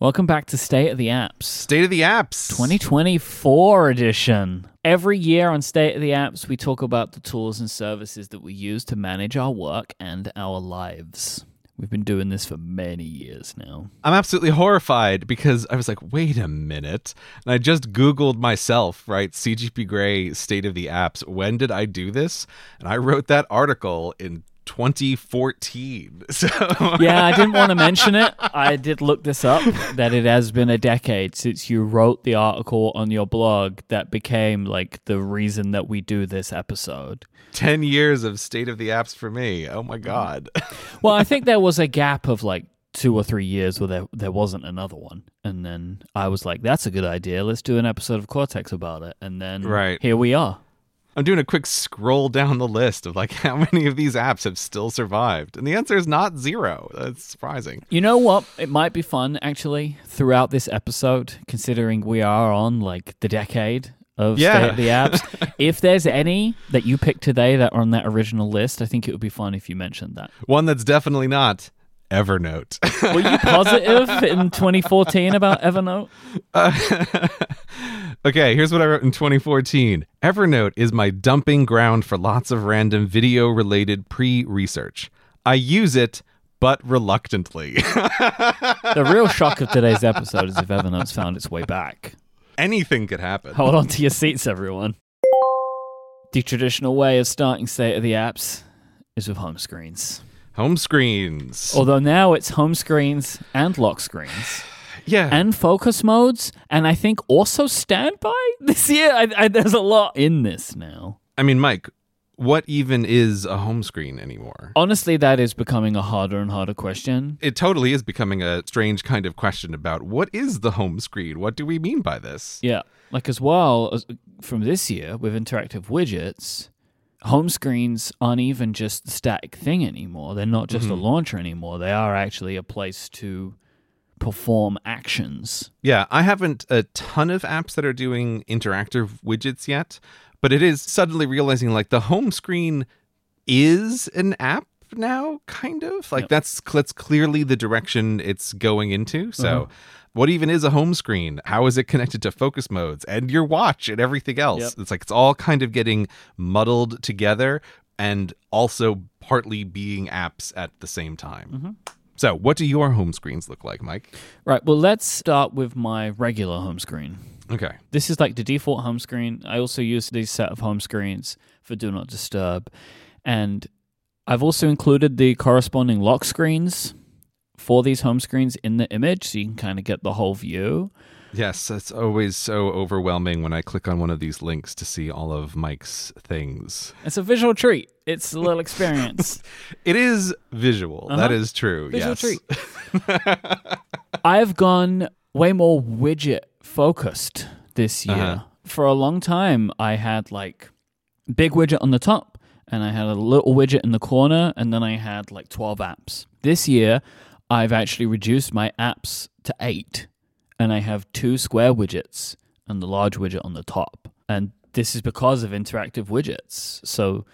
Welcome back to State of the Apps. State of the apps. 2024 edition. Every year on State of the Apps, we talk about the tools and services that we use to manage our work and our lives. We've been doing this for many years now. I'm absolutely horrified because I was like, wait a minute. And I just Googled myself, right? CGP Grey State of the Apps. When did I do this? And I wrote that article in 2014. So Yeah, I didn't want to mention it. I did look this up that it has been a decade since you wrote the article on your blog that became like the reason that we do this episode. 10 years of State of the Apps for me. Oh my mm. God. Well, I think there was a gap of like two or three years where there there wasn't another one, and then I was like, "That's a good idea. Let's do an episode of Cortex about it." And then Right. here we are. I'm doing a quick scroll down the list of like how many of these apps have still survived. And the answer is not zero. That's surprising. You know what? It might be fun actually throughout this episode, considering we are on like the decade of Yeah. The Apps. if there's any that you picked today that are on that original list, I think it would be fun if you mentioned that. One that's definitely not Evernote. Were you positive in 2014 about Evernote? okay, here's what I wrote in 2014. Evernote is my dumping ground for lots of random video related pre research. I use it, but reluctantly. The real shock of today's episode is if Evernote's found its way back. Anything could happen. Hold on to your seats, everyone. The traditional way of starting State of the Apps is with home screens. Home screens. Although now it's home screens and lock screens yeah. and focus modes, and I think also standby this year. I, I, there's a lot in this now. I mean, Myke, what even is a home screen anymore? Honestly, that is becoming a harder and harder question. It totally is becoming a strange kind of question about what is the home screen? What do we mean by this? Yeah, like as well as from this year with interactive widgets, home screens aren't even just the static thing anymore. They're not just a launcher anymore. They are actually a place to perform actions. Yeah, I haven't a ton of apps that are doing interactive widgets yet, but it is suddenly realizing like the home screen is an app now, kind of. Like Yep. that's that's clearly the direction it's going into. So Uh-huh. What even is a home screen? How is it connected to focus modes and your watch and everything else? Yep. It's like it's all kind of getting muddled together and also partly being apps at the same time. Mm-hmm. So, what do your home screens look like, Myke? Right, well, let's start with my regular home screen. Okay. This is like the default home screen. I also use these set of home screens for Do Not Disturb. And I've also included the corresponding lock screens for these home screens in the image so you can kind of get the whole view. Yes, it's always so overwhelming when I click on one of these links to see all of Myke's things. It's a visual treat. It's a little experience. It is visual. That Uh-huh. is true. Visual yes. treat. I've gone way more widget focused this year. Uh-huh. For a long time, I had like big widget on the top, and I had a little widget in the corner, and then I had like 12 apps. This year, I've actually reduced my apps to eight, and I have two square widgets and the large widget on the top. And this is because of interactive widgets. So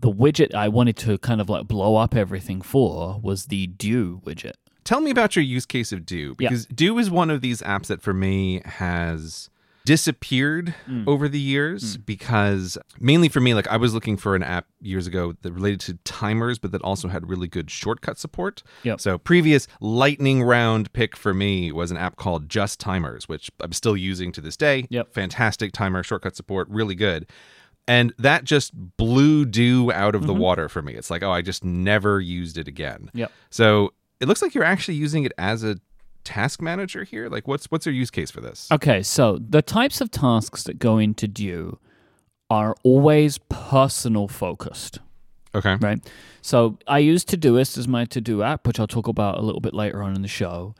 the widget I wanted to kind of like blow up everything for was the Due widget. Tell me about your use case of Due Yeah. because Due is one of these apps that for me has disappeared Mm. over the years because mainly for me like I was looking for an app years ago that related to timers but that also had really good shortcut support. Yep. So previous lightning round pick for me was an app called Just Timers which I'm still using to this day. Yep. Fantastic timer shortcut support, really good. And that just blew Due out of the water for me. It's like, oh, I just never used it again. Yep. So it looks like you're actually using it as a task manager here. Like, what's what's your use case for this? Okay, so the types of tasks that go into Due are always personal focused, Okay. right? So I use Todoist as my to do app, which I'll talk about a little bit later on in the show.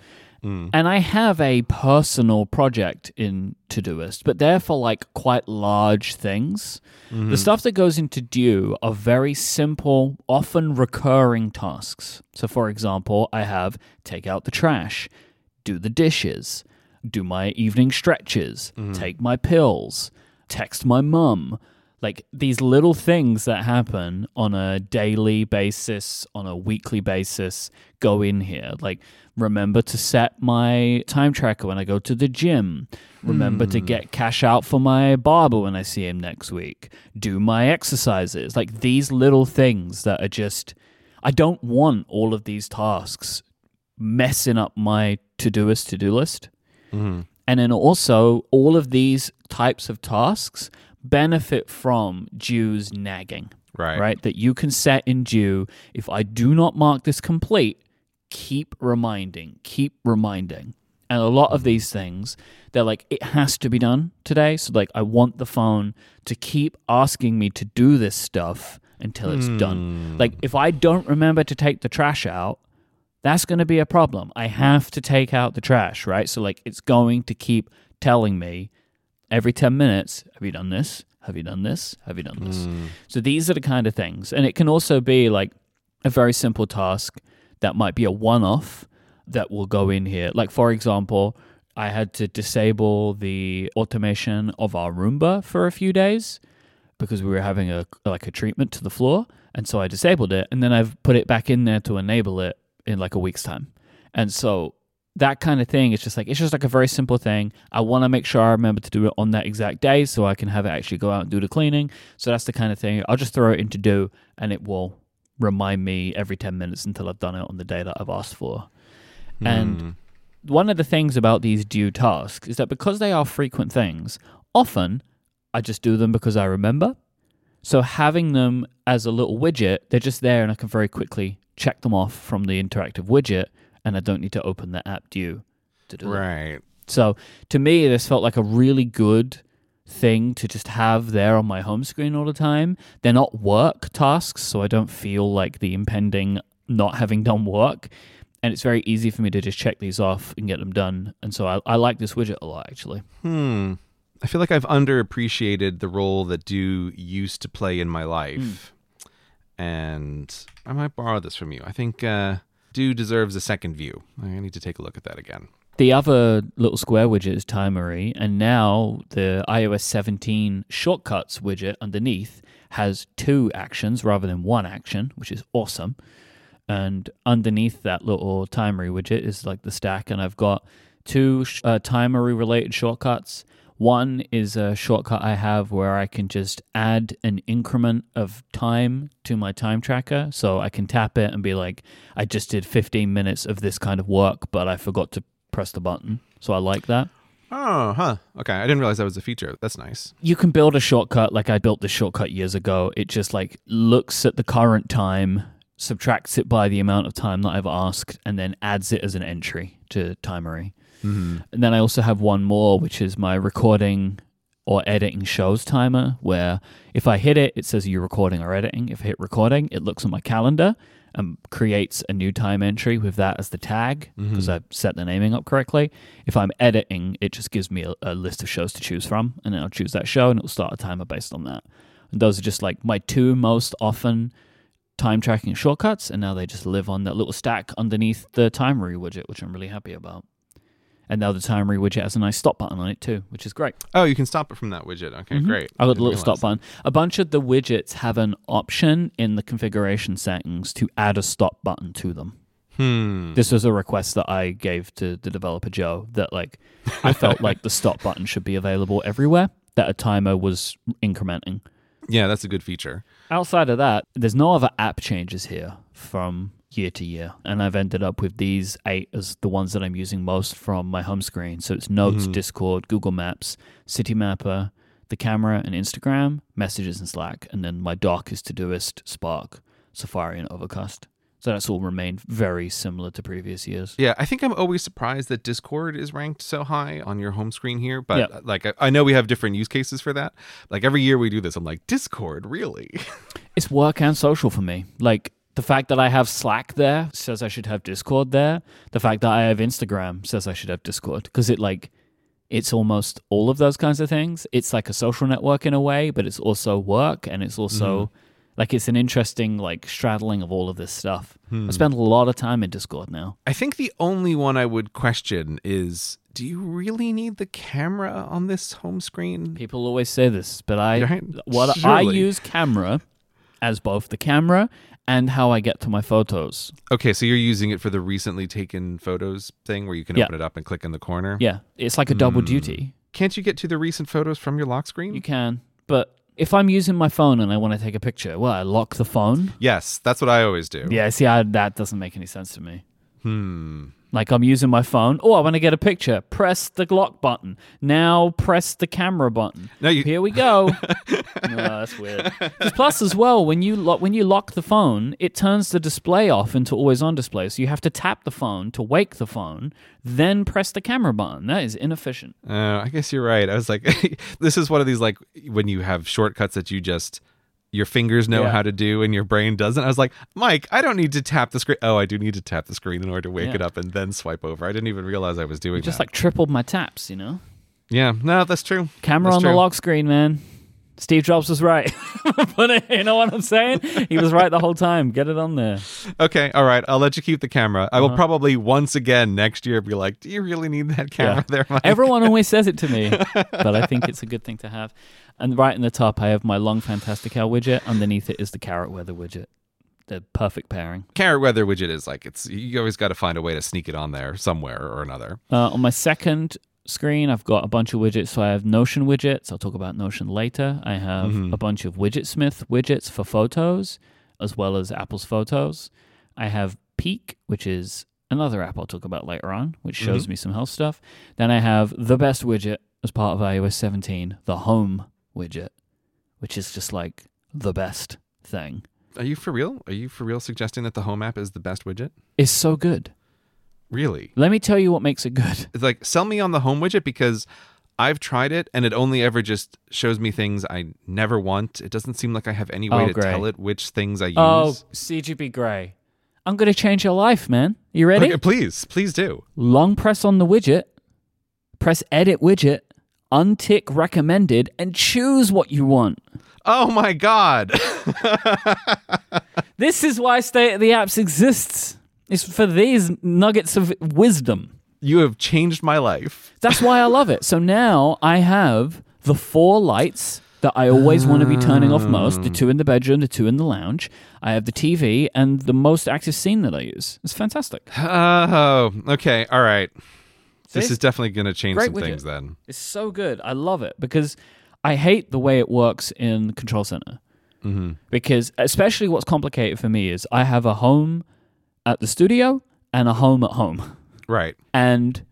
Mm. And I have a personal project in Todoist, but they're for like quite large things. Mm-hmm. The stuff that goes into Due are very simple, often recurring tasks. So, for example, I have take out the trash, do the dishes, do my evening stretches, mm-hmm. take my pills, text my mum. Like these little things that happen on a daily basis, on a weekly basis, go in here. Like, remember to set my time tracker when I go to the gym. Remember to hmm. get cash out for my barber when I see him next week. Do my exercises. Like these little things that are just, I don't want all of these tasks messing up my Todoist to do list. Mhm. And then also, all of these types of tasks benefit from Due's nagging, Right. right? That you can set in Due, if I do not mark this complete, keep reminding, keep reminding. And a lot of these things, they're like, it has to be done today. So, like, I want the phone to keep asking me to do this stuff until it's done. Like, if I don't remember to take the trash out, that's going to be a problem. I have to take out the trash, right? So, like, it's going to keep telling me every 10 minutes, have you done this? Have you done this? Have you done this? Hmm. So, these are the kind of things. And it can also be like a very simple task that might be a one off that will go in here. Like, for example, I had to disable the automation of our Roomba for a few days because we were having a like a treatment to the floor and so I disabled it and then I've put it back in there to enable it in like a week's time. And so that kind of thing is just like it's just like a very simple thing. I want to make sure I remember to do it on that exact day so I can have it actually go out and do the cleaning. So that's the kind of thing. I'll just throw it into Due and it will remind me every 10 minutes until I've done it on the day that I've asked for. And hmm. one of the things about these Due tasks is that because they are frequent things, often I just do them because I remember. So having them as a little widget, they're just there and I can very quickly check them off from the interactive widget and I don't need to open the app Due to do it. Right. So to me, this felt like a really good thing to just have there on my home screen all the time. They're not work tasks, so I don't feel like the impending not having done work. And it's very easy for me to just check these off and get them done. And so I, I like this widget a lot, actually. Hmm. I feel like I've underappreciated the role that Due used to play in my life. And I might borrow this from you. I think uh, Due deserves a second view. I need to take a look at that again. The other little square widget is Timery, and now the iOS 17 shortcuts widget underneath has two actions rather than one action, which is awesome. And underneath that little Timery widget is like the stack, and I've got two uh, Timery related shortcuts. One is a shortcut I have where I can just add an increment of time to my time tracker. So I can tap it and be like, I just did 15 minutes of this kind of work, but I forgot to press the button. So I like that. Oh, huh. Okay. I didn't realize that was a feature. That's nice. You can build a shortcut like I built this shortcut years ago. It just like looks at the current time, subtracts it by the amount of time that I've asked, and then adds it as an entry to Timery. Mm-hmm. And then I also have one more, which is my recording or editing shows timer, where if I hit it, it says you're recording or editing. If I hit recording, it looks on my calendar and creates a new time entry with that as the tag because I've set the naming up correctly. If I'm editing, it just gives me a, a list of shows to choose from, and then I'll choose that show and it'll start a timer based on that. And those are just like my two most often time tracking shortcuts, and now they just live on that little stack underneath the timery widget, which I'm really happy about. And now the timery widget has a nice stop button on it too, which is great. Oh, you can stop it from that widget. Okay, great. I got the little stop button. A bunch of the widgets have an option in the configuration settings to add a stop button to them. Hmm. This was a request that I gave to the developer Joe that like I felt like the stop button should be available everywhere that a timer was incrementing. Yeah, that's a good feature. Outside of that, there's no other app changes here from year to year. And I've ended up with these eight as the ones that I'm using most from my home screen. So it's Notes, Mhm. Discord, Google Maps, Citymapper, the camera and Instagram, messages and Slack. And then my dock is Todoist, Spark, Safari, and Overcast. So that's all remained very similar to previous years. Yeah, I think I'm always surprised that Discord is ranked so high on your home screen here. But uh, like, I, I know we have different use cases for that. Like every year we do this, I'm like, Discord, really? It's work and social for me. Like the fact that I have Slack there says I should have Discord there. The fact that I have Instagram says I should have Discord because it like it's almost all of those kinds of things. It's like a social network in a way, but it's also work and it's also Like it's an interesting like straddling of all of this stuff. Hmm. I spend a lot of time in Discord now. I think the only one I would question is do you really need the camera on this home screen? People always say this, but I Right? what I use camera as both the camera and how I get to my photos. Okay, so you're using it for the recently taken photos thing where you can Yeah. open it up and click in the corner. Yeah, it's like a double Hmm. duty. Can't you get to the recent photos from your lock screen? You can, but if I'm using my phone and I want to take a picture, well, I lock the phone. yes, that's what I always do. Yeah, see, I, that doesn't make any sense to me. Hmm. Like I'm using my phone. Oh, I want to get a picture. Press the Glock button. Now press the camera button. No, you Here we go. oh, that's weird. Plus, as well, when you lock when you lock the phone, it turns the display off into always on display. So you have to tap the phone to wake the phone, then press the camera button. That is inefficient. Uh, I guess you're right. I was like, this is one of these like when you have shortcuts that you just your fingers know Yeah. how to do and your brain doesn't. I was like, Myke, I don't need to tap the screen. Oh, I do need to tap the screen in order to wake Yeah. it up and then swipe over. I didn't even realize I was doing Just that. like tripled my taps. You know, yeah, no, that's true. camera That's on the lock screen, man. Steve Jobs was right. but you know what I'm saying? He was right the whole time. Get it on there. Okay, all right. I'll let you keep the camera. I will Uh-huh. probably once again next year be like, do you really need that camera there, Myke? Everyone always says it to me, but I think it's a good thing to have. And right in the top, I have my long Fantastical widget. Underneath it is the carrot weather widget. The perfect pairing. Carrot weather widget is like it's you always got to find a way to sneak it on there somewhere or another. Uh, on my second screen, I've got a bunch of widgets. So I have Notion widgets. I'll talk about Notion later. I have Mhm. a bunch of Widgetsmith widgets for photos, as well as Apple's Photos. I have Peak, which is another app I'll talk about later on, which shows me some health stuff. Then I have the best widget as part of iOS 17, the Home widget, which is just like the best thing. Are you for real? Are you for real suggesting that the home app is the best widget? It's so good. Really? Let me tell you what makes it good. It's like sell me on the home widget because I've tried it and it only ever just shows me things I never want. It doesn't seem like I have any oh, way Oh, to great. tell it which things I oh, use. Oh, CGP Grey. I'm going to change your life, man. You ready? Okay, please, please do. Long press on the widget, press edit widget, untick recommended, and choose what you want. Oh my god. This is why State of the Apps exists. It's for these nuggets of wisdom. you have changed my life. That's why I love it. So now I have the four lights that I always want to be turning off most the two in the bedroom, the two in the lounge. I have the TV and the most active scene that I use. It's fantastic. Oh, okay. All right. This is definitely going to change Great some widget. things then. It's so good. I love it because I hate the way it works in Control Center. hmm Because especially what's complicated for me is I have a home at the studio and a home at home. Right. And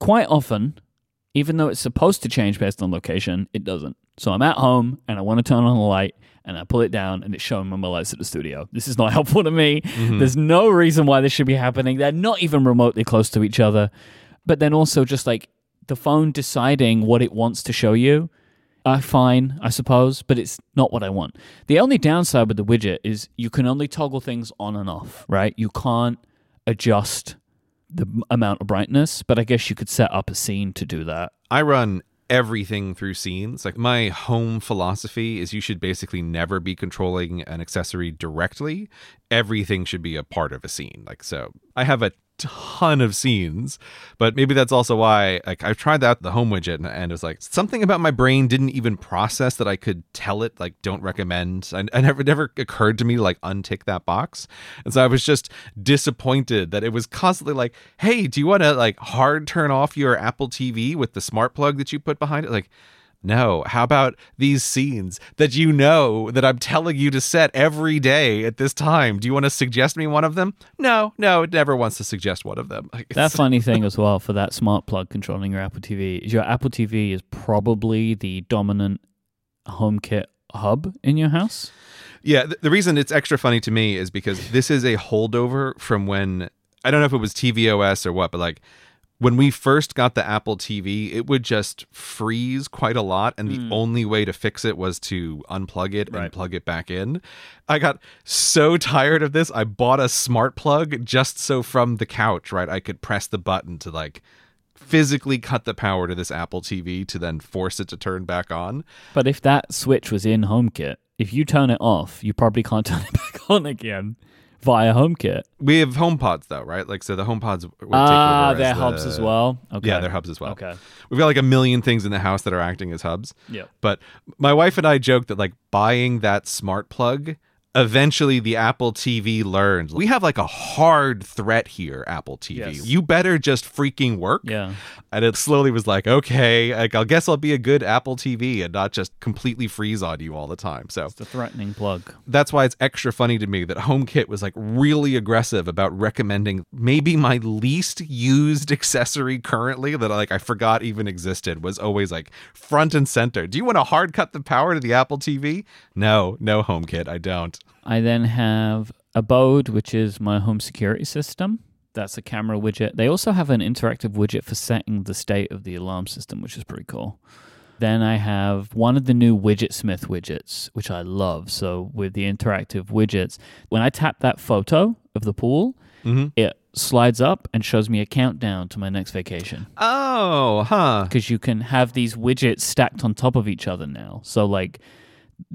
quite often, even though it's supposed to change based on location, it doesn't. So I'm at home and I want to turn on the light and I pull it down and it's showing me my lights at the studio. This is not helpful to me. Mm-hmm. There's no reason why this should be happening. They're not even remotely close to each other. But then also just like the phone deciding what it wants to show you. Uh, fine, I suppose, but it's not what I want. The only downside with the widget is you can only toggle things on and off, right? You can't adjust the amount of brightness, but I guess you could set up a scene to do that. I run everything through scenes. Like my home philosophy is you should basically never be controlling an accessory directly. Everything should be a part of a scene. Like so I have a ton of scenes, but maybe that's also why like I've tried that the home widget and, and it was like something about my brain didn't even process that I could tell it like don't recommend. I, I never never occurred to me to like untick that box. And so I was just disappointed that it was constantly like, "Hey, do you want to like hard turn off your Apple TV with the smart plug that you put behind it?" Like no. How about these scenes that you know that I'm telling you to set every day at this time? Do you want to suggest me one of them? No, no, it never wants to suggest one of them. That funny thing as well for that smart plug controlling your Apple TV is your Apple TV is probably the dominant HomeKit hub in your house. Yeah, th- the reason it's extra funny to me is because this is a holdover from when I don't know if it was tvOS or what, but like when we first got the Apple TV, it would just freeze quite a lot, and the hmm. only way to fix it was to unplug it and plug it back in. I got so tired of this, I bought a smart plug just so from the couch, right, I could press the button to like physically cut the power to this Apple TV to then force it to turn back on. But if that switch was in HomeKit, if you turn it off, you probably can't turn it back on again via HomeKit. We have HomePods though, right? Like so, the HomePods would take Ah, over they're as hubs the- as well. Okay. Yeah, they're hubs as well. Okay. We've got like a million things in the house that are acting as hubs. Yeah. But my wife and I joke that like buying that smart plug, eventually the Apple TV learns we have like a hard threat here, Apple TV. Yes. You better just freaking work. Yeah. And it slowly was like, okay, like, I guess I'll be a good Apple TV and not just completely freeze on you all the time. So It's a threatening plug. that's why it's extra funny to me that HomeKit was like really aggressive about recommending maybe my least used accessory currently that like I forgot even existed was always like front and center. Do you want to hard cut the power to the Apple TV? No, no HomeKit, I don't. I then have Abode, which is my home security system. That's a camera widget. They also have an interactive widget for setting the state of the alarm system, which is pretty cool. Then I have one of the new Widgetsmith widgets, which I love. So with the interactive widgets, when I tap that photo of the pool, Mhm. it slides up and shows me a countdown to my next vacation. Oh, huh. Because you can have these widgets stacked on top of each other now. So like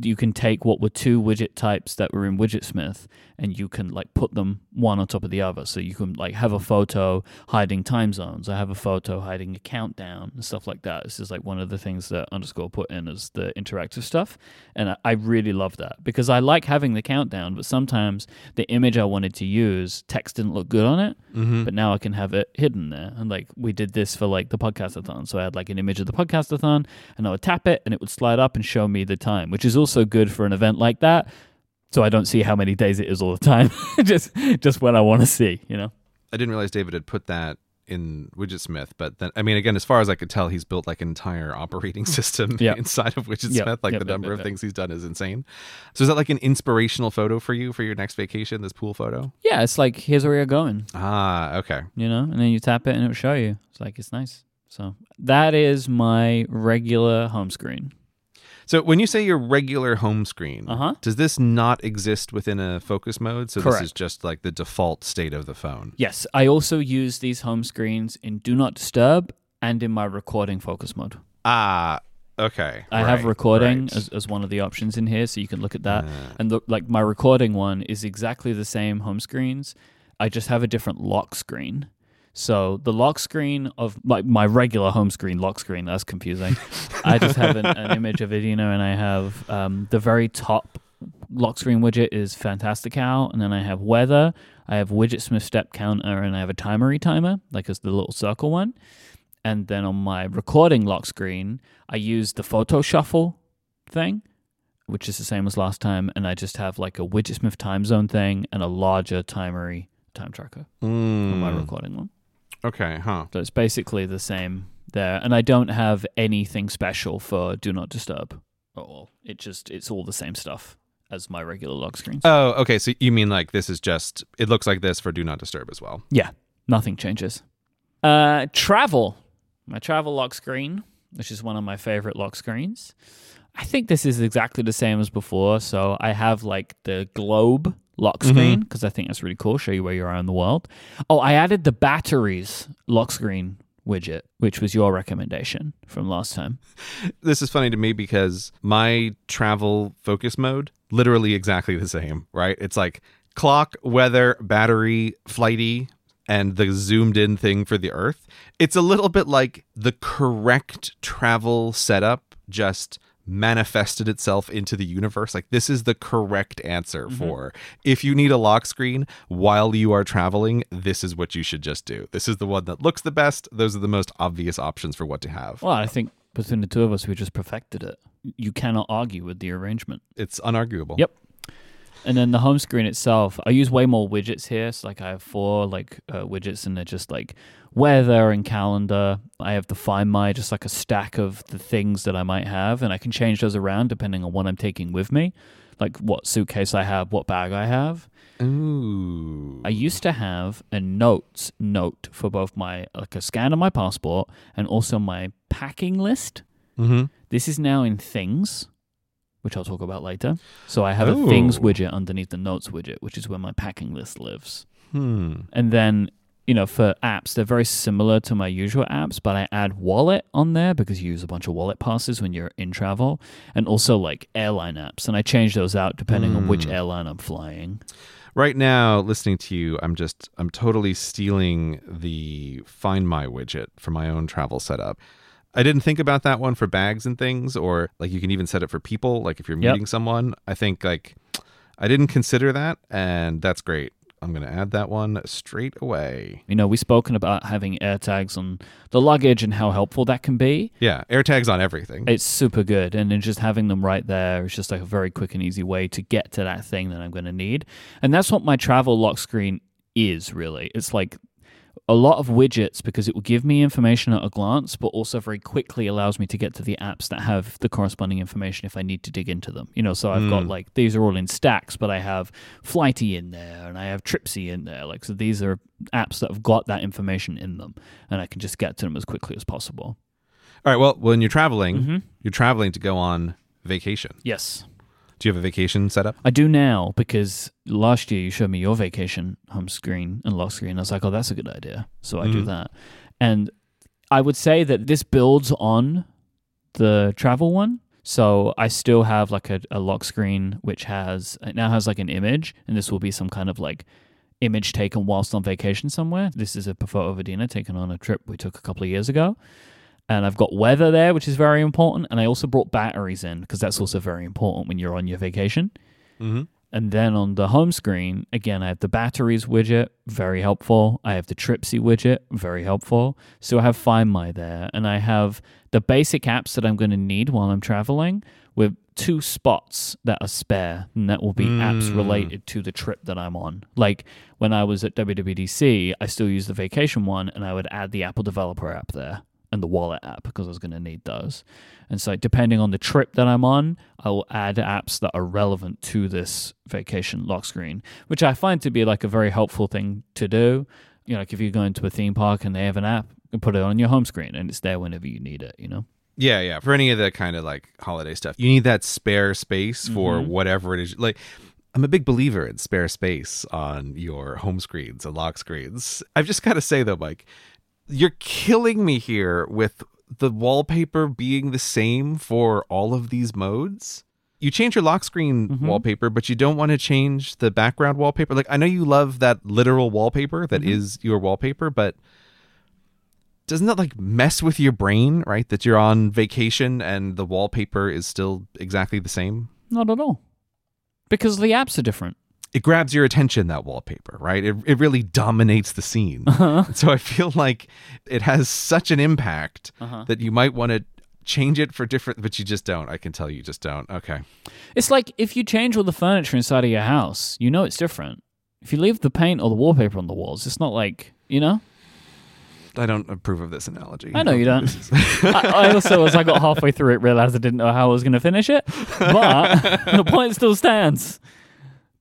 you can take what were two widget types that were in Widgetsmith and you can like put them one on top of the other. So you can like have a photo hiding time zones. I have a photo hiding a countdown and stuff like that. This is like one of the things that underscore put in as the interactive stuff. And I, I really love that because I like having the countdown, but sometimes the image I wanted to use, text didn't look good on it. Mm-hmm. But now I can have it hidden there. And like we did this for like the podcastathon. So I had like an image of the podcastathon and I would tap it and it would slide up and show me the time, which is also good for an event like that. So I don't see how many days it is all the time. just just when I want to see, you know? I didn't realize David had put that in Widgetsmith, but then I mean, again, as far as I could tell, he's built like an entire operating system Yeah. inside of Widgetsmith. Yep, Like yep, the yep, number yep, of yep. things he's done is insane. So is that like an inspirational photo for you for your next vacation? This pool photo? Yeah, it's like here's where you're going, Ah, okay. you know, and then you tap it and it'll show you. It's like it's nice. So that is my regular home screen. So when you say your regular home screen, Uh-huh. does this not exist within a focus mode? So this is just like the default state of the phone. Yes, I also use these home screens in Do Not Disturb and in my recording focus mode. Ah, okay. I have recording right. as, as one of the options in here, so you can look at that. Uh, And the, like my recording one is exactly the same home screens. I just have a different lock screen. So the lock screen of like my regular home screen lock screen that's confusing. I just have an, an image of it, you know, and I have um, the very top lock screen widget is Fantastic Fantastical, and then I have weather. I have widget Widgetsmith step counter, and I have a timery timer, like as the little circle one. And then on my recording lock screen, I use the photo shuffle thing, which is the same as last time, and I just have like a Widgetsmith time zone thing and a larger timery time tracker on my mm, recording one. Okay, huh. So it's basically the same there, and I don't have anything special for Do Not Disturb at all. It just it's all the same stuff as my regular lock screens. Oh, okay. So you mean like this is just it looks like this for do not disturb as well. Yeah, nothing changes. Uh, travel, my travel lock screen, which is one of my favorite lock screens. I think this is exactly the same as before. So I have like the globe lock mm-hmm. screen because I think that's really cool. Show you where you are in the world. Oh, I added the batteries lock screen widget, which was your recommendation from last time. This is funny to me because my travel focus mode literally exactly the same, right? It's like clock, weather, battery, flighty, and the zoomed in thing for the earth. It's a little bit like the correct travel setup just manifested itself into the universe. Like this is the correct answer mm-hmm. for if you need a lock screen while you are traveling, this is what you should just do. This is the one that looks the best. Those are the most obvious options for what to have. Well, I think between the two of us, we just perfected it. You cannot argue with the arrangement. It's unarguable. Yep. And then the home screen itself, I use way more widgets here. So like I have four like uh, widgets, and they're just like weather and calendar. I have the Find My, just like a stack of the things that I might have, and I can change those around depending on what I'm taking with me, like what suitcase I have, what bag I have. Ooh. I used to have a notes note for both my like a scan of my passport and also my packing list. mm-hmm. This is now in things, which I'll talk about later. So I have a things Oh. widget underneath the notes widget, which is where my packing list lives. Hmm. And then you know, for apps, they're very similar to my usual apps, but I add wallet on there because you use a bunch of wallet passes when you're in travel, and also like airline apps. And I change those out depending on which airline I'm flying. Right now, listening to you, I'm just I'm totally stealing the Find My widget for my own travel setup. I didn't think about that one for bags and things, or like you can even set it for people, like if you're Yep. meeting someone. I think like I didn't consider that, and that's great. I'm gonna add that one straight away. You know, we've spoken about having air tags on the luggage and how helpful that can be. Yeah, AirTags on everything. It's super good. And then just having them right there is just like a very quick and easy way to get to that thing that I'm going to need. And that's what my travel lock screen is really. It's like a lot of widgets because it will give me information at a glance, but also very quickly allows me to get to the apps that have the corresponding information if I need to dig into them. You know, so I've got Mm. like these are all in stacks, but I have Flighty in there and I have Tripsy in there. Like, so these are apps that have got that information in them and I can just get to them as quickly as possible. All right. Well, when you're traveling, Mhm. you're traveling to go on vacation. Yes. Do you have a vacation set up? I do now because last year you showed me your vacation home screen and lock screen. I was like, oh, that's a good idea. So I do Mhm. that. And I would say that this builds on the travel one. So I still have like a, a lock screen which has it now has like an image, and this will be some kind of like image taken whilst on vacation somewhere. This is a photo of Adina taken on a trip we took a couple of years ago. And I've got weather there, which is very important. And I also brought batteries in because that's also very important when you're on your vacation. Mm-hmm. And then on the home screen, again, I have the batteries widget, very helpful. I have the Tripsy widget, very helpful. So I have Find My there, and I have the basic apps that I'm going to need while I'm traveling with two spots that are spare, and that will be apps Mm. related to the trip that I'm on. Like when I was at WWDC, I still use the vacation one, and I would add the Apple Developer app there and the Wallet app because I was going to need those. And so, depending on the trip that I'm on, I will add apps that are relevant to this vacation lock screen, which I find to be like a very helpful thing to do. You know, like if you go into a theme park and they have an app, you put it on your home screen and it's there whenever you need it, you know? Yeah, yeah. For any of the kind of like holiday stuff, you need that spare space for Mhm. whatever it is. Like, I'm a big believer in spare space on your home screens and lock screens. I've just got to say though, Mike, you're killing me here with the wallpaper being the same for all of these modes. You change your lock screen Mhm. wallpaper, but you don't want to change the background wallpaper. Like, I know you love that literal wallpaper that is Mhm. your wallpaper, but doesn't that like mess with your brain, right? That you're on vacation and the wallpaper is still exactly the same? Not at all. Because the apps are different. It grabs your attention, that wallpaper, right? It, it really dominates the scene. Uh-huh. so I feel like it has such an impact Uh-huh. that you might want to change it for different, but you just don't. I can tell you just don't. Okay. It's like if you change all the furniture inside of your house, you know it's different. If you leave the paint or the wallpaper on the walls, it's not like, you know? I don't approve of this analogy. I know you don't. I, I also, as I got halfway through it, realized I didn't know how I was going to finish it. But the point still stands.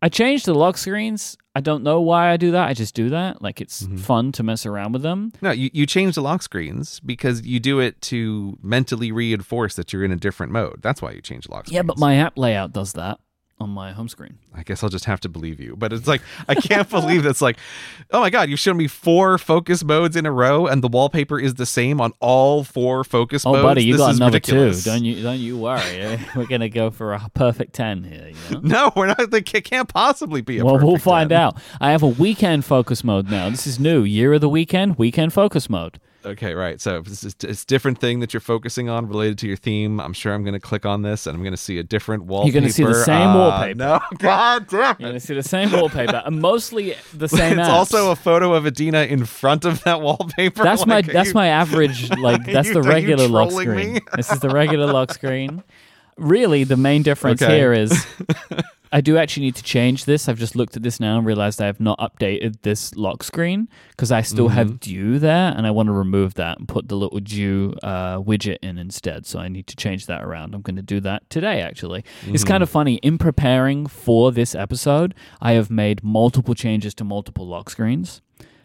I changed the lock screens. I don't know why I do that. I just do that. Like it's Mhm. fun to mess around with them. No, you, you change the lock screens because you do it to mentally reinforce that you're in a different mode. That's why you change lock screens. Yeah, but my app layout does that on my home screen. I guess I'll just have to believe you. But it's like I can't believe that's like, oh my god, you've shown me four focus modes in a row, and the wallpaper is the same on all four focus Oh, modes. buddy, you This got another ridiculous. two. Don't you? Don't you worry. eh? We're gonna go for a perfect ten here. You know? No, we're not. It can't possibly be a. well, we'll find 10. out. I have a weekend focus mode now. This is new. Year of the weekend, weekend focus mode. Okay, right. So it's, it's, different thing that you're focusing on related to your theme. I'm sure I'm going to click on this and I'm going to see a different wallpaper. gonna see the same Uh, wallpaper. No, god damn it. You're gonna see the same wallpaper and mostly the same. it's apps. also a photo of Adina in front of that wallpaper. That's my Like, are that's you- my average. Like that's you- the regular lock screen. this is the regular lock screen. Really, the main difference Okay. here is I do actually need to change this. I've just looked at this now and realized I have not updated this lock screen because I still Mm-hmm. have Due there, and I want to remove that and put the little Due uh, widget in instead. So I need to change that around. I'm going to do that today. Actually, it's Mm-hmm. kind of funny. In preparing for this episode, I have made multiple changes to multiple lock screens.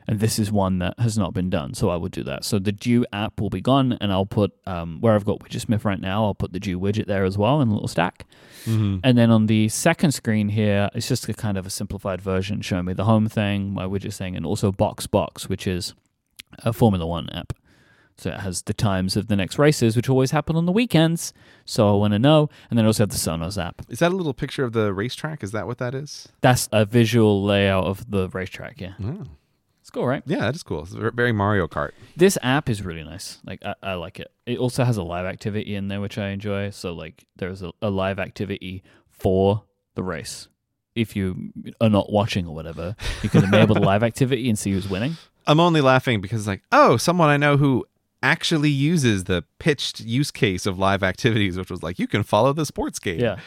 And this is one that has not been done, so I would do that. So the Due app will be gone, and I'll put um, where I've got Widgetsmith right now. I'll put the Due widget there as well in a little stack. Mm-hmm. And then on the second screen here, it's just a kind of a simplified version showing me the home thing, my widget thing, and also Box Box, which is a Formula One app. So it has the times of the next races, which always happen on the weekends. So I want to know. And then I also have the Sonos app. Is that a little picture of the racetrack? Is that what that is? That's a visual layout of the racetrack. Yeah, Oh. Cool, right? Yeah, that is cool. It's very Mario Kart. This app is really nice. Like I, I like it. It also has a live activity in there, which I enjoy. So like there's a, a live activity for the race. If you are not watching or whatever, you can enable the live activity and see who's winning. I'm only laughing because, it's like, oh, someone I know who actually uses the pitched use case of live activities, which was like, you can follow the sports game. Yeah.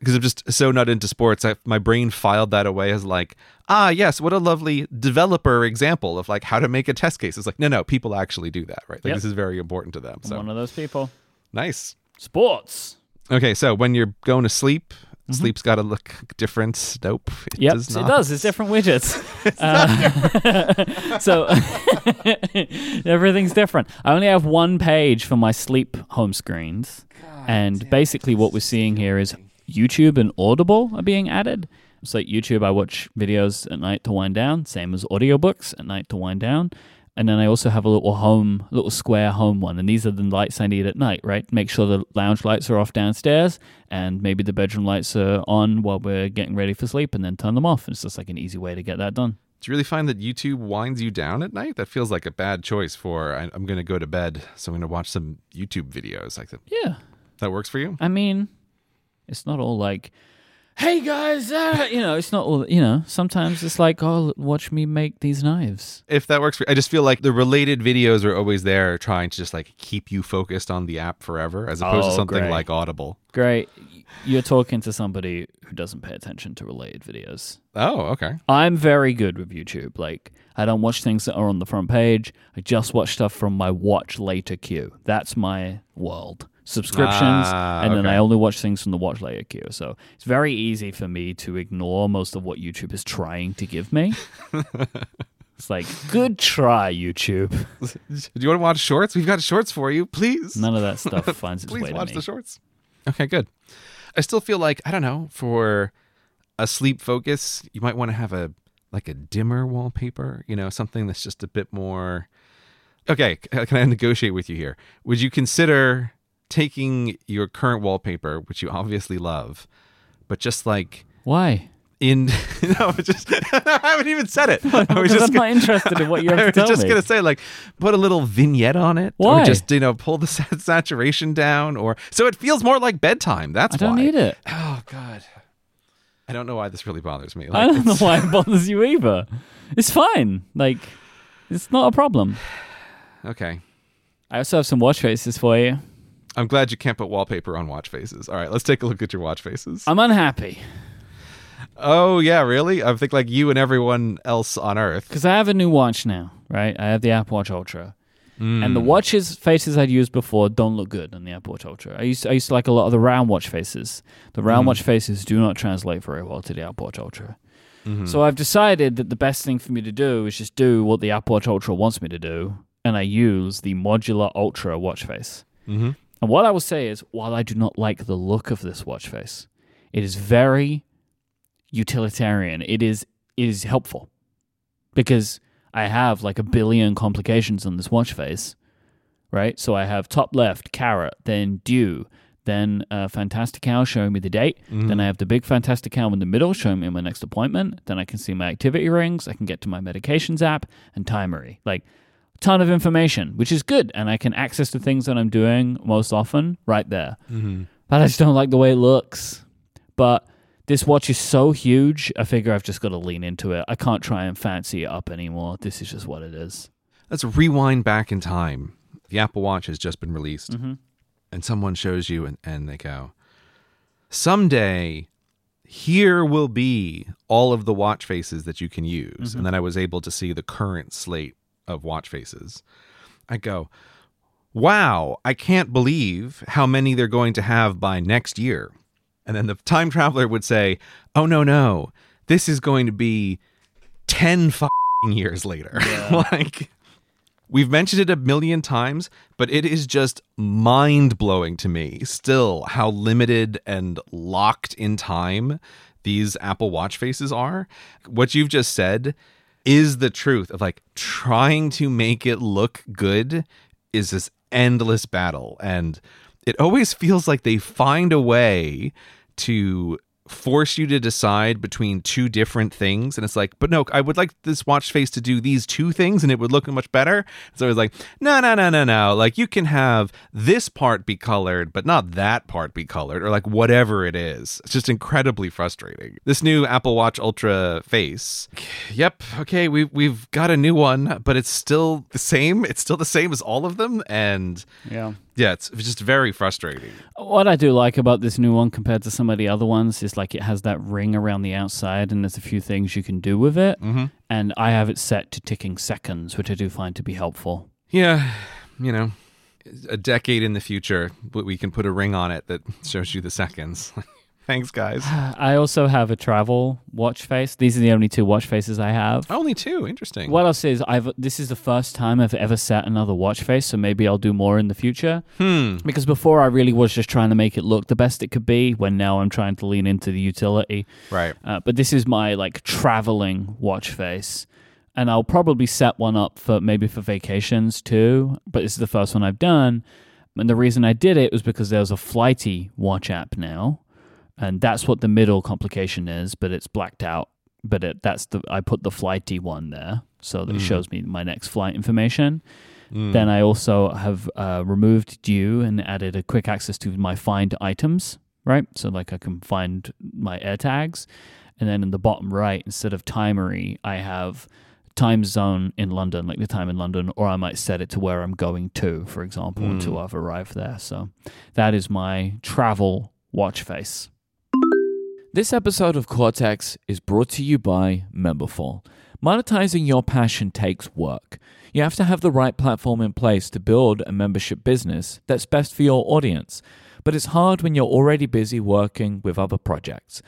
Because I'm just so not into sports, I, my brain filed that away as like, ah, yes, what a lovely developer example of like how to make a test case. It's like, no, no, people actually do that, right? Like Yep. this is very important to them. So one of those people. nice. Sports. Okay, so when you're going to sleep, sleep's got to look different. Nope, it Yep, does it does. It's different widgets. Uh, so everything's different. I only have one page for my sleep home screens, and basically what we're seeing here is YouTube and Audible are being added. So like YouTube, I watch videos at night to wind down. Same as audiobooks at night to wind down. And then I also have a little home, little square home one. And these are the lights I need at night, right? Make sure the lounge lights are off downstairs and maybe the bedroom lights are on while we're getting ready for sleep and then turn them off. It's just like an easy way to get that done. Do you really find that YouTube winds you down at night? That feels like a bad choice for I, I'm going to go to bed, so I'm going to watch some YouTube videos. Like that. Yeah. That works for you? I mean, it's not all like, hey guys, uh, you know, it's not all, you know, sometimes it's like, oh, watch me make these knives. If that works for I just feel like the related videos are always there trying to just like keep you focused on the app forever as opposed to Oh, something great. like Audible. Great. You're talking to somebody who doesn't pay attention to related videos. Oh, okay. I'm very good with YouTube. Like, I don't watch things that are on the front page. I just watch stuff from my watch later queue. That's my world. Subscriptions, Ah, and then. I only watch things from the watch later queue. So it's very easy for me to ignore most of what YouTube is trying to give me. it's like, good try, YouTube. Do you want to watch shorts? We've got shorts for you. Please. None of that stuff finds its Please way to watch me. the shorts. Okay, good. I still feel like I don't know for a sleep focus, you might want to have a like a dimmer wallpaper. You know, something that's just a bit more. Okay, can I negotiate with you here? Would you consider taking your current wallpaper, which you obviously love, but just like Why? in no, just I haven't even said it. I was just I'm not interested in what you have I to was just me. gonna say, like, put a little vignette on it, Why? or just you know, pull the saturation down, or so it feels more like bedtime. That's why. I don't why. need it. Oh God, I don't know why this really bothers me. I don't know why it bothers you either. It's fine. Like, it's not a problem. Okay, I also have some watch faces for you. I'm glad you can't put wallpaper on watch faces. All right, let's take a look at your watch faces. I'm unhappy oh yeah, really? I think like you and everyone else on Earth. because I have a new watch now, right? I have the Apple Watch Ultra. And Hmm. the watches faces I'd used before don't look good on the Apple Watch Ultra. I used to, I used to like a lot of the round watch faces. The round watch faces do not translate very well to the Apple Watch Ultra. Mm-hmm. So I've decided that the best thing for me to do is just do what the Apple Watch Ultra wants me to do, and I use the modular Ultra watch face. Mhm. And what I will say is, while I do not like the look of this watch face, it is very utilitarian. It is it is helpful because I have like a billion complications on this watch face, right? So I have top left carrot, then Due, then uh, Fantastical showing me the date. Then I have the big Fantastical in the middle showing me my next appointment. Then I can see my activity rings. I can get to my medications app and Timery. Like ton of information, which is good, and I can access the things that I'm doing most often right there. Mm-hmm. But I just don't like the way it looks. But this watch is so huge, I figure I've just got to lean into it. I can't try and fancy it up anymore. This is just what it is. Let's rewind back in time. The Apple Watch has just been released, Mm-hmm. and someone shows you, and, and they go, Someday, here will be all of the watch faces that you can use. And then I was able to see the current slate of watch faces. I go, Wow, I can't believe how many they're going to have by next year. And then the time traveler would say, Oh, no, no, this is going to be 10 f- years later. like we've mentioned it a million times, but it is just mind-blowing to me still how limited and locked in time these Apple Watch faces are. What you've just said is the truth of like trying to make it look good is this endless battle. And it always feels like they find a way to force you to decide between two different things. And it's like but no i would like this watch face to do these two things and it would look much better. So it's like no no no no no. Like you can have this part be colored but not that part be colored or like whatever it is. It's just incredibly frustrating. This new apple watch ultra face. Yep. Okay we, we've got a new one but it's still the same. It's still the same as all of them. And Yeah. Yeah it's just very frustrating What I do like about this new one compared to some of the other ones is like it has that ring around the outside, and there's a few things you can do with it. mm-hmm. And I have it set to ticking seconds, which I do find to be helpful. Yeah, you know, a decade in the future, we can put a ring on it that shows you the seconds. Thanks, guys. I also have a travel watch face. These are the only two watch faces I have. Only two. Interesting. What else is I've this is the first time I've ever set another watch face, so maybe I'll do more in the future. Hmm. Because before I really was just trying to make it look the best it could be, when now I'm trying to lean into the utility. Right. Uh, but this is my like traveling watch face, and I'll probably set one up for maybe for vacations too. But this is the first one I've done, and the reason I did it was because there's a Flighty watch app now, and that's what the middle complication is. But it's blacked out. But it, that's the I put the Flighty one there so that it Mm. shows me my next flight information. Mm. Then I also have uh, removed Due and added a quick access to my find items, right? So like I can find my AirTags, and then in the bottom right, instead of Timery, I have time zone in London, like the time in London, or I might set it to where I'm going to, for example, Mm. until I've arrived there. So that is my travel watch face. This episode of Cortex is brought to you by Memberful. Monetizing your passion takes work. You have to have the right platform in place to build a membership business that's best for your audience. But it's hard when you're already busy working with other projects.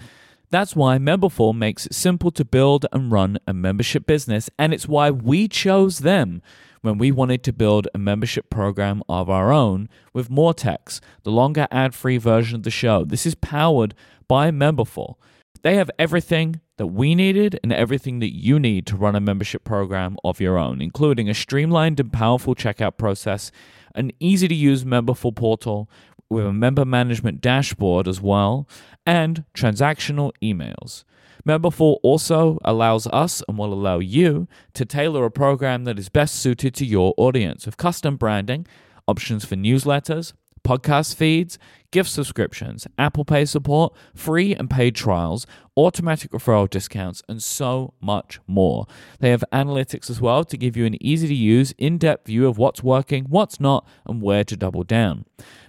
That's why Memberful makes it simple to build and run a membership business, and it's why we chose them when we wanted to build a membership program of our own with More Moretex, the longer ad free version of the show. This is powered by Memberful. They have everything that we needed and everything that you need to run a membership program of your own, including a streamlined and powerful checkout process, an easy to use Memberful portal with a member management dashboard as well, and transactional emails. Memberful also allows us and will allow you to tailor a program that is best suited to your audience with custom branding, options for newsletters, podcast feeds, gift subscriptions, Apple Pay support, free and paid trials, automatic referral discounts, and so much more. They have analytics as well to give you an easy to use, in depth view of what's working, what's not, and where to double down.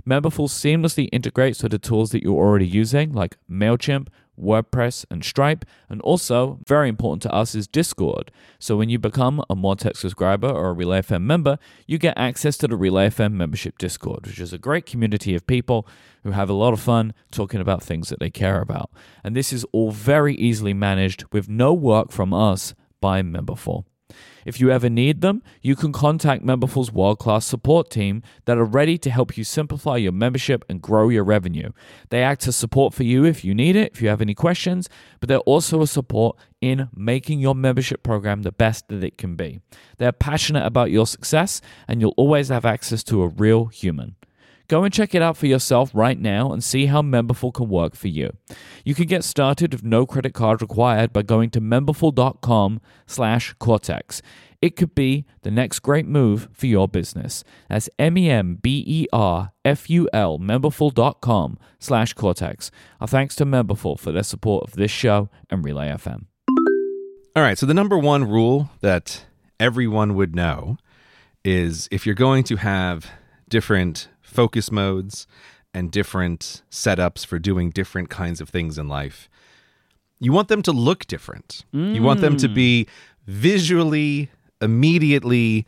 Memberful seamlessly integrates with the tools that you're already using, like MailChimp, WordPress, and Stripe. And also, very important to us is Discord. So when you become a Moretex subscriber or a Relay FM member, you get access to the Relay FM membership Discord, which is a great community of people who have a lot of fun talking about things that they care about. And this is all very easily managed with no work from us by Memberful. If you ever need them, you can contact Memberful's world class support team that are ready to help you simplify your membership and grow your revenue. They act as support for you if you need it, if you have any questions, but they're also a support in making your membership program the best that it can be. They're passionate about your success, and you'll always have access to a real human. Go and check it out for yourself right now and see how Memberful can work for you. You can get started with no credit card required by going to memberful.com slash cortex. It could be the next great move for your business. That's M-E-M-B-E-R-F-U-L, memberful.com slash cortex. Our thanks to Memberful for their support of this show and Relay FM. All right. So the number one rule that everyone would know is if you're going to have different focus modes and different setups for doing different kinds of things in life, you want them to look different. You want them to be mm. visually, immediately,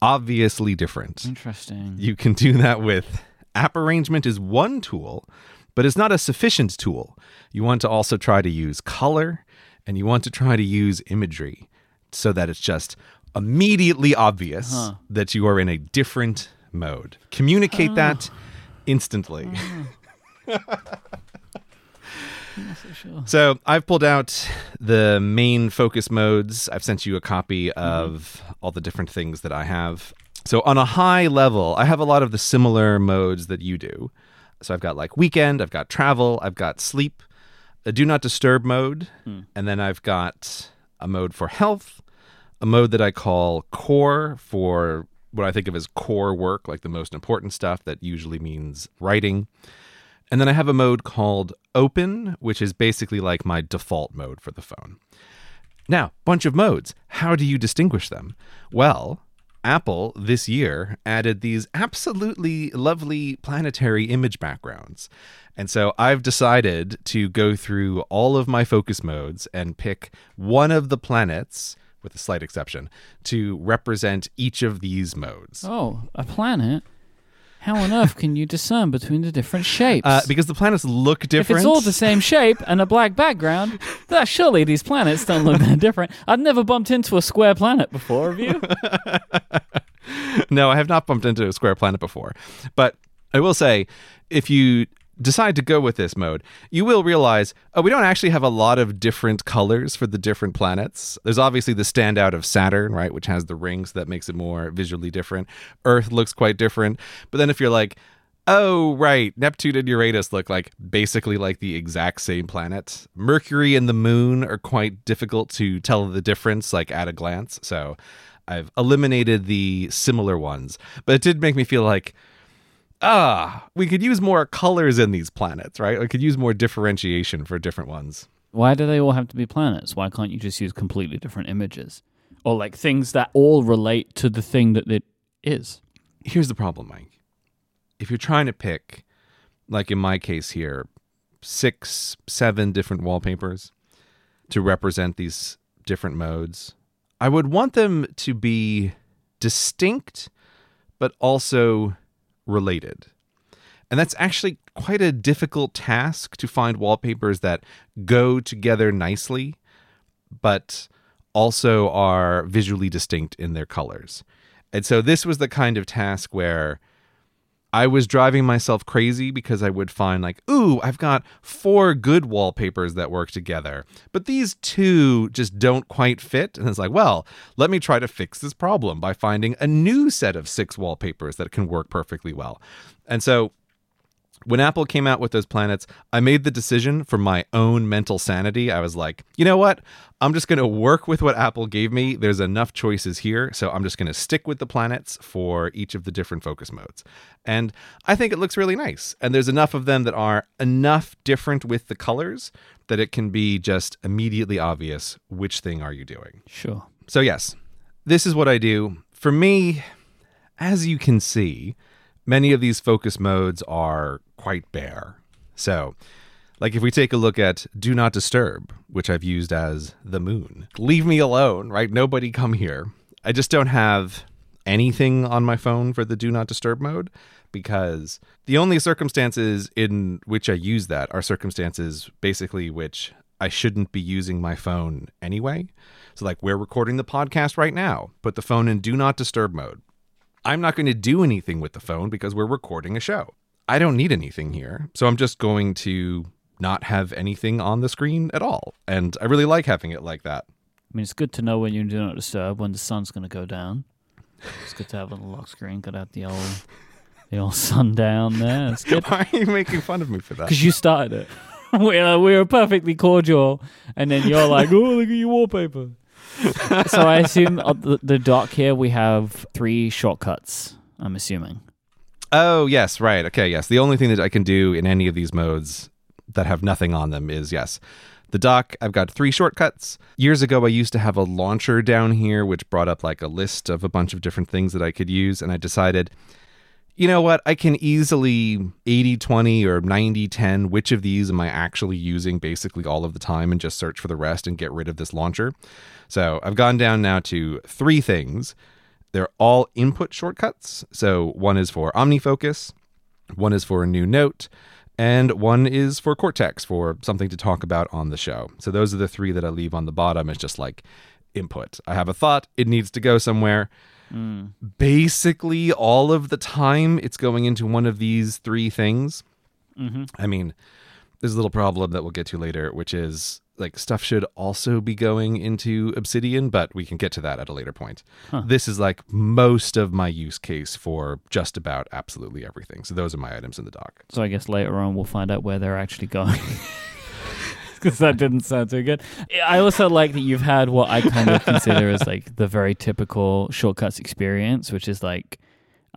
obviously different. Interesting. You can do that with app arrangement is one tool, but it's not a sufficient tool. You want to also try to use color and you want to try to use imagery. so that it's just immediately obvious Huh. that you are in a different mode. Communicate that oh. instantly. Oh. Not so sure. So I've pulled out the main focus modes. I've sent you a copy mm-hmm. of all the different things that I have. So on a high level, I have a lot of the similar modes that you do. So I've got like weekend, I've got travel, I've got sleep, a do not disturb mode, hmm. and then I've got a mode for health, a mode that I call core for what I think of as core work, like the most important stuff that usually means writing. And then I have a mode called open, which is basically like my default mode for the phone. Now, bunch of modes. How do you distinguish them? Well, Apple this year added these absolutely lovely planetary image backgrounds. And so I've decided to go through all of my focus modes and pick one of the planets, with a slight exception, to represent each of these modes. Oh, a planet? How on earth can you discern between the different shapes? Uh, because the planets look different. if it's all the same shape and a black background, that surely these planets don't look that different. I've never bumped into a square planet before, have you? no, I have not bumped into a square planet before. But I will say, if you decide to go with this mode, you will realize oh, we don't actually have a lot of different colors for the different planets. There's obviously the standout of Saturn, right, which has the rings that makes it more visually different. Earth looks quite different. But then if you're like, Oh, right. Neptune and Uranus look like basically like the exact same planet. Mercury and the moon are quite difficult to tell the difference, like at a glance. So I've eliminated the similar ones. But it did make me feel like, ah, we could use more colors in these planets, right? We could use more differentiation for different ones. Why do they all have to be planets? Why can't you just use completely different images? Or like things that all relate to the thing that it is? Here's the problem, Myke. If you're trying to pick, like in my case here, six, seven different wallpapers to represent these different modes, I would want them to be distinct, but also related. And that's actually quite a difficult task to find wallpapers that go together nicely, but also are visually distinct in their colors. And so this was the kind of task where I was driving myself crazy because I would find like, ooh, I've got four good wallpapers that work together, but these two just don't quite fit. And it's like, well, let me try to fix this problem by finding a new set of six wallpapers that can work perfectly well. And so when Apple came out with those planets, I made the decision for my own mental sanity. I was like, you know what? I'm just going to work with what Apple gave me. There's enough choices here. So I'm just going to stick with the planets for each of the different focus modes. And I think it looks really nice. And there's enough of them that are enough different with the colors that it can be just immediately obvious which thing are you doing. Sure. So, yes, this is what I do. For me, as you can see, many of these focus modes are quite bare. So, like if we take a look at Do Not Disturb, which I've used as the moon, leave me alone, right? Nobody come here. I just don't have anything on my phone for the Do Not Disturb mode because the only circumstances in which I use that are circumstances basically which I shouldn't be using my phone anyway. So, like, we're recording the podcast right now, put the phone in Do Not Disturb mode. I'm not going to do anything with the phone because we're recording a show. I don't need anything here. So I'm just going to not have anything on the screen at all. And I really like having it like that. I mean, it's good to know when you do not disturb when the sun's going to go down. It's good to have a little lock screen. Got out the old, the old sun down there. It's good Why are you making fun of me for that? because you started it. we, uh, we were perfectly cordial, and then you're like, "Oh, look at your wallpaper." so I assume uh, the, the dock here we have three shortcuts. I'm assuming. Oh, yes, right. Okay, yes. The only thing that I can do in any of these modes that have nothing on them is yes. The dock, I've got three shortcuts. Years ago, I used to have a launcher down here, which brought up like a list of a bunch of different things that I could use. And I decided, you know what? I can easily 80 20 or 90 10. Which of these am I actually using basically all of the time and just search for the rest and get rid of this launcher? So I've gone down now to three things. They're all input shortcuts. So one is for OmniFocus, one is for a new note, and one is for Cortex for something to talk about on the show. So those are the three that I leave on the bottom. It's just like input. I have a thought, it needs to go somewhere. Mm. Basically, all of the time, it's going into one of these three things. hmm I mean, there's a little problem that we'll get to later, which is like stuff should also be going into Obsidian, but we can get to that at a later point. Huh. This is like most of my use case for just about absolutely everything. So those are my items in the dock. So I guess later on we'll find out where they're actually going. Because that didn't sound too good. I also like that you've had what I kind of consider as like the very typical shortcuts experience, which is like,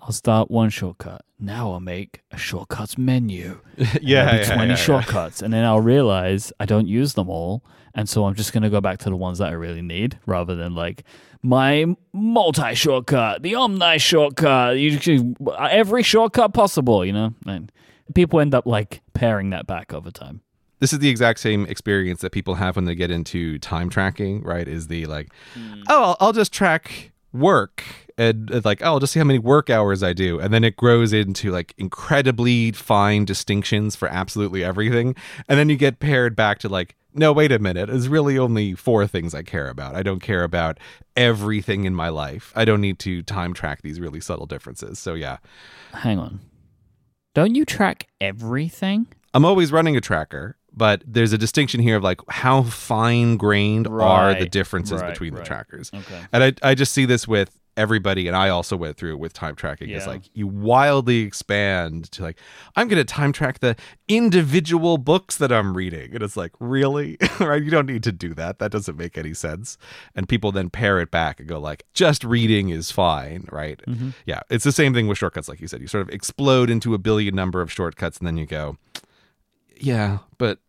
I'll start one shortcut. Now I'll make a shortcuts menu. yeah, There'll be 20 shortcuts. And then I'll realize I don't use them all. And so I'm just going to go back to the ones that I really need rather than like my multi shortcut, the omni shortcut, you every shortcut possible, you know? And people end up like pairing that back over time. This is the exact same experience that people have when they get into time tracking, right? Is the like, hmm. oh, I'll, I'll just track work and, and like, oh, I'll just see how many work hours I do. And then it grows into like incredibly fine distinctions for absolutely everything. And then you get paired back to like, no, wait a minute. It's really only four things I care about. I don't care about everything in my life. I don't need to time track these really subtle differences. So, yeah, Hang on. Don't you track everything? I'm always running a tracker, but there's a distinction here of like how fine grained are the differences right, between right. the trackers. Okay. And I, I just see this with everybody, and I also went through it with time tracking. It's Yeah. like you wildly expand to like, I'm going to time track the individual books that I'm reading. And it's like, really? right? You don't need to do that. That doesn't make any sense. And people then pare it back and go like, just reading is fine, right? Mm-hmm. Yeah, it's the same thing with shortcuts, like you said. You sort of explode into a billion number of shortcuts, and then you go, yeah, but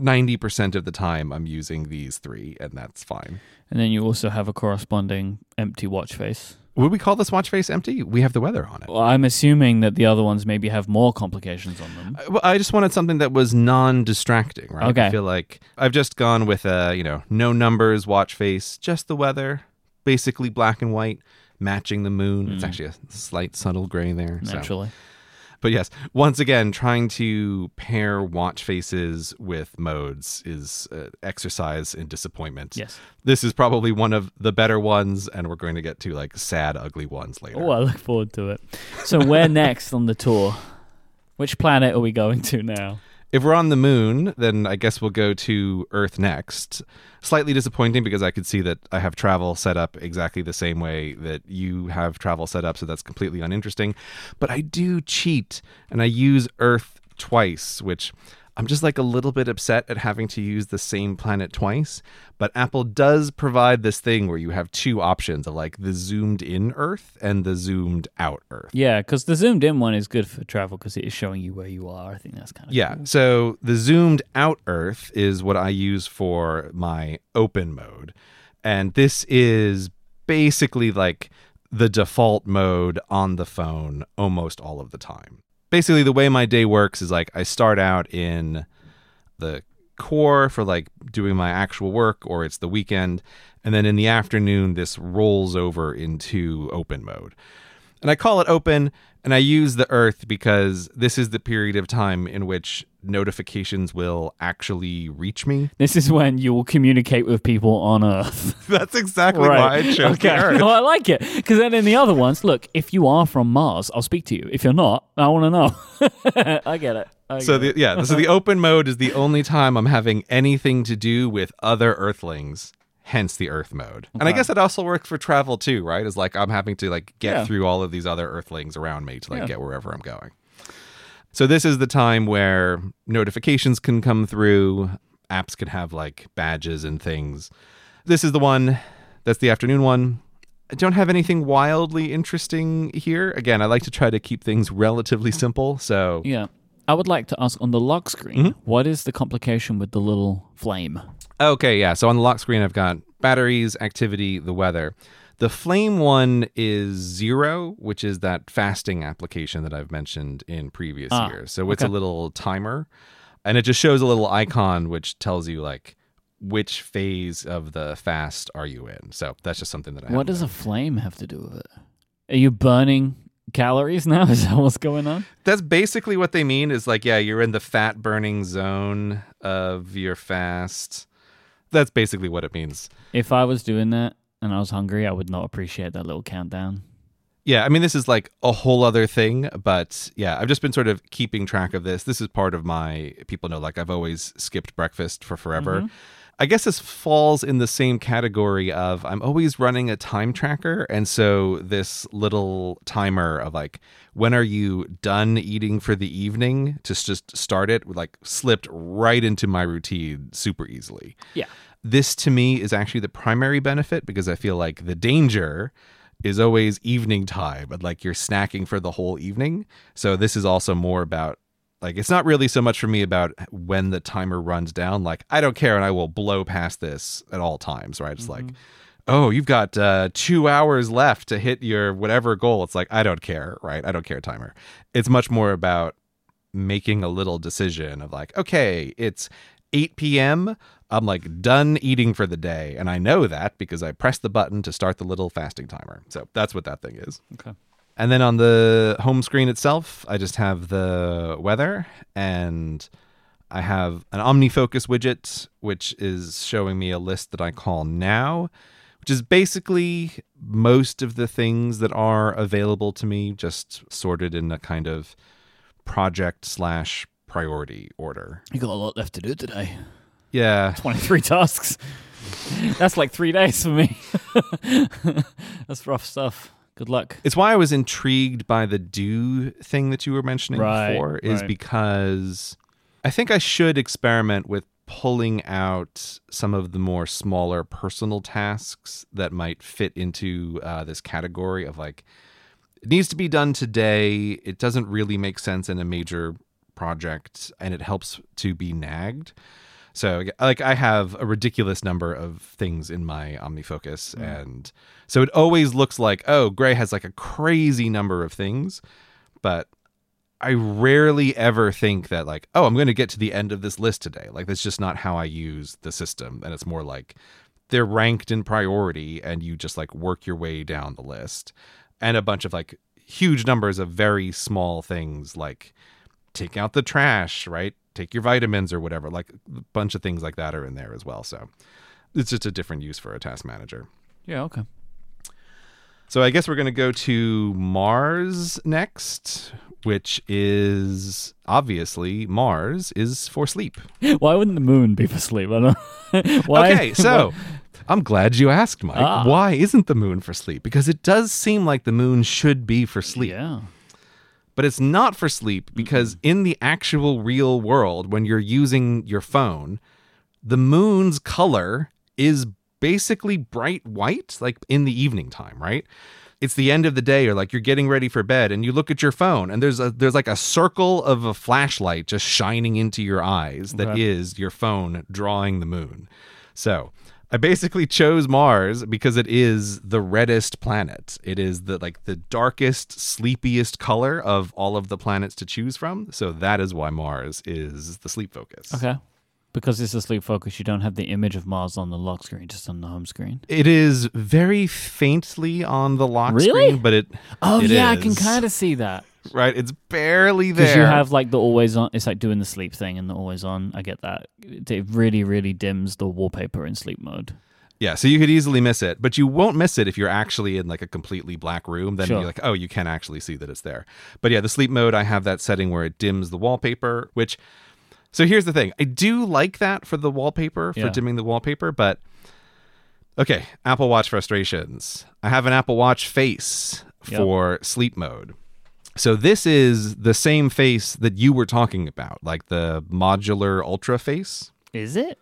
90% of the time I'm using these three, and that's fine. And then you also have a corresponding empty watch face. Would we call this watch face empty? We have the weather on it. Well, I'm assuming that the other ones maybe have more complications on them. I- well, I just wanted something that was non-distracting, right? Okay. I feel like I've just gone with a, you know, no numbers, watch face, just the weather, basically black and white, matching the moon. It's Mm. actually a slight subtle gray there. so- Naturally. But yes, once again, trying to pair watch faces with modes is uh, exercise in disappointment. Yes. This is probably one of the better ones, and we're going to get to like sad, ugly ones later. Oh, I look forward to it. So, where next on the tour? Which planet are we going to now? If we're on the moon, then I guess we'll go to Earth next. Slightly disappointing because I could see that I have travel set up exactly the same way that you have travel set up, so that's completely uninteresting. But I do cheat and I use Earth twice, which I'm just like a little bit upset at having to use the same planet twice. But Apple does provide this thing where you have two options of like the zoomed in Earth and the zoomed out Earth. Yeah, because the zoomed in one is good for travel because it is showing you where you are. I think that's kind of Yeah. cool. So the zoomed out Earth is what I use for my open mode. And this is basically like the default mode on the phone almost all of the time. Basically, the way my day works is like I start out in the core for like doing my actual work or it's the weekend. And then in the afternoon, this rolls over into open mode. And I call it open and I use the earth because this is the period of time in which notifications will actually reach me. This is when you will communicate with people on Earth. That's exactly why I chose okay. the earth. No, I like it because then in the other ones, look, if you are from Mars, I'll speak to you. If you're not, I want to know. I get it. I So get the, yeah, so the open mode is the only time I'm having anything to do with other earthlings, hence the earth mode. And I guess it also works for travel too, right? Is like I'm having to like get Yeah. through all of these other earthlings around me to like Yeah. get wherever I'm going. So this is the time where notifications can come through, apps can have like badges and things. This is the one that's the afternoon one. I don't have anything wildly interesting here. Again, I like to try to keep things relatively simple. So Yeah. I would like to ask on the lock screen, Mm-hmm. what is the complication with the little flame? Okay, yeah. So on the lock screen, I've got batteries, activity, the weather. The flame one is zero, which is that fasting application that I've mentioned in previous Ah, years. So it's a little timer, and it just shows a little icon which tells you like which phase of the fast are you in. So that's just something that I. What does done. a flame have to do with it? Are you burning calories now? Is that what's going on? That's basically what they mean. Is like yeah, you're in the fat burning zone of your fast. that's basically what it means. If I was doing that and I was hungry, I would not appreciate that little countdown. Yeah, I mean, this is like a whole other thing, but yeah, I've just been sort of keeping track of this. This is part of my people know, like, I've always skipped breakfast for forever. Mm-hmm. I guess this falls in the same category of I'm always running a time tracker. And so this little timer of like, when are you done eating for the evening to just start it, like, slipped right into my routine super easily. Yeah. This to me is actually the primary benefit because I feel like the danger is always evening time and like you're snacking for the whole evening. So this is also more about like it's not really so much for me about when the timer runs down. Like I don't care and I will blow past this at all times, right? It's like, oh, you've got uh, two hours left to hit your whatever goal. It's like I don't care, right? I don't care timer. It's much more about making a little decision of like, okay, it's 8 p.m. I'm like done eating for the day. And I know that because I pressed the button to start the little fasting timer. So that's what that thing is. Okay. And then on the home screen itself, I just have the weather and I have an OmniFocus widget, which is showing me a list that I call now, which is basically most of the things that are available to me, just sorted in a kind of project slash priority order. You got a lot left to do today. Yeah. 23 tasks. That's like three days for me. That's rough stuff. Good luck. It's why I was intrigued by the Due thing that you were mentioning Right, before, is right. because I think I should experiment with pulling out some of the more smaller personal tasks that might fit into uh, this category of like, it needs to be done today. It doesn't really make sense in a major project, and it helps to be nagged. So, like, I have a ridiculous number of things in my OmniFocus, hmm. and so it always looks like, oh, Grey has like a crazy number of things, but I rarely ever think that, like, oh, I'm going to get to the end of this list today. Like, that's just not how I use the system, and it's more like they're ranked in priority, and you just like work your way down the list, and a bunch of like huge numbers of very small things like take out the trash, right? Take your vitamins or whatever. Like a bunch of things like that are in there as well. So it's just a different use for a task manager. Yeah, okay. So I guess we're going to go to Mars next, which is obviously Mars is for sleep. Why wouldn't the moon be for sleep? I don't Why? Okay, so I'm glad you asked, Myke. Ah. Why isn't the moon for sleep? Because it does seem like the moon should be for sleep. Yeah. But it's not for sleep mm-hmm. because in the actual real world when you're using your phone the moon's color is basically bright white like in the evening time right? It's the end of the day or like you're getting ready for bed and you look at your phone and there's a there's like a circle of a flashlight just shining into your eyes that is Okay. your phone drawing the moon. So I basically chose Mars because it is the reddest planet. It is the like the darkest, sleepiest color of all of the planets to choose from. So that is why Mars is the sleep focus. Okay. Because it's a sleep focus, you don't have the image of Mars on the lock screen, just on the home screen. It is very faintly on the lock Really? screen, but it Oh It yeah, I can is. kind of see that right, it's barely there. because you have like the always on. It's like doing the sleep thing and the always on. I get that. It really, really dims the wallpaper in sleep mode. Yeah, so you could easily miss it, but you won't miss it if you're actually in like a completely black room. Then Sure. you're like, oh, you can actually see that it's there. But yeah, the sleep mode, I have that setting where it dims the wallpaper, which. So here's the thing I do like that for the wallpaper, for Yeah. dimming the wallpaper, but. Okay, Apple Watch frustrations. I have an Apple Watch face Yep. for sleep mode. So this is the same face that you were talking about, like the modular ultra face. Is it?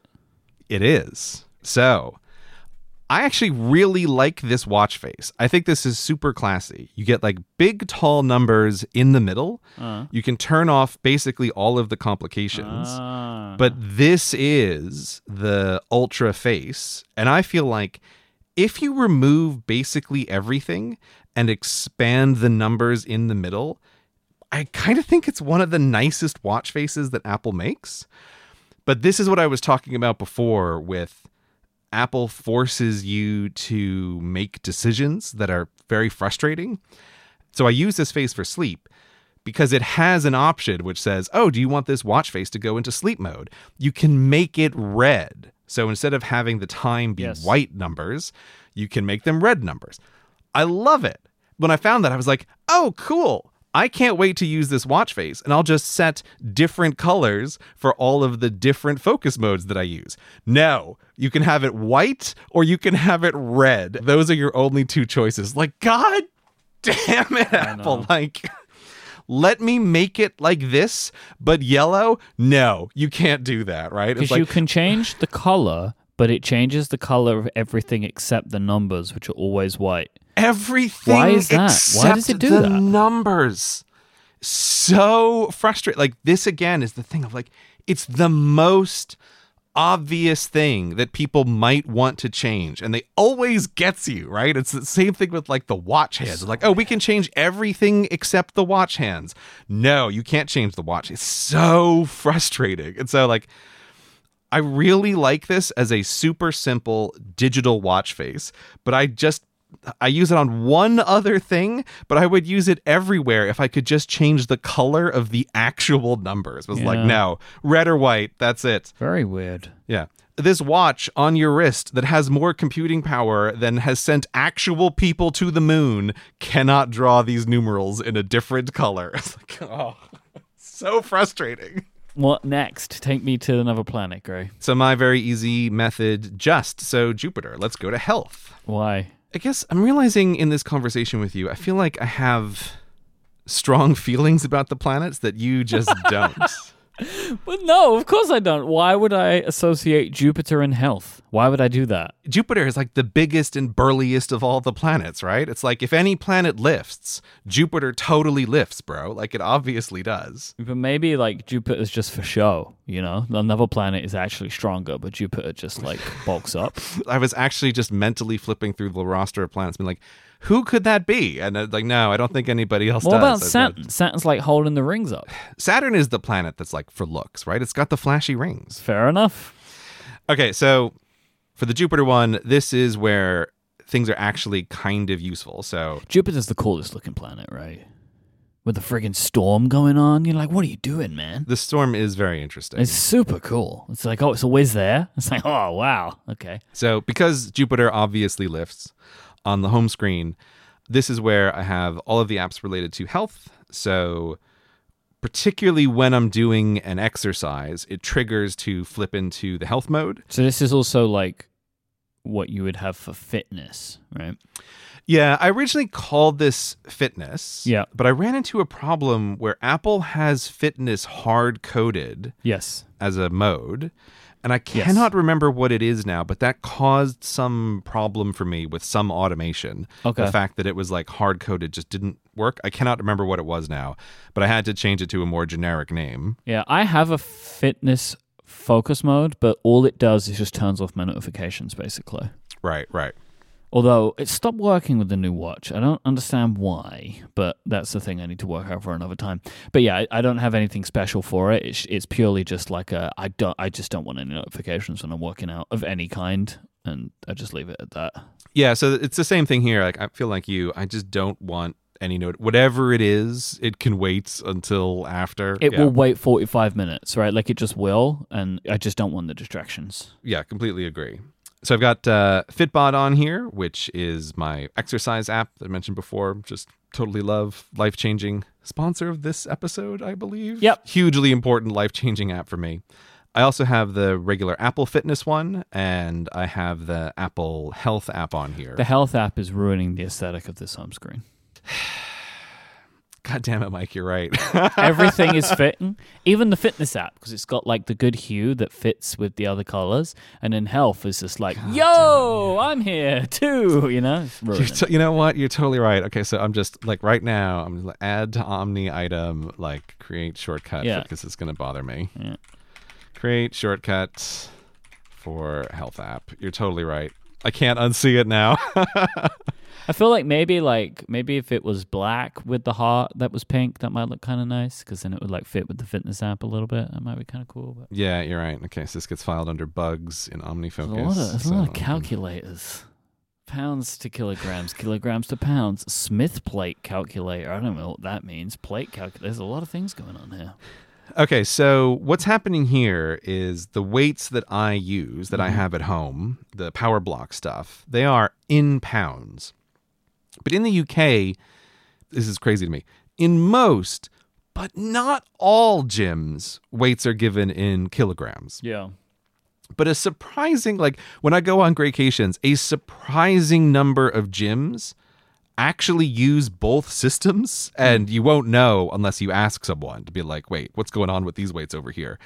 It is. So, I actually really like this watch face. I think this is super classy. You get like big, tall numbers in the middle. Uh, You can turn off basically all of the complications. ah. But this is the ultra face. And I feel like if you remove basically everything and expand the numbers in the middle, I kind of think it's one of the nicest watch faces that Apple makes. But this is what I was talking about before with Apple forces you to make decisions that are very frustrating. So I use this face for sleep because it has an option which says, "Oh, do you want this watch face to go into sleep mode?" You can make it red. So instead of having the time be Yes. white numbers, you can make them red numbers. I love it. When I found that, I was like, oh, cool. I can't wait to use this watch face, and I'll just set different colors for all of the different focus modes that I use. No, you can have it white or you can have it red. Those are your only two choices. Like, God damn it, Apple. Like, let me make it like this, but yellow? No, you can't do that, right? It's Because like, you can change the color, but it changes the color of everything except the numbers, which are always white. Everything Why is that? Why except does it do the that? numbers. So frustrating. Like this again is the thing of like it's the most obvious thing that people might want to change and they always gets you right? It's the same thing with like the watch hands. Like oh we can change everything except the watch hands. No you can't change the watch. It's so frustrating. And so like I really like this as a super simple digital watch face, but I just I use it on one other thing, but I would use it everywhere if I could just change the color of the actual numbers. It was like, no, red or white, that's it. Very weird. Yeah. This watch on your wrist that has more computing power than has sent actual people to the moon cannot draw these numerals in a different color. It's like, oh, so frustrating. What next? Take me to another planet, Grey. So my very easy method just so Jupiter. Let's go to health. Why? I guess I'm realizing in this conversation with you, I feel like I have strong feelings about the planets that you just don't. But no, of course I don't. Why would I associate Jupiter and health? Why would I do that? Jupiter is like the biggest and burliest of all the planets, right? It's like if any planet lifts, Jupiter totally lifts, bro. Like it obviously does. But maybe like Jupiter's just for show, you know? Another planet is actually stronger, but Jupiter just like bulks up. I was actually just mentally flipping through the roster of planets, being like, who could that be? And uh, like, no, I don't think anybody else What does. about Saturn? Saturn's like holding the rings up. Saturn is the planet that's like for looks, right? It's got the flashy rings. Fair enough. Okay, so for the Jupiter one, this is where things are actually kind of useful. So Jupiter's the coolest looking planet, right? With the friggin' storm going on. You're like, what are you doing, man? the storm is very interesting. It's super cool. It's like, oh, it's always there. It's like, oh, wow. Okay. So because Jupiter obviously lifts on the home screen, this is where I have all of the apps related to health. So particularly when I'm doing an exercise, it triggers to flip into the health mode. So this is also like what you would have for fitness, right? Yeah, I originally called this fitness. Yeah. But I ran into a problem where Apple has fitness hard coded Yes. as a mode. And I Yes. cannot remember what it is now, but that caused some problem for me with some automation. Okay. The fact that it was like hard coded just didn't work. I cannot remember what it was now, but I had to change it to a more generic name. Yeah, I have a fitness focus mode, but all it does is just turns off my notifications, basically. Right, right. Although it stopped working with the new watch. I don't understand why, but that's the thing I need to work out for another time. But yeah, I, I don't have anything special for it. It's, it's purely just like a I don't I just don't want any notifications when I'm working out of any kind, and I just leave it at that. Yeah, so it's the same thing here. Like I feel like you, I just don't want any note whatever it is, it can wait until after. It yeah. will wait 45 minutes, right? Like it just will, and I just don't want the distractions. Yeah, completely agree. So I've got uh, Fitbod on here, which is my exercise app that I mentioned before. Just totally love, life changing sponsor of this episode, I believe. Yep. Hugely important, life changing app for me. I also have the regular Apple Fitness one, and I have the Apple Health app on here. The health app is ruining the aesthetic of this home screen. God damn it, Myke, you're right. Everything is fitting, even the fitness app, because it's got like the good hue that fits with the other colors. And then health is just like, yo, I'm here too. You know, t- you know what? You're totally right. Okay, so I'm just like right now, I'm like, add to Omni item, like create shortcut Yeah. because it's going to bother me. Yeah. Create shortcut for health app. You're totally right. I can't unsee it now. I feel like maybe like maybe if it was black with the heart that was pink, that might look kind of nice because then it would like fit with the fitness app a little bit. That might be kind of cool. But yeah, you're right. Okay, so this gets filed under bugs in OmniFocus. there's a lot of, there's a lot of calculators. Pounds to kilograms, kilograms to pounds. Smith plate calculator. I don't know what that means. Plate calculator. There's a lot of things going on here. Okay, so what's happening here is the weights that I use that I mm-hmm. have at home, the power block stuff, they are in pounds. But in the UK, this is crazy to me. In most, but not all gyms, weights are given in kilograms. Yeah. But a surprising, like when I go on greycations, a surprising number of gyms actually use both systems. Hmm. And you won't know unless you ask someone to be like, wait, what's going on with these weights over here?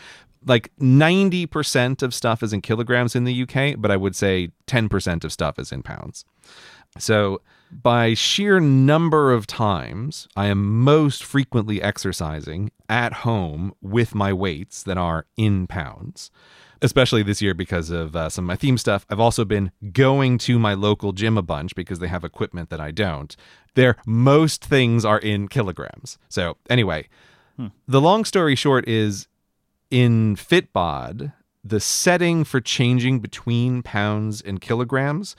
Like 90% of stuff is in kilograms in the UK, but I would say 10% of stuff is in pounds. So, by sheer number of times, I am most frequently exercising at home with my weights that are in pounds. Especially this year because of uh, some of my theme stuff. I've also been going to my local gym a bunch because they have equipment that I don't. There, most things are in kilograms. So, anyway, the long story short is in Fitbod, the setting for changing between pounds and kilograms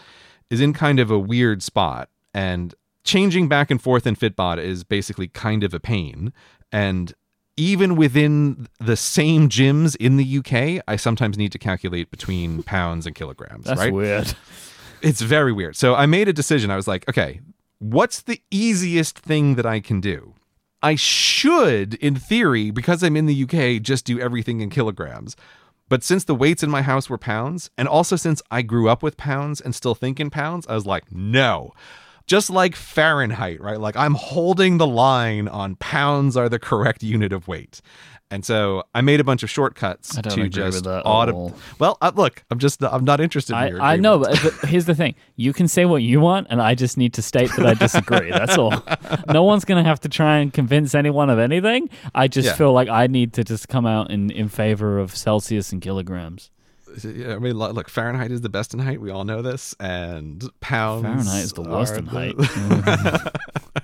is in kind of a weird spot. And changing back and forth in Fitbod is basically kind of a pain. And even within the same gyms in the UK, I sometimes need to calculate between pounds and kilograms, That's right? weird. It's very weird. So I made a decision. I was like, okay, what's the easiest thing that I can do? I should, in theory, because I'm in the UK, just do everything in kilograms. But since the weights in my house were pounds, and also since I grew up with pounds and still think in pounds, I was like, no. Just like Fahrenheit, right? Like I'm holding the line on pounds are the correct unit of weight. And so I made a bunch of shortcuts to just auto- Well, uh, look, I'm just I'm not interested in I, your I know, but, but here's the thing: you can say what you want, and I just need to state that I disagree. That's all. No one's gonna have to try and convince anyone of anything. I just Yeah. feel like I need to just come out in in favor of Celsius and kilograms. I mean, lo- look, Fahrenheit is the best in height. We all know this, and pounds. Fahrenheit is the worst in the- height.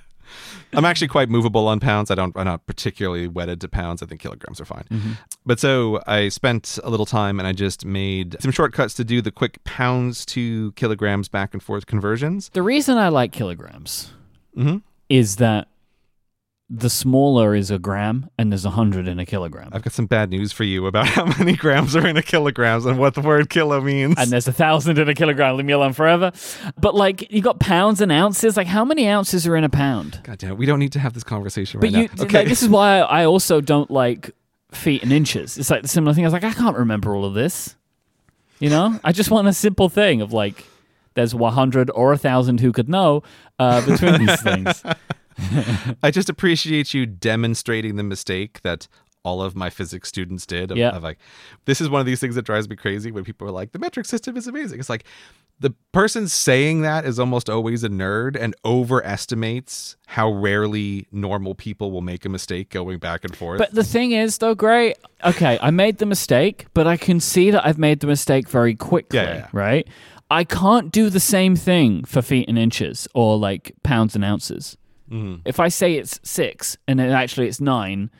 I'm actually quite movable on pounds. I don't. I'm not particularly wedded to pounds. I think kilograms are fine. Mm-hmm. But so I spent a little time and I just made some shortcuts to do the quick pounds to kilograms back and forth conversions. the reason I like kilograms hmm is that the smaller is a gram, and there's a hundred in a kilogram. I've got some bad news for you about how many grams are in a kilograms and what the word kilo means. and there's a thousand in a kilogram. Leave me alone forever. But like, you got pounds and ounces. Like, how many ounces are in a pound? God damn it, we don't need to have this conversation right But you, now. Okay. like, this is why I also don't like feet and inches. It's like the similar thing. I was like, I can't remember all of this. You know, I just want a simple thing of like, there's 100 or a thousand who could know uh, between these things. I just appreciate you demonstrating the mistake that all of my physics students did. Of, Yeah. of like, this is one of these things that drives me crazy when people are like, the metric system is amazing. It's like the person saying that is almost always a nerd and overestimates how rarely normal people will make a mistake going back and forth. But the thing is, though, Grey, okay, I made the mistake, but I can see that I've made the mistake very quickly, Yeah, yeah, yeah. right? I can't do the same thing for feet and inches or like pounds and ounces. Mhm. If I say it's six and then actually it's nine,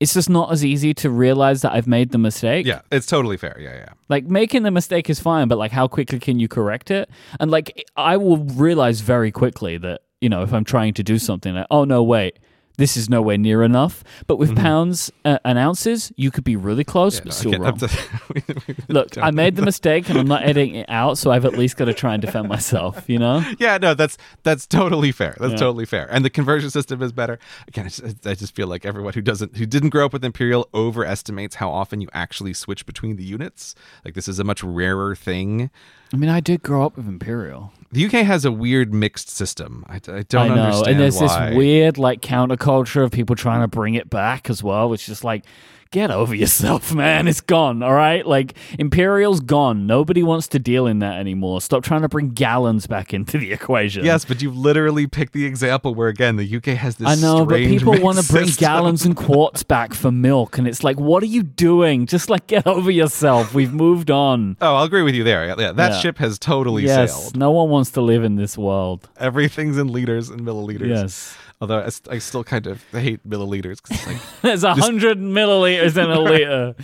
it's just not as easy to realize that I've made the mistake. yeah, it's totally fair. Yeah, yeah. Like making the mistake is fine, but like how quickly can you correct it? And like I will realize very quickly that, you know, if I'm trying to do something, like, oh no, wait, this is nowhere near enough. But with pounds uh, and ounces, you could be really close, but still Okay, wrong. up to- we- we- Look, I made the mistake and I'm not editing it out, so I've at least got to try and defend myself, you know? yeah, no, that's that's totally fair. That's Yeah. totally fair. And the conversion system is better. Again, I just, I just feel like everyone who doesn't who didn't grow up with Imperial overestimates how often you actually switch between the units. Like this is a much rarer thing. I mean, I did grow up with Imperial. The UK has a weird mixed system. I, I don't I know, understand and there's why. this weird like counterculture of people trying to bring it back as well, which is just like, get over yourself, man. It's gone. All right, like Imperial's gone. Nobody wants to deal in that anymore. Stop trying to bring gallons back into the equation. Yes, but you literally picked the example where again the UK has this. I know, but people want to bring gallons and quarts back for milk, and it's like, what are you doing? Just like get over yourself. We've moved on. Oh, I'll agree with you there. Yeah, yeah, that Yeah. ship has totally yes, sailed. no one wants to live in this world. Everything's in liters and milliliters. Yes. Although I still kind of hate milliliters 'cause it's like There's a hundred milliliters in a liter.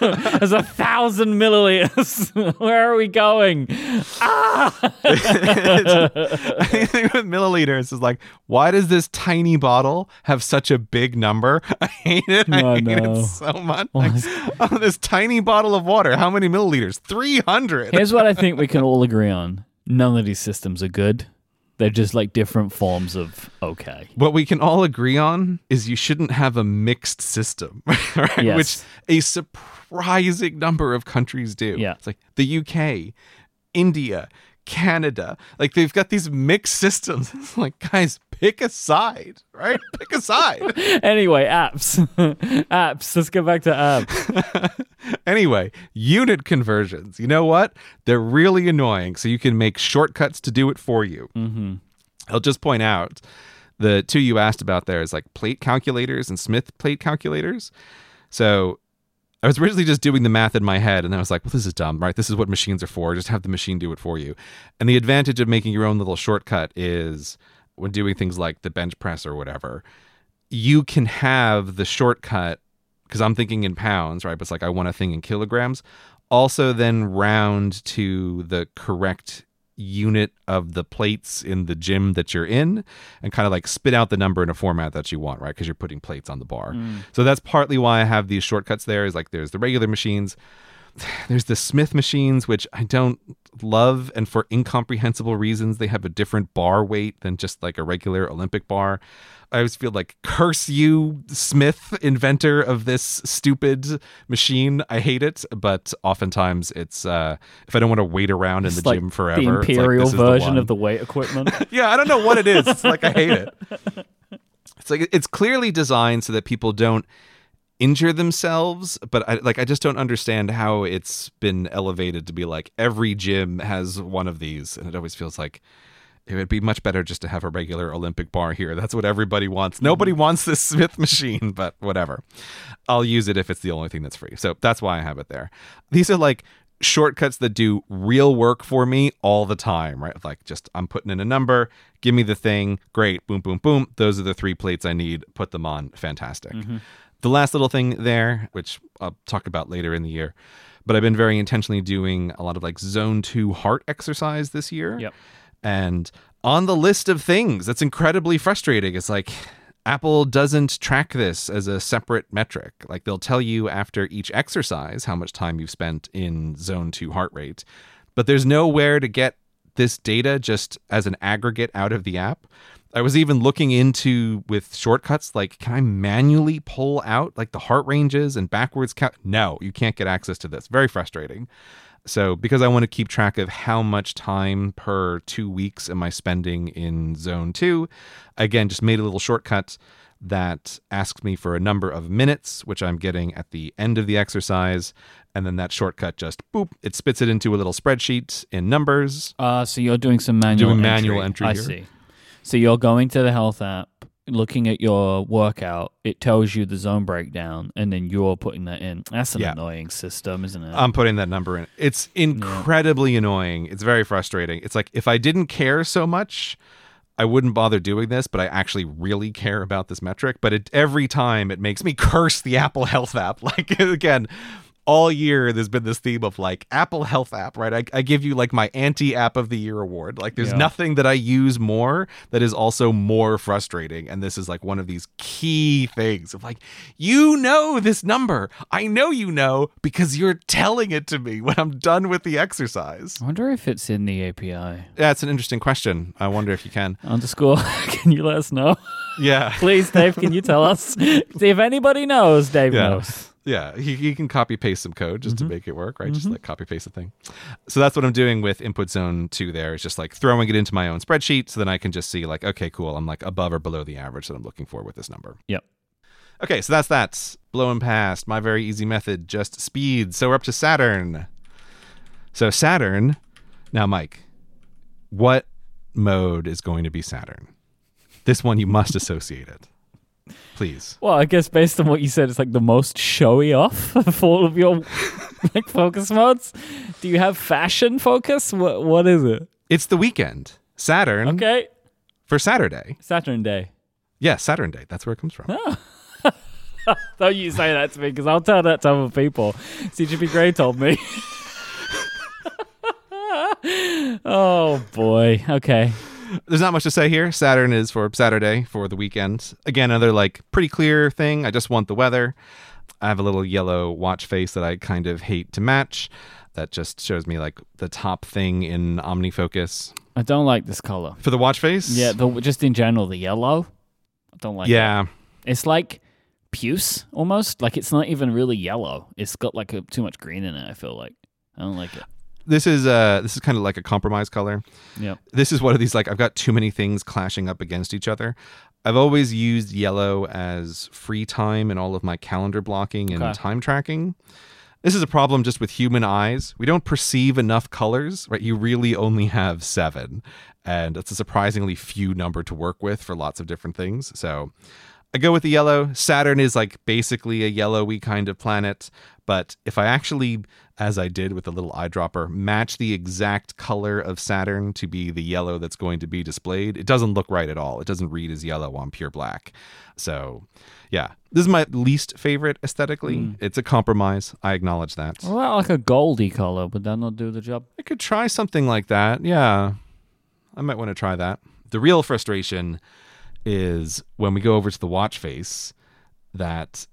There's a thousand milliliters. Where are we going? Ah! anything with milliliters is like, why does this tiny bottle have such a big number? I hate it. I Oh, hate no. it so much. Like, oh, this tiny bottle of water, how many milliliters? 300. Here's what I think we can all agree on: none of these systems are good. They're just like different forms of okay. What we can all agree on is you shouldn't have a mixed system, right? Yes. Which a surprising number of countries do. Yeah. It's like the UK, India, Canada. Like they've got these mixed systems. It's like, guys, pick a side, right? Pick a side. Anyway, apps, apps. Let's get back to apps. anyway, unit conversions. You know what? They're really annoying. So you can make shortcuts to do it for you. hmm I'll just point out the two you asked about there is like plate calculators and Smith plate calculators. So I was originally just doing the math in my head and I was like, well, this is dumb, right? This is what machines are for. Just have the machine do it for you. And the advantage of making your own little shortcut is when doing things like the bench press or whatever, you can have the shortcut because I'm thinking in pounds, right? But it's like I want a thing in kilograms. Also, then round to the correct unit of the plates in the gym that you're in and kind of like spit out the number in a format that you want, right? Because you're putting plates on the bar. Mm. So that's partly why I have these shortcuts there is like there's the regular machines. There's the Smith machines, which I don't love, and for incomprehensible reasons, they have a different bar weight than just like a regular Olympic bar. I always feel like, curse you, Smith, inventor of this stupid machine. I hate it, but oftentimes it's uh, if I don't want to wait around in the like gym forever, the it's like, imperial is version one. of the weight equipment. yeah, I don't know what it is. It's like I hate it. It's like it's clearly designed so that people don't injure themselves, but I like I just don't understand how it's been elevated to be like every gym has one of these, and it always feels like it would be much better just to have a regular Olympic bar here. That's what everybody wants. Mm-hmm. Nobody wants this Smith machine, but whatever. I'll use it if it's the only thing that's free. So that's why I have it there. These are like shortcuts that do real work for me all the time, right? Like just I'm putting in a number, give me the thing, great, boom, boom, boom. Those are the three plates I need. Put them on, fantastic. Mm-hmm. The last little thing there, which I'll talk about later in the year, but I've been very intentionally doing a lot of like zone two heart exercise this year. Yep. And on the list of things that's incredibly frustrating, it's like Apple doesn't track this as a separate metric. Like they'll tell you after each exercise how much time you've spent in zone two heart rate, but there's nowhere to get this data just as an aggregate out of the app. I was even looking into with shortcuts like can I manually pull out like the heart ranges and backwards count? No, you can't get access to this. Very frustrating. So, because I want to keep track of how much time per two weeks am I spending in zone two, again just made a little shortcut that asks me for a number of minutes, which I'm getting at the end of the exercise. And then that shortcut just boop, it spits it into a little spreadsheet in numbers. Uh, so you're doing some manual Doing manual entry I here. see. So you're going to the health app, looking at your workout. It tells you the zone breakdown, and then you're putting that in. That's an Yeah. annoying system, isn't it? I'm putting that number in. It's incredibly annoying. It's very frustrating. It's like if I didn't care so much, I wouldn't bother doing this, but I actually really care about this metric. But it, every time it makes me curse the Apple Health app. Like, again, all year there's been this theme of like Apple Health app, right? I, I give you like my anti app of the year award. Like, there's Yeah. nothing that I use more that is also more frustrating. And this is like one of these key things of like, you know this number. I know you know because you're telling it to me when I'm done with the exercise. I wonder if it's in the API. Yeah, it's an interesting question. I wonder if you can. Underscore. can you let us know? Yeah. Please, Dave, can you tell us? If anybody knows, Dave Yeah. knows. Yeah, he, he can copy paste some code just to mm-hmm. make it work, right? Just mm-hmm. like copy paste the thing. So that's what I'm doing with input zone two there. Is just like throwing it into my own spreadsheet so then I can just see like, okay, cool. I'm like above or below the average that I'm looking for with this number. Yep. Okay, so that's that. Blowing past my very easy method, just speed. So we're up to Saturn. So Saturn. Now, Myke, what mode is going to be Saturn? This one you must associate it. Please. Well, I guess based on what you said, it's like the most showy off of all of your like focus modes. Do you have fashion focus? What what is it? It's the weekend. Saturn Okay. for Saturday. Saturn Day. Yeah, Saturn Day. That's where it comes from. Oh. Don't you say that to me because I'll tell that to other people. CGP Grey told me. oh boy. Okay. There's not much to say here. Saturn is for Saturday for the weekend. Again, another like pretty clear thing. I just want the weather. I have a little yellow watch face that I kind of hate to match. That just shows me like the top thing in OmniFocus. I don't like this color. For the watch face? Yeah, the, just in general, the yellow. I don't like. Yeah. it. it's like puce almost. Like it's not even really yellow. It's got like a, too much green in it. I feel like I don't like it. This is uh this is kind of like a compromise color. Yeah. This is one of these like I've got too many things clashing up against each other. I've always used yellow as free time in all of my calendar blocking and Okay. time tracking. This is a problem just with human eyes. We don't perceive enough colors, right? You really only have seven, and it's a surprisingly few number to work with for lots of different things. So I go with the yellow. Saturn is like basically a yellowy kind of planet, but if I actually, as I did with the little eyedropper, match the exact color of Saturn to be the yellow that's going to be displayed, it doesn't look right at all. It doesn't read as yellow on pure black. So, yeah, this is my least favorite aesthetically. Hmm. It's a compromise. I acknowledge that. What about like a goldy color? Would that not do the job? I could try something like that. Yeah. I might want to try that. The real frustration is when we go over to the watch face that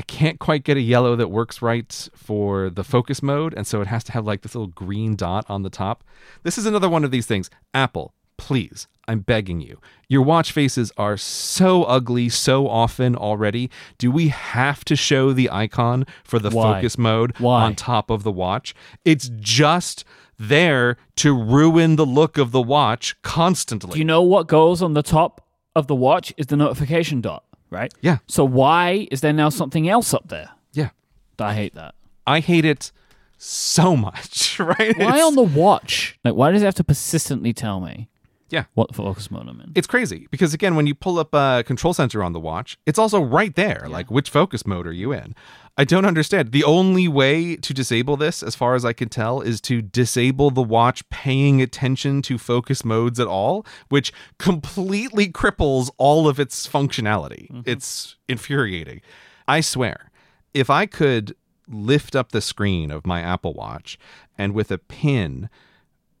I can't quite get a yellow that works right for the focus mode. And so it has to have like this little green dot on the top. This is another one of these things. Apple, please, I'm begging you. Your watch faces are so ugly so often already. Do we have to show the icon for the Why? focus mode Why? on top of the watch? It's just there to ruin the look of the watch constantly. Do you know what goes on the top of the watch is the notification dot, right? Yeah. So why is there now something else up there? yeah. I hate that. I hate it so much, right? Why It's- on the watch? Like, why does it have to persistently tell me? Yeah. What the focus mode I'm in? it's crazy because again when you pull up a control center on the watch it's also right there like which focus mode are you in i don't understand. The only way to disable this as far as i can tell is to disable the watch paying attention to focus modes at all which completely cripples all of its functionality. Mm-hmm. It's infuriating. I swear if i could lift up the screen of my apple watch and with a pin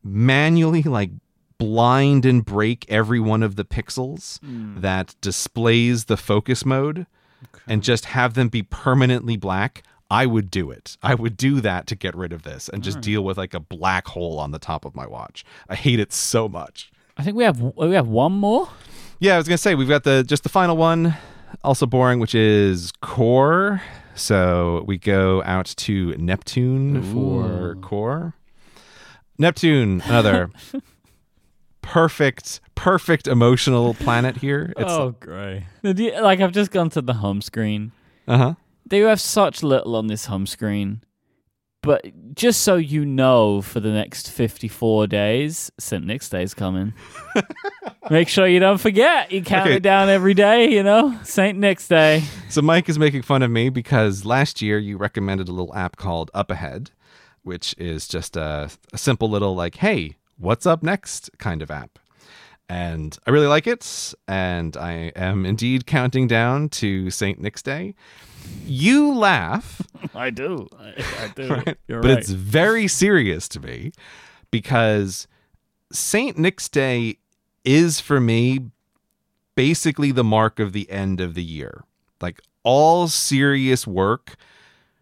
manually like blind and break every one of the pixels mm. that displays the focus mode and just have them be permanently black i would do it. I would do that to get rid of this and just hmm. deal with like a black hole on the top of my watch. I hate it so much. I think we have we have one more. yeah i was gonna say we've got the just the final one also boring which is core. So we go out to neptune for core. Neptune another perfect perfect emotional planet here it's oh, great! Like I've just gone to the home screen. uh-huh They have such little on this home screen. But just so you know, for the next 54 days, St. Nick's Day's coming. Make sure you don't forget. You count Okay. it down every day, you know? St. Nick's Day. So Myke is making fun of me because last year you recommended a little app called Up Ahead, which is just a, a simple little like, hey, what's up next kind of app. And I really like it, and I am indeed counting down to St. Nick's Day. You laugh, I do. I, I do. right? You're but right. it's very serious to me because St. Nick's Day is for me basically the mark of the end of the year. Like all serious work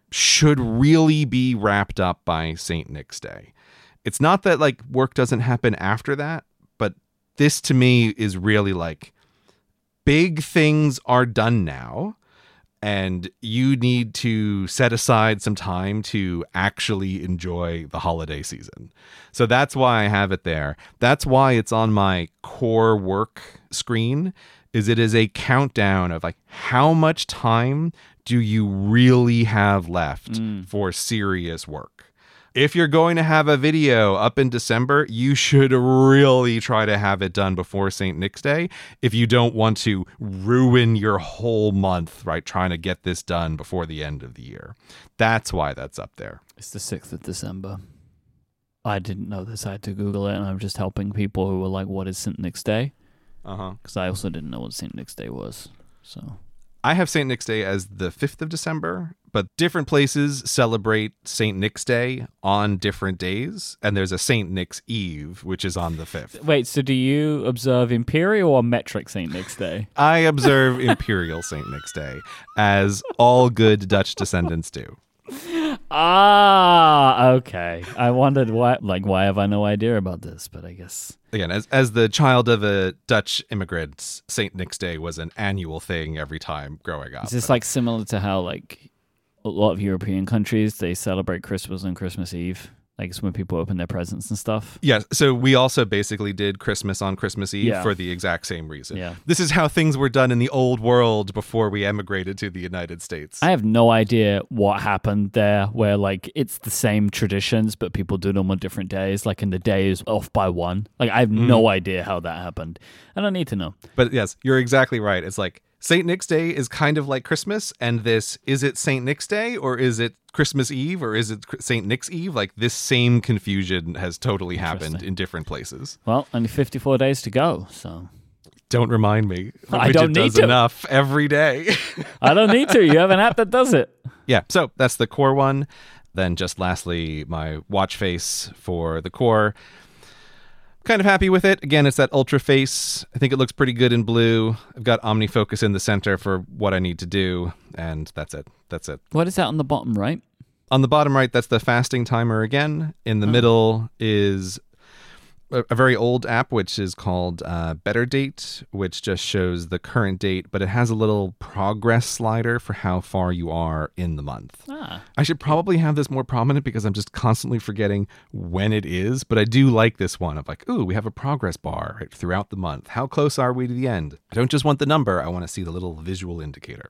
should really be wrapped up by St. Nick's Day. It's not that like work doesn't happen after that, this to me is really like big things are done now and you need to set aside some time to actually enjoy the holiday season. So that's why I have it there. That's why it's on my core work screen is it is a countdown of like how much time do you really have left mm. for serious work. If you're going to have a video up in December, you should really try to have it done before St. Nick's Day if you don't want to ruin your whole month, right? Trying to get this done before the end of the year. That's why that's up there. It's the 6th of December. I didn't know this. I had to Google it, and I'm just helping people who were like, what is St. Nick's Day? Uh huh. because I also didn't know what St. Nick's Day was. So I have St. Nick's Day as the 5th of December, but different places celebrate St. Nick's Day on different days. And there's a St. Nick's Eve, which is on the 5th. wait, so do you observe imperial or metric St. Nick's Day? I observe Imperial St. Nick's Day, as all good Dutch descendants do. Ah, okay. I wondered why, like, why have I no idea about this? But I guess Again, as, as the child of a Dutch immigrant, St. Nick's Day was an annual thing every time growing up. is this like similar to how like a lot of European countries they celebrate Christmas on Christmas Eve? Like it's when people open their presents and stuff. Yeah. so we also basically did Christmas on Christmas Eve Yeah. for the exact same reason. Yeah. This is how things were done in the old world before we emigrated to the United States. I have no idea what happened there, where like it's the same traditions, but people do them on different days. Like, in the days off by one. Like, I have no mm-hmm. idea how that happened. I don't need to know. But yes, you're exactly right. It's like St. Nick's Day is kind of like Christmas, and this is it St. Nick's Day or is it Christmas Eve or is it St. Nick's Eve? Like this same confusion has totally happened in different places. Well, only fifty-four days to go, so Don't remind me. I don't need to. enough every day. I don't need to. You have an app that does it. yeah, so that's the core one. Then just lastly, my watch face for the core. Kind of happy with it. Again, it's that ultra face. I think it looks pretty good in blue. I've got OmniFocus in the center for what I need to do, and that's it. That's it. What is that on the bottom right? On the bottom right, that's the fasting timer again. In the oh. middle is a, very old app, which is called uh, Better Date, which just shows the current date, but it has a little progress slider for how far you are in the month. Ah, I should probably have this more prominent because I'm just constantly forgetting when it is, but I do like this one of like, ooh, we have a progress bar right, throughout the month. How close are we to the end? I don't just want the number, I want to see the little visual indicator.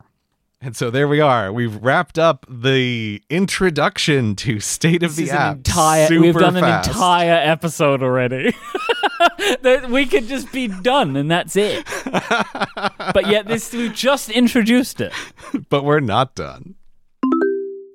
And so there we are. We've wrapped up the introduction to State of this the is App. entire. super We've done fast. an entire episode already. that we could just be done and that's it. but yet, this we just introduced it. but we're not done.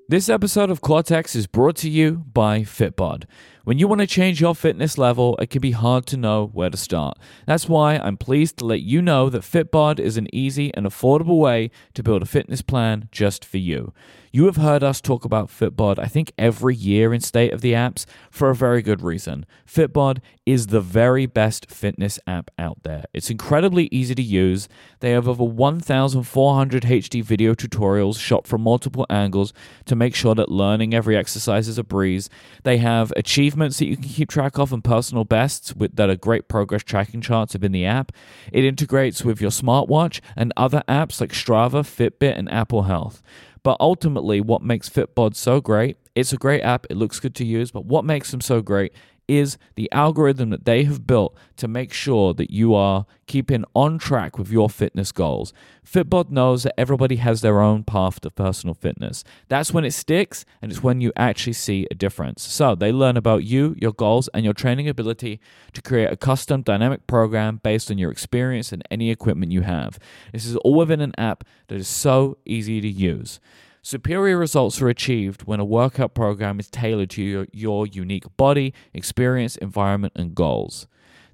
This episode of Cortex is brought to you by Fitbod. When you want to change your fitness level, it can be hard to know where to start. That's why I'm pleased to let you know that Fitbod is an easy and affordable way to build a fitness plan just for you. You have heard us talk about Fitbod, I think, every year in State of the Apps for a very good reason. Fitbod is the very best fitness app out there. It's incredibly easy to use. They have over 1,400 HD video tutorials shot from multiple angles to make sure that learning every exercise is a breeze. They have achievements that you can keep track of and personal bests with, that are great progress tracking charts within the app. It integrates with your smartwatch and other apps like Strava, Fitbit, and Apple Health. But ultimately, what makes Fitbod so great, it's a great app, it looks good to use, but what makes them so great is the algorithm that they have built to make sure that you are keeping on track with your fitness goals. Fitbod knows that everybody has their own path to personal fitness. That's when it sticks and it's when you actually see a difference. So they learn about you, your goals, and your training ability to create a custom dynamic program based on your experience and any equipment you have. This is all within an app that is so easy to use. Superior results are achieved when a workout program is tailored to your, your unique body, experience, environment, and goals.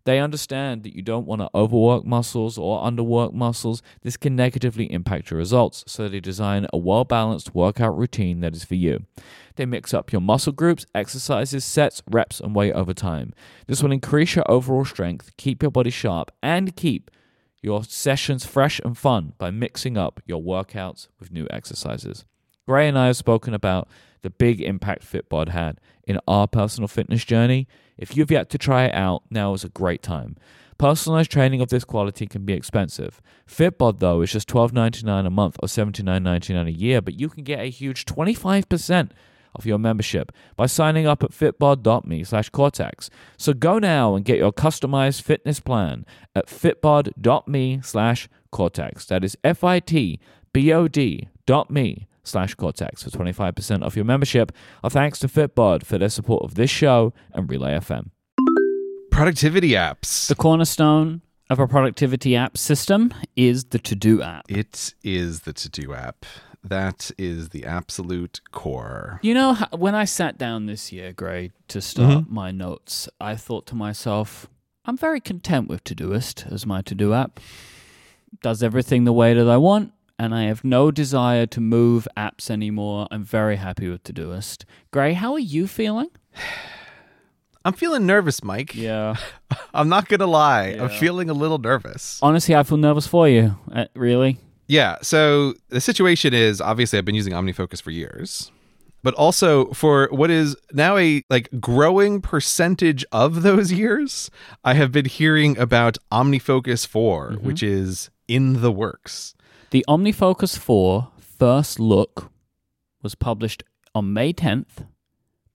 They understand that you don't want to overwork muscles or underwork muscles. This can negatively impact your results, so they design a well balanced workout routine that is for you. They mix up your muscle groups, exercises, sets, reps, and weight over time. This will increase your overall strength, keep your body sharp, and keep your sessions fresh and fun by mixing up your workouts with new exercises. Grey and I have spoken about the big impact Fitbod had in our personal fitness journey. If you've yet to try it out, now is a great time. Personalized training of this quality can be expensive. Fitbod, though, is just $12.99 a month or $79.99 a year, but you can get a huge 25% of your membership by signing up at fitbod.me slash cortex. So go now and get your customized fitness plan at fitbod.me slash cortex. That is F-I-T-B-O-D dot me slash cortex for 25% off your membership. Our thanks to Fitbod for their support of this show and Relay FM. Productivity apps. The cornerstone of a productivity app system is the to do app. It is the to do app. That is the absolute core. You know, when I sat down this year, Grey, to start mm-hmm. my notes, I thought to myself, I'm very content with Todoist as my to do app. Does everything the way that I want, and I have no desire to move apps anymore. I'm very happy with Todoist. Grey, how are you feeling? I'm feeling nervous, Myke. Yeah. I'm not going to lie. I'm feeling a little nervous. Honestly, I feel nervous for you. Uh, really? Yeah. So the situation is obviously I've been using OmniFocus for years, but also for what is now a like growing percentage of those years, I have been hearing about OmniFocus 4, which is in the works. The OmniFocus 4 first look was published on May 10th,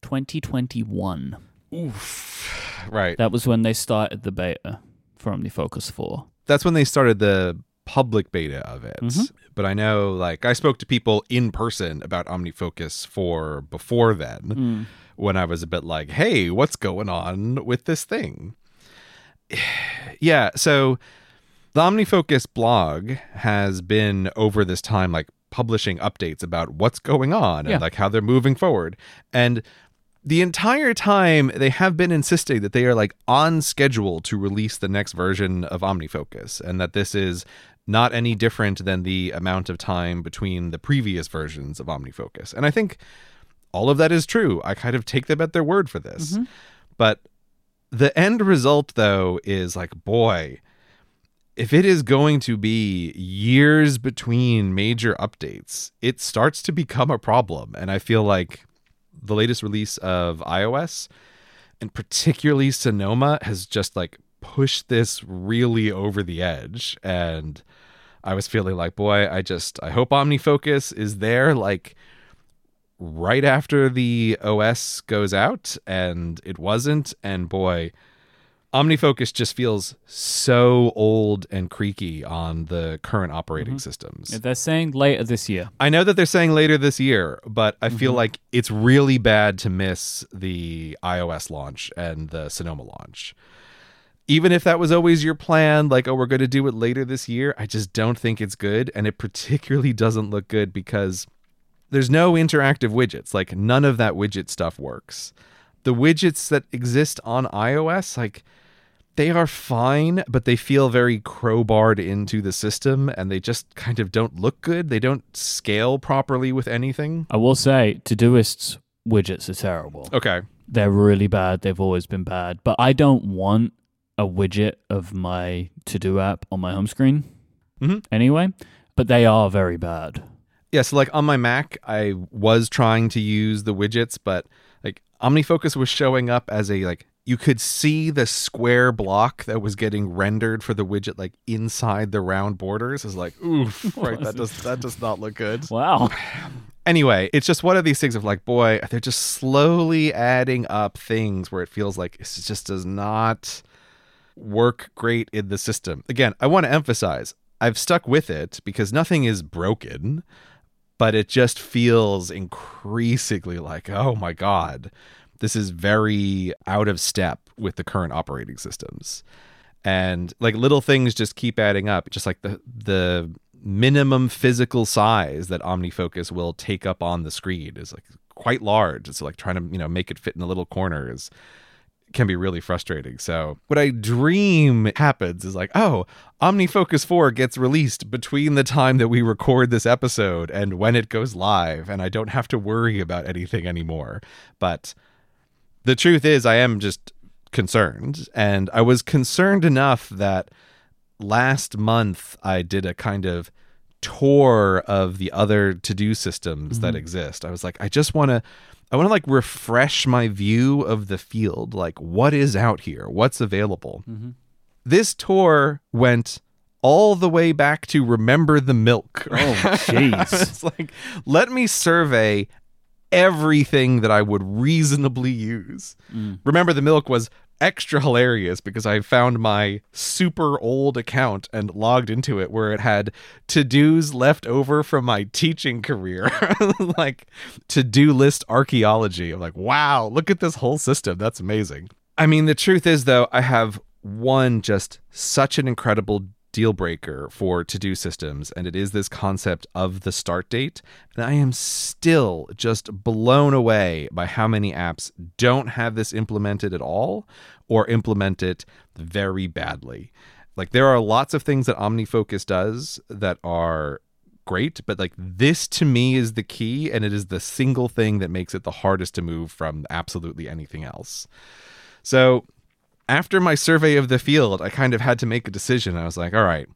2021. Oof. Right. That was when they started the beta for OmniFocus 4. That's when they started the public beta of it. Mhm. But I know like I spoke to people in person about OmniFocus 4 before then. Mm. when I was a bit like, hey, what's going on with this thing? yeah, so the OmniFocus blog has been over this time like publishing updates about what's going on and like how they're moving forward. And the entire time they have been insisting that they are like on schedule to release the next version of OmniFocus and that this is not any different than the amount of time between the previous versions of OmniFocus. And I think all of that is true. I kind of take them at their word for this. Mm-hmm. But the end result, though, is like, boy, if it is going to be years between major updates, it starts to become a problem. And I feel like the latest release of iOS and particularly Sonoma has just like pushed this really over the edge. And I was feeling like, boy, I just, I hope OmniFocus is there like right after the OS goes out, and it wasn't. And boy, OmniFocus just feels so old and creaky on the current operating mm-hmm. systems. They're saying later this year. I know that they're saying later this year, but I feel mm-hmm. like it's really bad to miss the iOS launch and the Sonoma launch. Even if that was always your plan, like, oh, we're going to do it later this year, I just don't think it's good. And it particularly doesn't look good because there's no interactive widgets. Like, none of that widget stuff works. The widgets that exist on iOS, like, they are fine, but they feel very crowbarred into the system and they just kind of don't look good. They don't scale properly with anything. I will say, Todoist's widgets are terrible. Okay. They're really bad. They've always been bad. But I don't want a widget of my to do app on my home screen Mhm. anyway. But they are very bad. Yeah, so like on my Mac, I was trying to use the widgets, but like OmniFocus was showing up as a like you could see the square block that was getting rendered for the widget like inside the round borders. Is like, oof, right? That does that does not look good. Wow. Anyway, it's just one of these things of like, boy, they're just slowly adding up things where it feels like this just does not work great in the system. Again, I want to emphasize I've stuck with it because nothing is broken, but it just feels increasingly like, oh my God, this is very out of step with the current operating systems. And like little things just keep adding up, just like the the minimum physical size that OmniFocus will take up on the screen is like quite large. It's like trying to, you know, make it fit in the little corners can be really frustrating. So, what I dream happens is like, oh, OmniFocus 4 gets released between the time that we record this episode and when it goes live, and I don't have to worry about anything anymore. But the truth is, I am just concerned. And I was concerned enough that last month I did a kind of tour of the other to do systems that mm-hmm. exist. I was like, I just want to. I want to like refresh my view of the field. Like, what is out here? What's available? Mm-hmm. This tour went all the way back to Remember the Milk. Oh, jeez. it's like, let me survey everything that I would reasonably use. Mm. Remember the Milk was extra hilarious because I found my super old account and logged into it where it had to dos left over from my teaching career, like to do list archaeology. I'm like, wow, look at this whole system. That's amazing. I mean, the truth is, though, I have one just such an incredible deal breaker for to do systems, and it is this concept of the start date. And I am still just blown away by how many apps don't have this implemented at all or implement it very badly. Like, there are lots of things that OmniFocus does that are great, but like this to me is the key, and it is the single thing that makes it the hardest to move from absolutely anything else. So, after my survey of the field, I kind of had to make a decision. I was like, all right,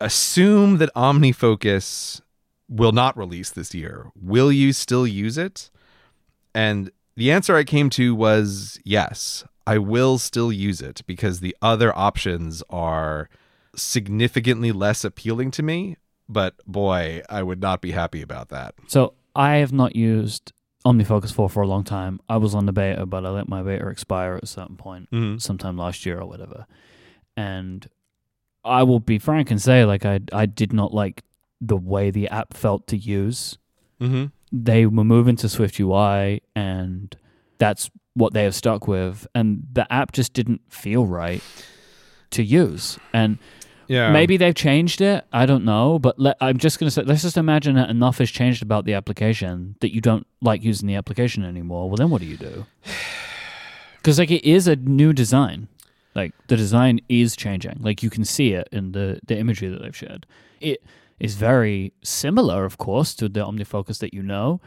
assume that OmniFocus will not release this year. Will you still use it? And the answer I came to was yes, I will still use it because the other options are significantly less appealing to me. But boy, I would not be happy about that. So I have not used OmniFocus 4 for a long time. I was on the beta, but I let my beta expire at a certain point, Mm-hmm. sometime last year or whatever. And I will be frank and say, like, I I did not like the way the app felt to use. Mm-hmm. They were moving to Swift UI, and that's what they have stuck with. And the app just didn't feel right to use. And Yeah. Maybe they've changed it. I don't know. But let, I'm just going to say, let's just imagine that enough has changed about the application that you don't like using the application anymore. Well, then what do you do? Because like it is a new design. Like the design is changing. Like you can see it in the the imagery that they've shared. It is very similar, of course, to the OmniFocus that you know,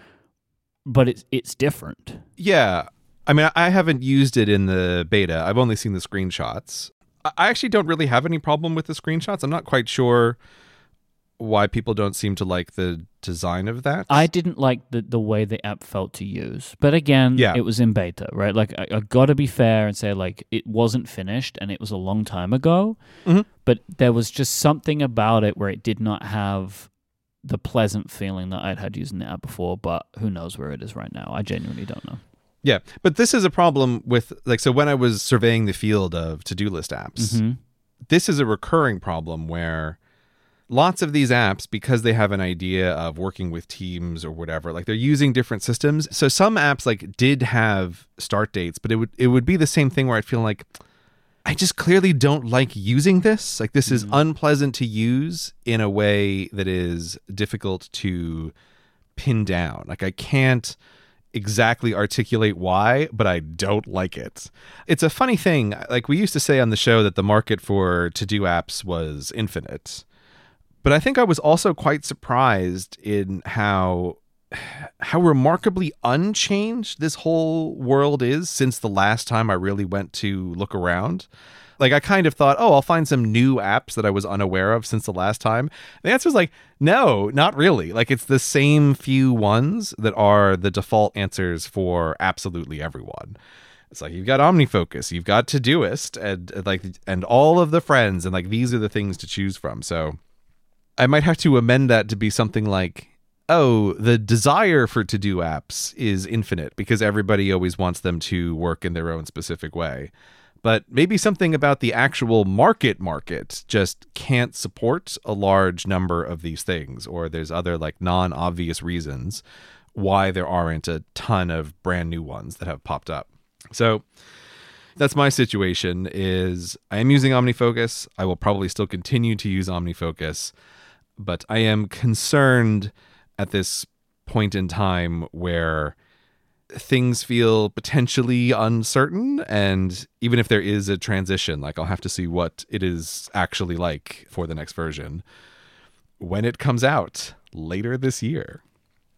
but it's it's different. Yeah. I mean, I haven't used it in the beta. I've only seen the screenshots. I actually don't really have any problem with the screenshots. I'm not quite sure why people don't seem to like the design of that. I didn't like the, the way the app felt to use. But again, Yeah. it was in beta, right? Like, I, I got to be fair and say, like, it wasn't finished and it was a long time ago. Mhm. But there was just something about it where it did not have the pleasant feeling that I'd had using the app before. But who knows where it is right now? I genuinely don't know. Yeah, but this is a problem with like so when I was surveying the field of to-do list apps, hmm this is a recurring problem where lots of these apps because they have an idea of working with teams or whatever like they're using different systems. So some apps like did have start dates but it would it would be the same thing where i'd feel like i just clearly don't like using this. Like this is unpleasant to use in a way that is difficult to pin down. Like i can't exactly articulate why, but I don't like it. It's a funny thing. Like we used to say on the show that the market for to do apps was infinite. But I think I was also quite surprised in how how remarkably unchanged this whole world is since the last time I really went to look around. Like I kind of thought, oh, I'll find some new apps that I was unaware of since the last time. The answer is like, no, not really. Like it's the same few ones that are the default answers for absolutely everyone. It's like you've got OmniFocus, you've got Todoist, and, and like and all of the friends, and like these are the things to choose from. So I might have to amend that to be something like, oh, the desire for to do apps is infinite because everybody always wants them to work in their own specific way. But maybe something about the actual market market just can't support a large number of these things, or there's other like non obvious reasons why there aren't a ton of brand new ones that have popped up. So that's my situation is I am using OmniFocus. I will probably still continue to use OmniFocus, but I am concerned at this point in time where things feel potentially uncertain and even if there is a transition like I'll have to see what it is actually like for the next version when it comes out later this year.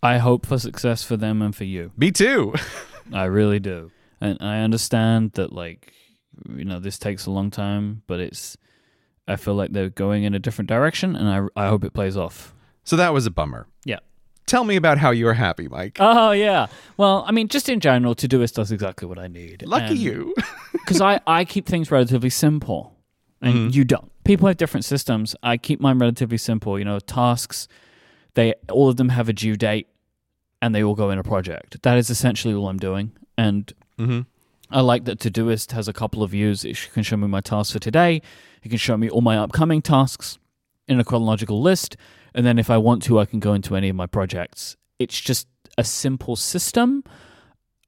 I hope for success for them and for you. Me too. I really do. And I understand that like you know this takes a long time, but it's I feel like they're going in a different direction and I I hope it plays off. so that was a bummer. Yeah. Tell me about how you're happy, Myke. Oh yeah. Well, I mean just in general Todoist does exactly what I need. Lucky you. Cuz I I keep things relatively simple and Mhm. you don't. People have different systems. I keep mine relatively simple, you know, tasks they all of them have a due date and they all go in a project. That is essentially all I'm doing. And hmm I like that Todoist has a couple of views. It can show me my tasks for today. It can show me all my upcoming tasks in a chronological list. And then if I want to, I can go into any of my projects. It's just a simple system,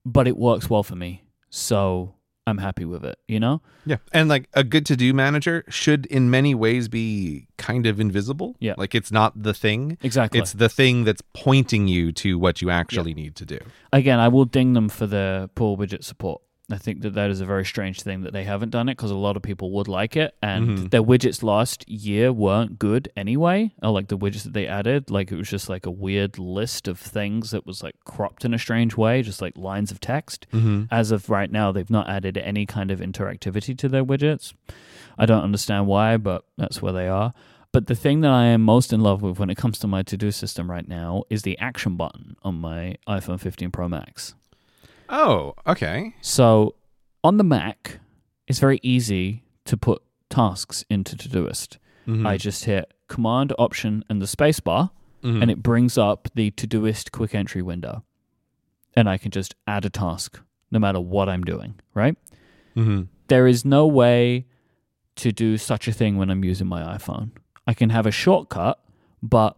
but it works well for me. So I'm happy with it, you know? Yeah. And like a good to do manager should in many ways be kind of invisible. Yeah. Like it's not the thing. Exactly. It's the thing that's pointing you to what you actually need to do. Again, I will ding them for the poor widget support. I think that that is a very strange thing that they haven't done it because a lot of people would like it, and Mhm. their widgets last year weren't good anyway. Or like the widgets that they added, like it was just like a weird list of things that was like cropped in a strange way, just like lines of text. Mm-hmm. As of right now, they've not added any kind of interactivity to their widgets. I don't understand why, but that's where they are. But the thing that I am most in love with when it comes to my to do system right now is the action button on my iPhone 15 Pro Max. Oh, okay. So on the Mac, it's very easy to put tasks into Todoist. Mhm. I just hit Command, Option, and the spacebar, Mhm. and it brings up the Todoist quick entry window. And I can just add a task no matter what I'm doing, right? Mhm. There is no way to do such a thing when I'm using my iPhone. I can have a shortcut, but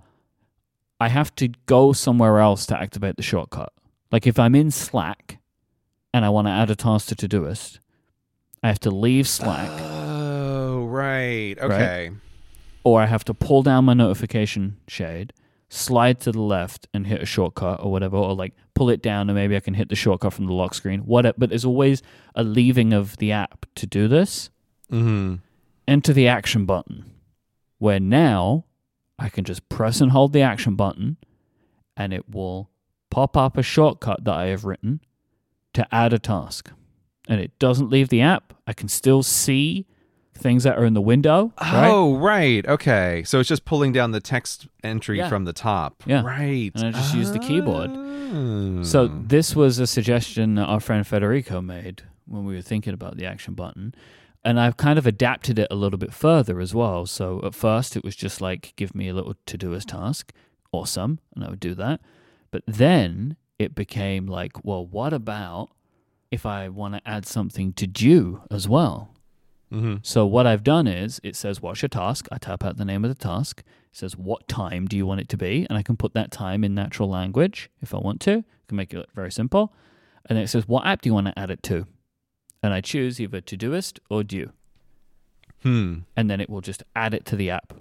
I have to go somewhere else to activate the shortcut. Like if I'm in Slack and I want to add a task to Todoist, I have to leave Slack Oh, right. Okay. or I have to pull down my notification shade, slide to the left and hit a shortcut or whatever, or like pull it down and maybe I can hit the shortcut from the lock screen. Whatever. But there's always a leaving of the app to do this. Mm-hmm. enter the action button, where now I can just press and hold the action button and it will pop up a shortcut that I have written to add a task. And it doesn't leave the app. I can still see things that are in the window. Right? Oh, right. Okay. So it's just pulling down the text entry Yeah. from the top. Yeah. Right. And I just use the keyboard. Oh. So this was a suggestion that our friend Federico made when we were thinking about the action button. And I've kind of adapted it a little bit further as well. So at first it was just like give me a little Todoist task. Awesome. And I would do that. But then it became like, well, what about if I want to add something to Due as well? hmm So what I've done is it says what's your task. I type out the name of the task. It says what time do you want it to be, and I can put that time in natural language if I want to. I can make it very simple. And then it says what app do you want to add it to, and I choose either Todoist or Due, Hmm. and then it will just add it to the app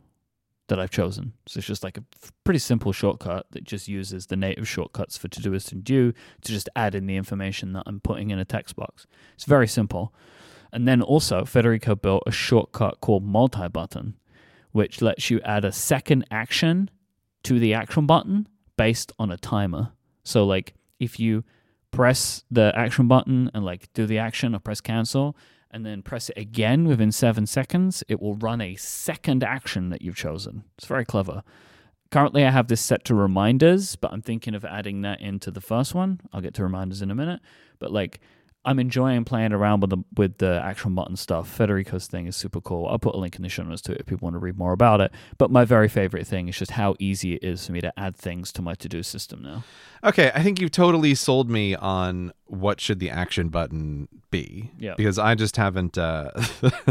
that I've chosen. So it's just like a pretty simple shortcut that just uses the native shortcuts for Todoist and Due to just add in the information that I'm putting in a text box. It's very simple. And then also, Federico built a shortcut called multi button, which lets you add a second action to the action button based on a timer. So, like, if you press the action button and like do the action or press cancel and then press it again within seven seconds, it will run a second action that you've chosen. It's very clever. Currently, I have this set to reminders, but I'm thinking of adding that into the first one. I'll get to reminders in a minute. But like, I'm enjoying playing around with the with the action button stuff. Federico's thing is super cool. I'll put a link in the show notes to it if people want to read more about it. But my very favorite thing is just how easy it is for me to add things to my to do system now. Okay, I think you've totally sold me on what should the action button be. Yeah. Because I just haven't uh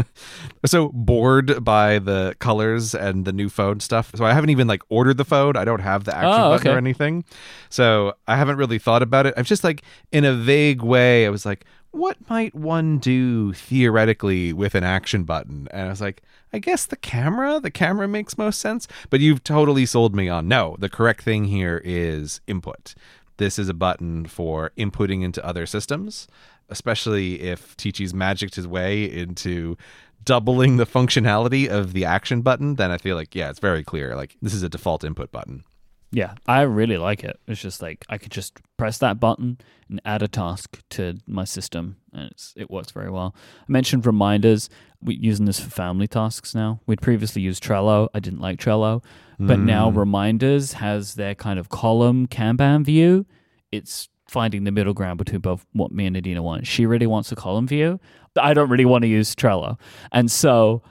so bored by the colors and the new phone stuff. So I haven't even like ordered the phone. I don't have the action Oh, button or anything. So I haven't really thought about it. I'm just like in a vague way, I was like, what might one do theoretically with an action button? And I was like, I guess the camera. The camera makes most sense. But you've totally sold me on no, the correct thing here is input. This is a button for inputting into other systems, especially if Viticci's magicked his way into doubling the functionality of the action button, then I feel like, yeah, it's very clear. Like, this is a default input button. Yeah, I really like it. It's just like I could just press that button and add a task to my system, and it works very well. I mentioned reminders. We're using this for family tasks now. We'd previously used Trello. I didn't like Trello, but now hmm. reminders has their kind of column Kanban view. It's finding the middle ground between both what me and Adina want. She really wants a column view. but I don't really want to use Trello, and so.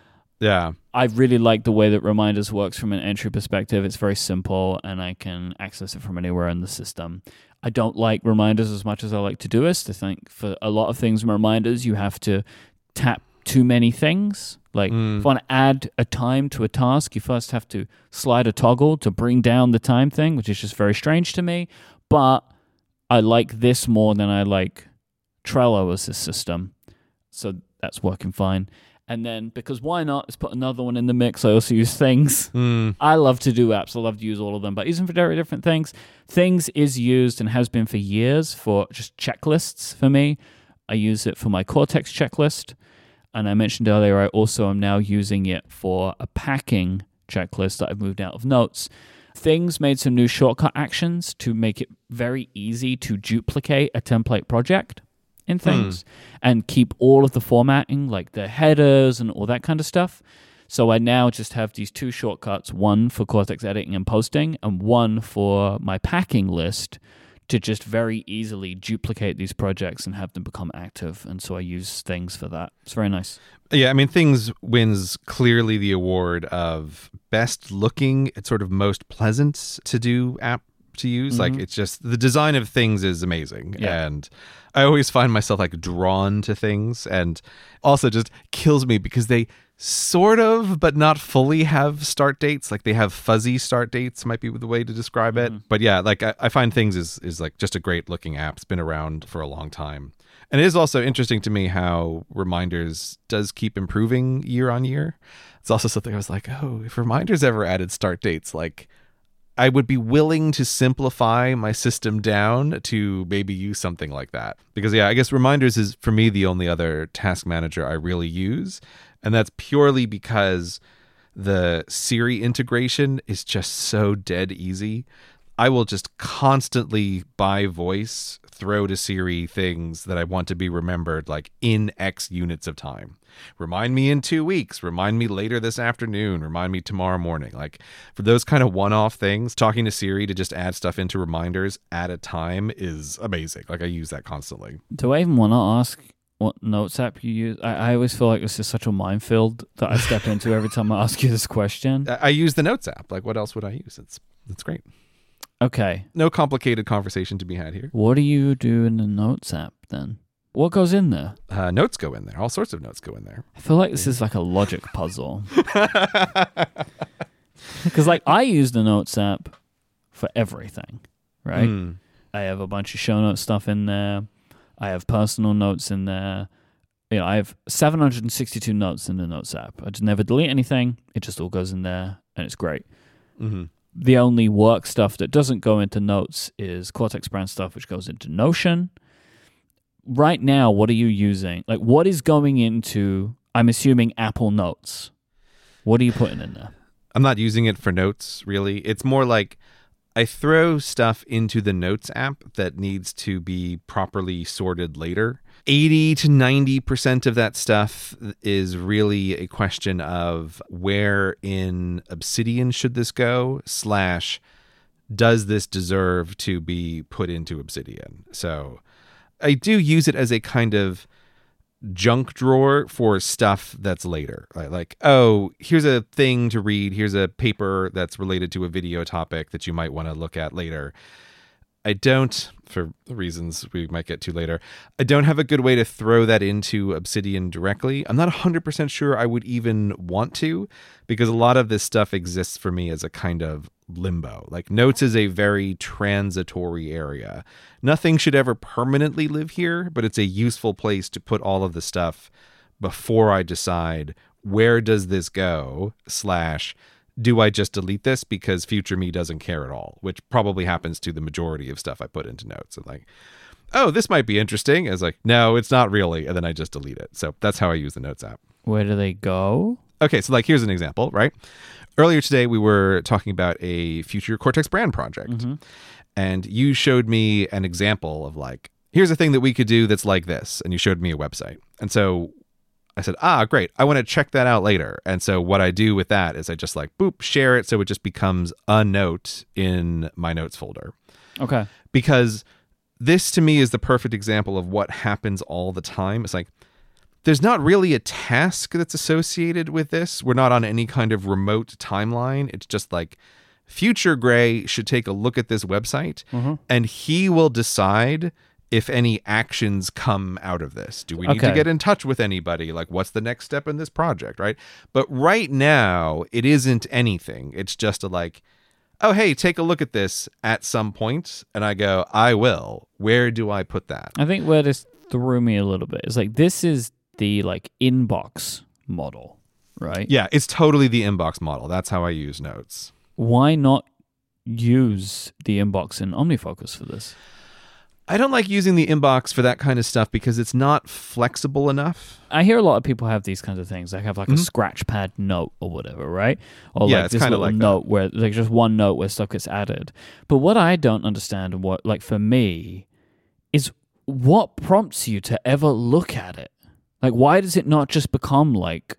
Yeah. I really like the way that Reminders works from an entry perspective. It's very simple and I can access it from anywhere in the system. I don't like Reminders as much as I like Todoist. I think for a lot of things in Reminders, you have to tap too many things. Like if I want to add a time to a task, you first have to slide a toggle to bring down the time thing, which is just very strange to me. But I like this more than I like Trello as a system. so that's working fine. And then because why not? Let's put another one in the mix. I also use Things. Mm, I love to do apps. I love to use all of them, but use them for very different things. Things is used and has been for years for just checklists for me. I use it for my Cortex checklist. And I mentioned earlier, I also am now using it for a packing checklist that I've moved out of notes. Things made some new shortcut actions to make it very easy to duplicate a template project in hmm. things and keep all of the formatting, like the headers and all that kind of stuff. So I now just have these two shortcuts one for Cortex editing and posting, and one for my packing list to just very easily duplicate these projects and have them become active. And so I use things for that. It's very nice. Yeah, I mean, Things wins clearly the award of best looking, it's sort of most pleasant to do app to use. Like, mm-hmm. it's just the design of Things is amazing. Yeah. And I always find myself like drawn to things and also just kills me because they sort of, but not fully have start dates. Like, they have fuzzy start dates, might be the way to describe it. Mm-hmm. But yeah, like, I, I find Things is, is like just a great looking app. It's been around for a long time. And it is also interesting to me how Reminders does keep improving year on year. It's also something I was like, oh, if Reminders ever added start dates, like I would be willing to simplify my system down to maybe use something like that. Because yeah, I guess Reminders is for me the only other task manager I really use, and that's purely because the Siri integration is just so dead easy. I will just constantly by voice throw to Siri things that I want to be remembered like in X units of time. Remind me in 2 weeks, remind me later this afternoon, remind me tomorrow morning. Like for those kind of one-off things, talking to Siri to just add stuff into reminders at a time is amazing. Like I use that constantly. Do I even want to ask what notes app you use? I, I always feel like this is such a minefield that I step into every time I ask you this question. I I use the Notes app. Like what else would I use? It's it's great. Okay. No complicated conversation to be had here. What do you do in the notes app then? What goes in there? Uh, notes go in there. All sorts of notes go in there. I feel like this is like a logic puzzle. Because, like, I use the Notes app for everything, right? Mm. I have a bunch of show notes stuff in there. I have personal notes in there. You know, I have 762 notes in the Notes app. I just never delete anything. It just all goes in there, and it's great. hmm The only work stuff that doesn't go into Notes is Cortex brand stuff, which goes into Notion. Right now, what are you using? Like, what is going into? I'm assuming Apple Notes. What are you putting in there? I'm not using it for notes really. It's more like I throw stuff into the notes app that needs to be properly sorted later. 80 to 90% of that stuff is really a question of where in Obsidian should this go, slash, does this deserve to be put into Obsidian? So I do use it as a kind of junk drawer for stuff that's later. Like, like, oh, here's a thing to read. Here's a paper that's related to a video topic that you might want to look at later. I don't, for reasons we might get to later, I don't have a good way to throw that into Obsidian directly. I'm not 100% sure I would even want to because a lot of this stuff exists for me as a kind of limbo. Like, notes is a very transitory area. Nothing should ever permanently live here, but it's a useful place to put all of the stuff before I decide where does this go, slash, do I just delete this because future me doesn't care at all, which probably happens to the majority of stuff I put into notes. And like, oh, this might be interesting. As like, no, it's not really, and then I just delete it. So that's how I use the notes app. Where do they go? Okay, so like here's an example, right? Earlier today we were talking about a future Cortex brand project. Mm-hmm. And you showed me an example of like, here's a thing that we could do that's like this, and you showed me a website. And so I said, ah, great. I want to check that out later. And so what I do with that is I just like boop, share it so it just becomes a note in my notes folder. Okay. Because this to me is the perfect example of what happens all the time. It's like there's not really a task that's associated with this. We're not on any kind of remote timeline. It's just like future Grey should take a look at this website and he will decide if any actions come out of this. Do we need to get in touch with anybody? Like, what's the next step in this project, right? But right now, it isn't anything. It's just a like, oh, hey, take a look at this at some point. And I go, I will. Where do I put that? I think where this threw me a little bit is like this is the like inbox model, right? Yeah, it's totally the inbox model. That's how I use notes. Why not use the inbox in OmniFocus for this? I don't like using the inbox for that kind of stuff because it's not flexible enough. I hear a lot of people have these kinds of things. They have like a Mhm. scratch pad note or whatever, right? Or Yeah, like it's this little like that. note where like just one note where stuff gets added. But what I don't understand and what like for me is what prompts you to ever look at it? Like why does it not just become like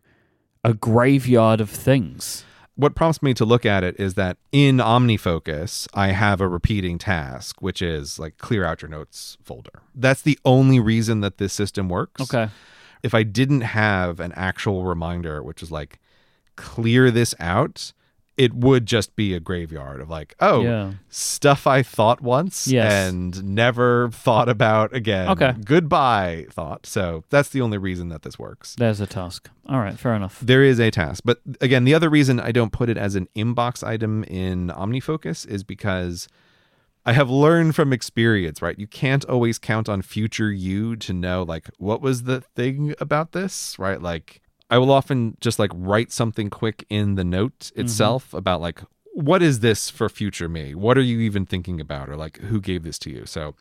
a graveyard of things? What prompts me to look at it is that in OmniFocus, I have a repeating task, which is like clear out your notes folder. That's the only reason that this system works. Okay. If I didn't have an actual reminder, which is like clear this out, it would just be a graveyard of like, oh, Yeah. stuff I thought once Yes. and never thought about again. Okay. Goodbye thought. So that's the only reason that this works. There's a task. All right, fair enough. There is a task. But again, the other reason I don't put it as an inbox item in OmniFocus is because I have learned from experience, right? You can't always count on future you to know, like, what was the thing about this, right? Like, I will often just like write something quick in the note mm-hmm. itself about, like, what is this for future me? What are you even thinking about? Or like, who gave this to you? So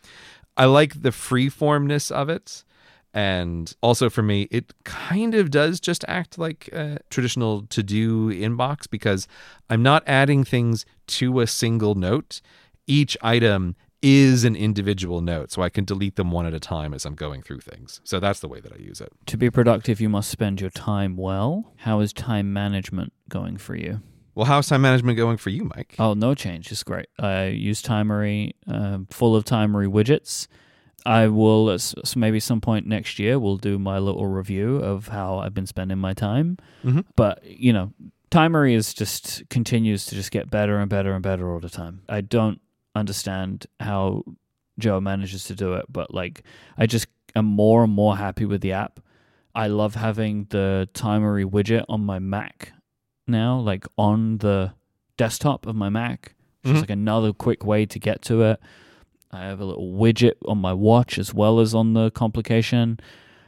I like the freeformness of it. And also for me, it kind of does just act like a traditional to do inbox because I'm not adding things to a single note. Each item is an individual note, so I can delete them one at a time as I'm going through things. So that's the way that I use it. To be productive, you must spend your time well. How is time management going for you? Well, how's time management going for you, Myke? Oh, no change. It's great. I use Timery, uh, full of Timery widgets. I will, s- s- maybe some point next year, we'll do my little review of how I've been spending my time. Mhm. But, you know, Timery is just continues to just get better and better and better all the time. I don't understand how Joe manages to do it, but like, I just am more and more happy with the app. I love having the Timery widget on my Mac now, like on the desktop of my Mac. It's Mhm. like another quick way to get to it. I have a little widget on my watch as well as on the complication.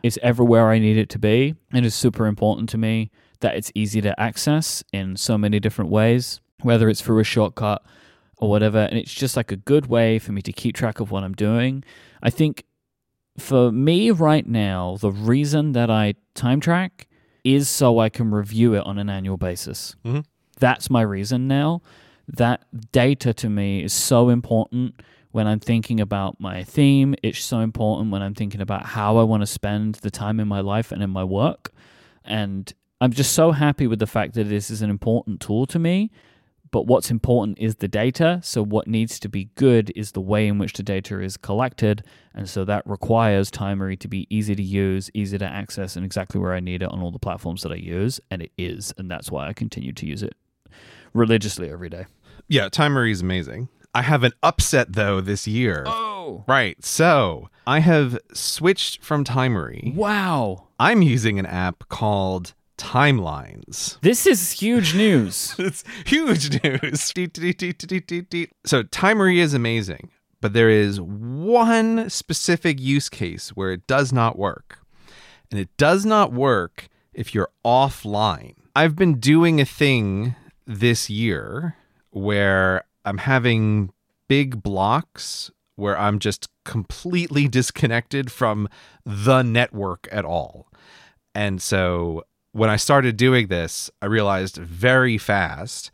It's everywhere I need it to be. And It is super important to me that it's easy to access in so many different ways, whether it's through a shortcut or whatever. And it's just like a good way for me to keep track of what I'm doing. I think for me right now, the reason that I time track is so I can review it on an annual basis. Mhm. That's my reason now. That data to me is so important when I'm thinking about my theme. It's so important when I'm thinking about how I want to spend the time in my life and in my work. And I'm just so happy with the fact that this is an important tool to me. But what's important is the data. So, what needs to be good is the way in which the data is collected. And so that requires Timery to be easy to use, easy to access, and exactly where I need it on all the platforms that I use. And it is. And that's why I continue to use it religiously every day. Yeah, Timery is amazing. I have an upset though this year. Oh, Right. So I have switched from Timery. wow. I'm using an app called Timelines. This is huge news. it's huge news. So Timery is amazing, but there is one specific use case where it does not work. And it does not work if you're offline. I've been doing a thing this year where I'm having big blocks where I'm just completely disconnected from the network at all. And so when I started doing this, I realized very fast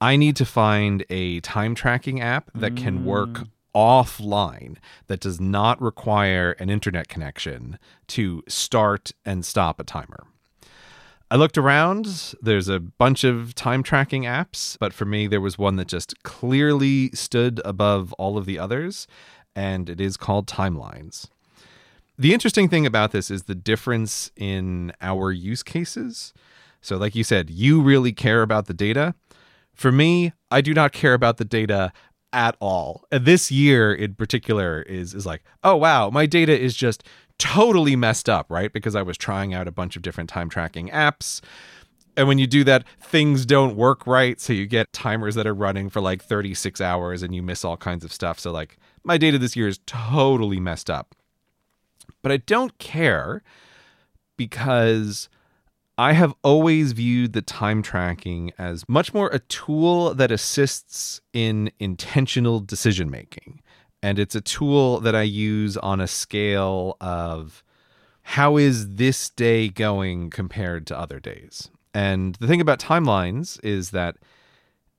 I need to find a time tracking app that can work mm. offline that does not require an internet connection to start and stop a timer. I looked around. There's a bunch of time tracking apps, but for me, there was one that just clearly stood above all of the others, and it is called Timelines. The interesting thing about this is the difference in our use cases. So, like you said, you really care about the data. For me, I do not care about the data at all. This year in particular is is like, oh wow, my data is just totally messed up, right? Because I was trying out a bunch of different time tracking apps. And when you do that, things don't work right. So you get timers that are running for like 36 hours and you miss all kinds of stuff. So, like, my data this year is totally messed up. But I don't care because I have always viewed the time tracking as much more a tool that assists in intentional decision making. And it's a tool that I use on a scale of how is this day going compared to other days? And the thing about timelines is that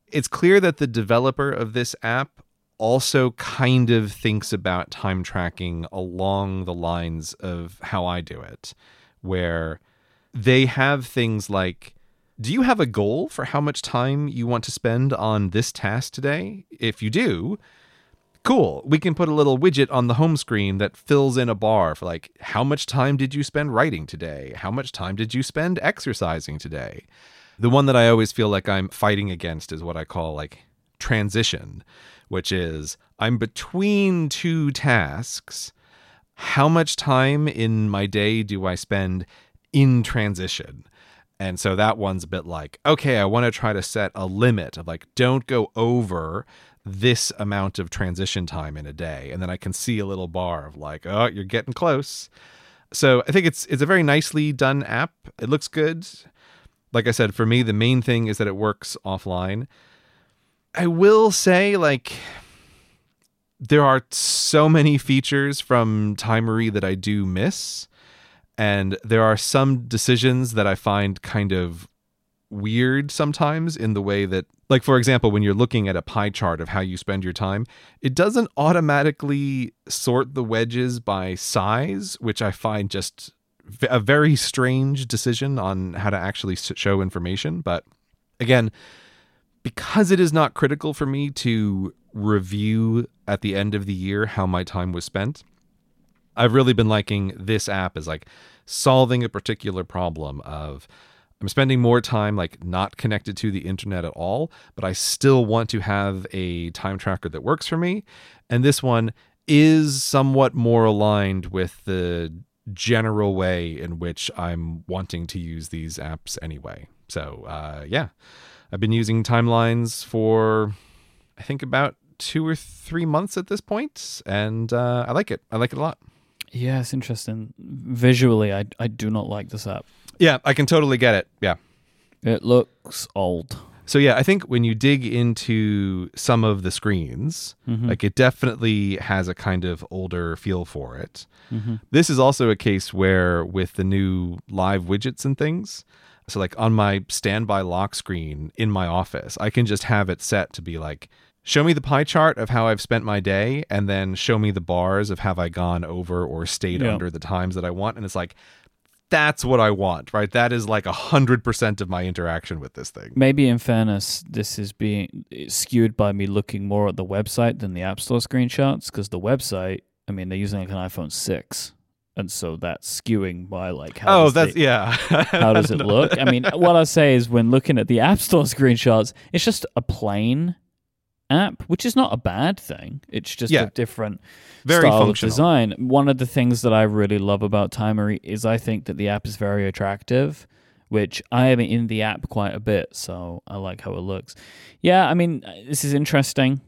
it's clear that the developer of this app also kind of thinks about time tracking along the lines of how I do it, where they have things like Do you have a goal for how much time you want to spend on this task today? If you do, cool. We can put a little widget on the home screen that fills in a bar for like, how much time did you spend writing today? How much time did you spend exercising today? The one that I always feel like I'm fighting against is what I call like transition, which is I'm between two tasks. How much time in my day do I spend in transition? And so that one's a bit like, okay, I want to try to set a limit of like, don't go over this amount of transition time in a day. And then I can see a little bar of like, oh, you're getting close. So I think it's it's a very nicely done app. It looks good. Like I said, for me, the main thing is that it works offline. I will say, like, there are so many features from Timery that I do miss. And there are some decisions that I find kind of weird sometimes in the way that, like, for example, when you're looking at a pie chart of how you spend your time, it doesn't automatically sort the wedges by size, which I find just a very strange decision on how to actually show information. But again, because it is not critical for me to review at the end of the year how my time was spent, I've really been liking this app as like solving a particular problem of I'm spending more time like not connected to the internet at all, but I still want to have a time tracker that works for me. And this one is somewhat more aligned with the general way in which I'm wanting to use these apps anyway. So, uh, yeah, I've been using timelines for, I think, about two or three months at this point, and uh, I like it. I like it a lot. Yeah, it's interesting. Visually, I, I do not like this app. Yeah, I can totally get it. Yeah. It looks old. So yeah, I think when you dig into some of the screens, Mhm. like it definitely has a kind of older feel for it. Mhm. This is also a case where with the new live widgets and things, so like on my standby lock screen in my office, I can just have it set to be like show me the pie chart of how I've spent my day and then show me the bars of have I gone over or stayed Yeah. under the times that I want and it's like that's what I want, right? That is like a hundred percent of my interaction with this thing. Maybe in fairness, this is being eh, skewed by me looking more at the website than the App Store screenshots because the website, I mean, they're using like an iPhone 6. And so that's skewing by like how Oh, does that's yeah. how does it look? I mean, what I say is when looking at the App Store screenshots, it's just a plain app, which is not a bad thing. It's just Yeah. a different Very style functional. of design. One of the things that I really love about Timery is I think that the app is very attractive, which I am in the app quite a bit, so I like how it looks. Yeah, I mean, uh, this is interesting.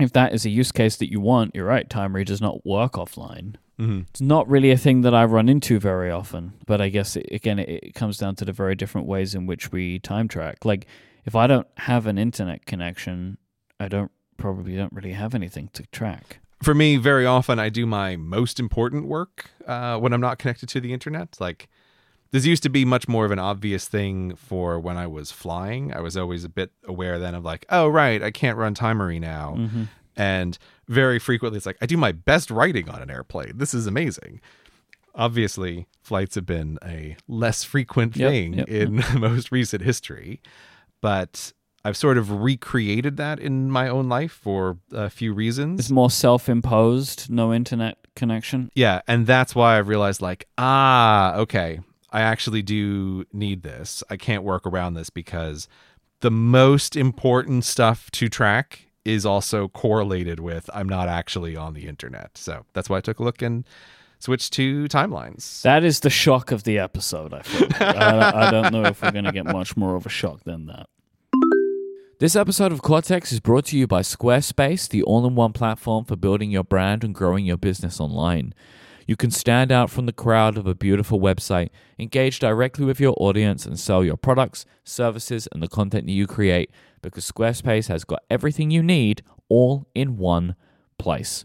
If that is a use case that you want, you're right. Timery does not work offline. Mhm. It's not really a thing that I run into very often, but I guess it, again, it, it comes down to the very different ways in which we time track. Like, if I don't have an internet connection, I don't probably don't really have anything to track. For me, very often I do my most important work uh, when I'm not connected to the internet. Like this used to be much more of an obvious thing for when I was flying. I was always a bit aware then of like, oh right, I can't run Timery now. Mm-hmm. And very frequently it's like I do my best writing on an airplane. This is amazing. Obviously, flights have been a less frequent thing yep, in most recent history, but I've sort of recreated that in my own life for a few reasons. It's more self-imposed, no internet connection. Yeah, and that's why I realized like, ah, okay, I actually do need this. I can't work around this because the most important stuff to track is also correlated with I'm not actually on the internet. So that's why I took a look and switched to timelines. That is the shock of the episode. I feel. Like. I, I don't know if we're going to get much more of a shock than that. This episode of Cortex is brought to you by Squarespace, the all in one platform for building your brand and growing your business online. You can stand out from the crowd of a beautiful website, engage directly with your audience, and sell your products, services, and the content that you create because Squarespace has got everything you need all in one place.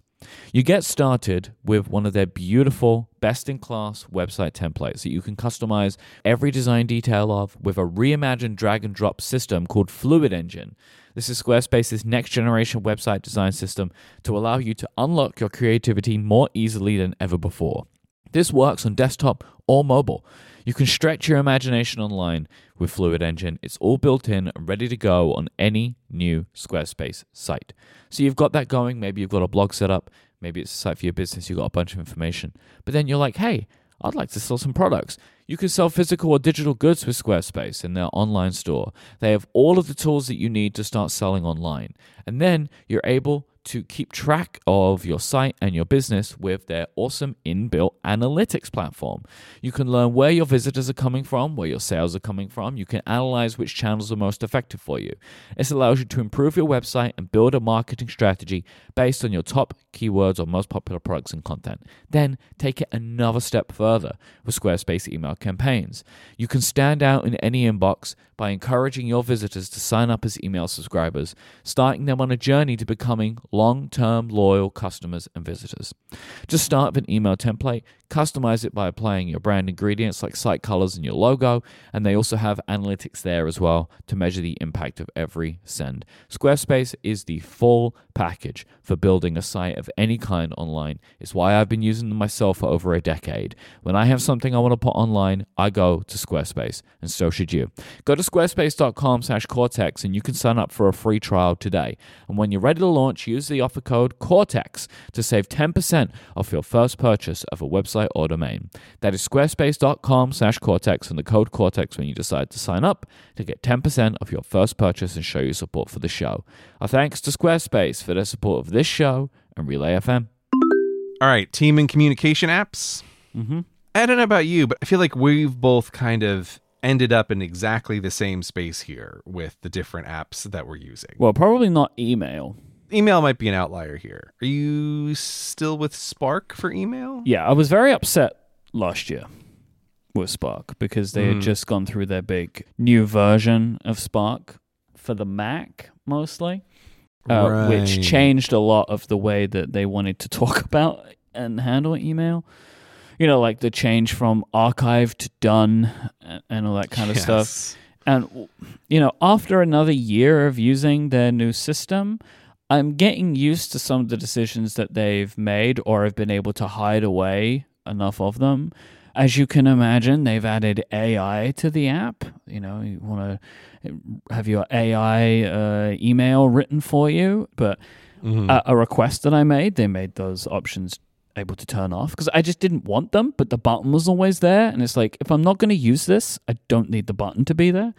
You get started with one of their beautiful, best in class website templates that you can customize every design detail of with a reimagined drag and drop system called Fluid Engine. This is Squarespace's next generation website design system to allow you to unlock your creativity more easily than ever before. This works on desktop or mobile. You can stretch your imagination online with Fluid Engine. It's all built in and ready to go on any new Squarespace site. So you've got that going. Maybe you've got a blog set up. Maybe it's a site for your business. You've got a bunch of information. But then you're like, hey, I'd like to sell some products. You can sell physical or digital goods with Squarespace in their online store. They have all of the tools that you need to start selling online. And then you're able to keep track of your site and your business with their awesome inbuilt analytics platform. You can learn where your visitors are coming from, where your sales are coming from. You can analyze which channels are most effective for you. This allows you to improve your website and build a marketing strategy based on your top keywords or most popular products and content. Then take it another step further with Squarespace email campaigns. You can stand out in any inbox by encouraging your visitors to sign up as email subscribers, starting them on a journey to becoming long term loyal customers and visitors. Just start with an email template, customize it by applying your brand ingredients like site colors and your logo, and they also have analytics there as well to measure the impact of every send. Squarespace is the full package for building a site of any kind online. It's why I've been using them myself for over a decade. When I have something I want to put online, I go to Squarespace, and so should you. Go to squarespace.com slash cortex and you can sign up for a free trial today. And when you're ready to launch, use the offer code CORTEX to save 10% off your first purchase of a website or domain. That is squarespace.com slash cortex and the code cortex when you decide to sign up to get 10% off your first purchase and show your support for the show. Our thanks to Squarespace for their support of this show and Relay FM. All right, team and communication apps. Mm-hmm. I don't know about you, but I feel like we've both kind of ended up in exactly the same space here with the different apps that we're using. Well, probably not email. Email might be an outlier here. Are you still with Spark for email? Yeah, I was very upset last year with Spark because they Mm. had just gone through their big new version of Spark for the Mac mostly, uh, Right. which changed a lot of the way that they wanted to talk about and handle email. You know, like the change from archived to done and, and all that kind of stuff. And you know, after another year of using their new system, I'm getting used to some of the decisions that they've made or have been able to hide away enough of them. As you can imagine, they've added AI to the app. You know, you want to have your AI uh, email written for you, but Mhm. a, a request that I made, they made those options able to turn off because I just didn't want them, but the button was always there. And it's like, if I'm not going to use this, I don't need the button to be there.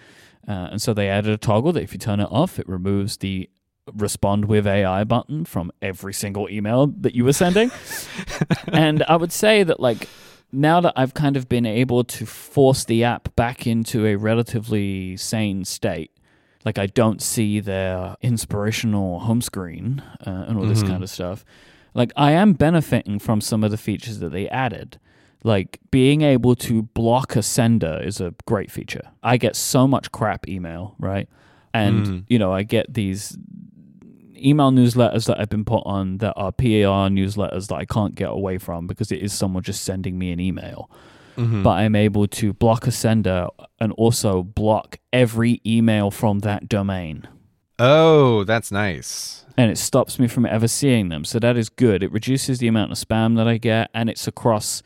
Uh, and so they added a toggle that if you turn it off, it removes the respond with AI button from every single email that you were sending. and I would say that, like, now that I've kind of been able to force the app back into a relatively sane state, like I don't see their inspirational home screen uh, and all this Mhm. kind of stuff. Like I am benefiting from some of the features that they added. Like being able to block a sender is a great feature. I get so much crap email, right? And Mhm. you know, I get these email newsletters that I've been put on that are PR newsletters that I can't get away from because it is someone just sending me an email Mhm. but I'm able to block a sender and also block every email from that domain. oh, that's nice. And it stops me from ever seeing them. So that is good. It reduces the amount of spam that I get and it's across,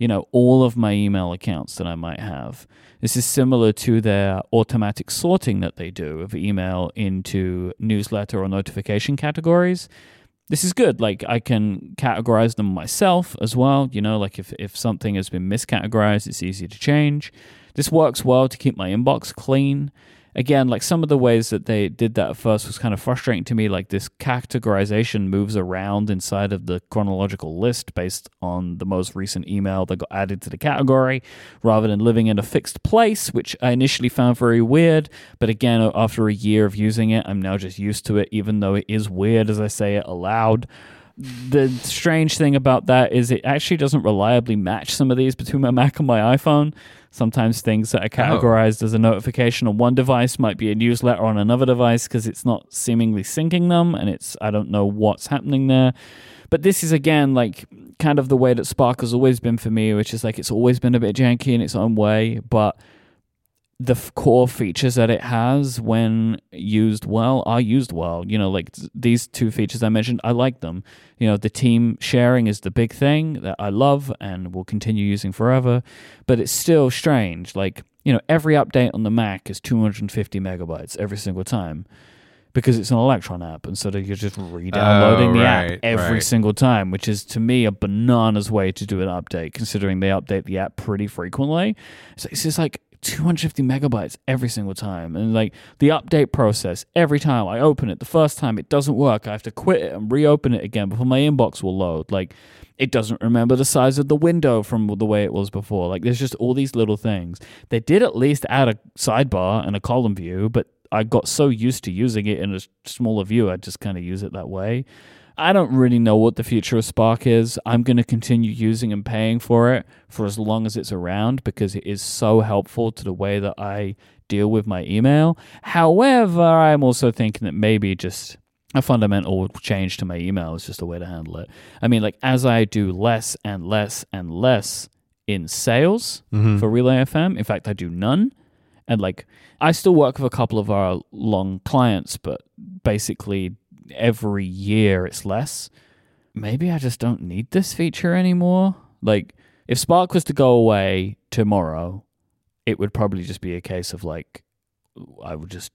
you know, all of my email accounts that I might have. This is similar to their automatic sorting that they do of email into newsletter or notification categories. This is good. Like I can categorize them myself as well. You know, like if, if something has been miscategorized, it's easy to change. This works well to keep my inbox clean. Again, like some of the ways that they did that at first was kind of frustrating to me. Like this categorization moves around inside of the chronological list based on the most recent email that got added to the category rather than living in a fixed place, which I initially found very weird. But again, after a year of using it, I'm now just used to it, even though it is weird as I say it aloud. The strange thing about that is it actually doesn't reliably match some of these between my Mac and my iPhone. Sometimes things that are oh. categorized as a notification on one device might be a newsletter on another device because it's not seemingly syncing them and it's I don't know what's happening there. But this is again like kind of the way that Spark has always been for me, which is like it's always been a bit janky in its own way, but the f- core features that it has when used well are used well. You know like th- these two features i mentioned i like them. You know the team sharing is the big thing that i love and will continue using forever but it's still strange. Like you know every update on the mac is 250 megabytes every single time because it's an electron app and so you're just re-downloading Oh, the right, app every right. single time which is to me a bananas way to do an update considering they update the app pretty frequently. So it's just like 250 megabytes every single time. And like the update process every time i open it the first time it doesn't work i have to quit it and reopen it again before my inbox will load. Like it doesn't remember the size of the window from the way it was before. Like there's just all these little things. They did at least add a sidebar and a column view but i got so used to using it in a smaller view i just kind of use it that way I don't really know what the future of Spark is. I'm going to continue using and paying for it for as long as it's around because it is so helpful to the way that I deal with my email. However, I'm also thinking that maybe just a fundamental change to my email is just a way to handle it. I mean, like as I do less and less and less in sales mm-hmm. for Relay FM, in fact, I do none. And like, I still work with a couple of our long clients, but basically every year it's less. Maybe I just don't need this feature anymore. Like, if Spark was to go away tomorrow, it would probably just be a case of like, I would just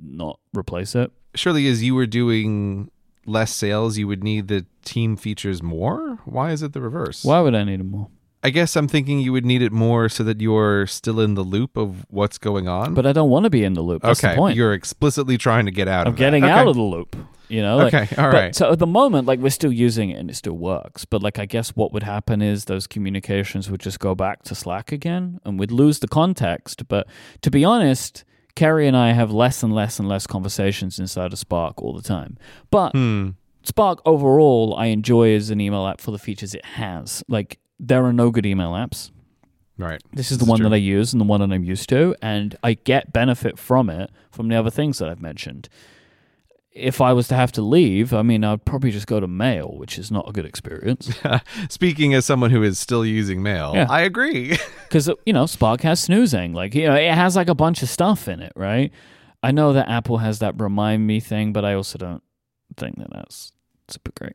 not replace it. Surely, as you were doing less sales, you would need the team features more. Why is it the reverse? Why would I need them more? I guess I'm thinking you would need it more so that you're still in the loop of what's going on. But I don't want to be in the loop. That's okay, the point. you're explicitly trying to get out of it. I'm of getting that. out Okay. of the loop. You know, like, Okay, all but- So at the moment, like we're still using it and it still works. But like I guess what would happen is those communications would just go back to Slack again, and we'd lose the context. But to be honest, Kerry and I have less and less and less conversations inside of Spark all the time. But Hmm. Spark overall, I enjoy as an email app for the features it has. Like there are no good email apps. Right. This is the one true. that I use and the one that I'm used to, and I get benefit from it from the other things that I've mentioned. If I was to have to leave, I mean, I'd probably just go to Mail, which is not a good experience Speaking as someone who is still using mail, Yeah. I agree. because you know Spark has snoozing, like you know, it has like a bunch of stuff in it, right? I know that Apple has that remind me thing, but I also don't think that that's super great.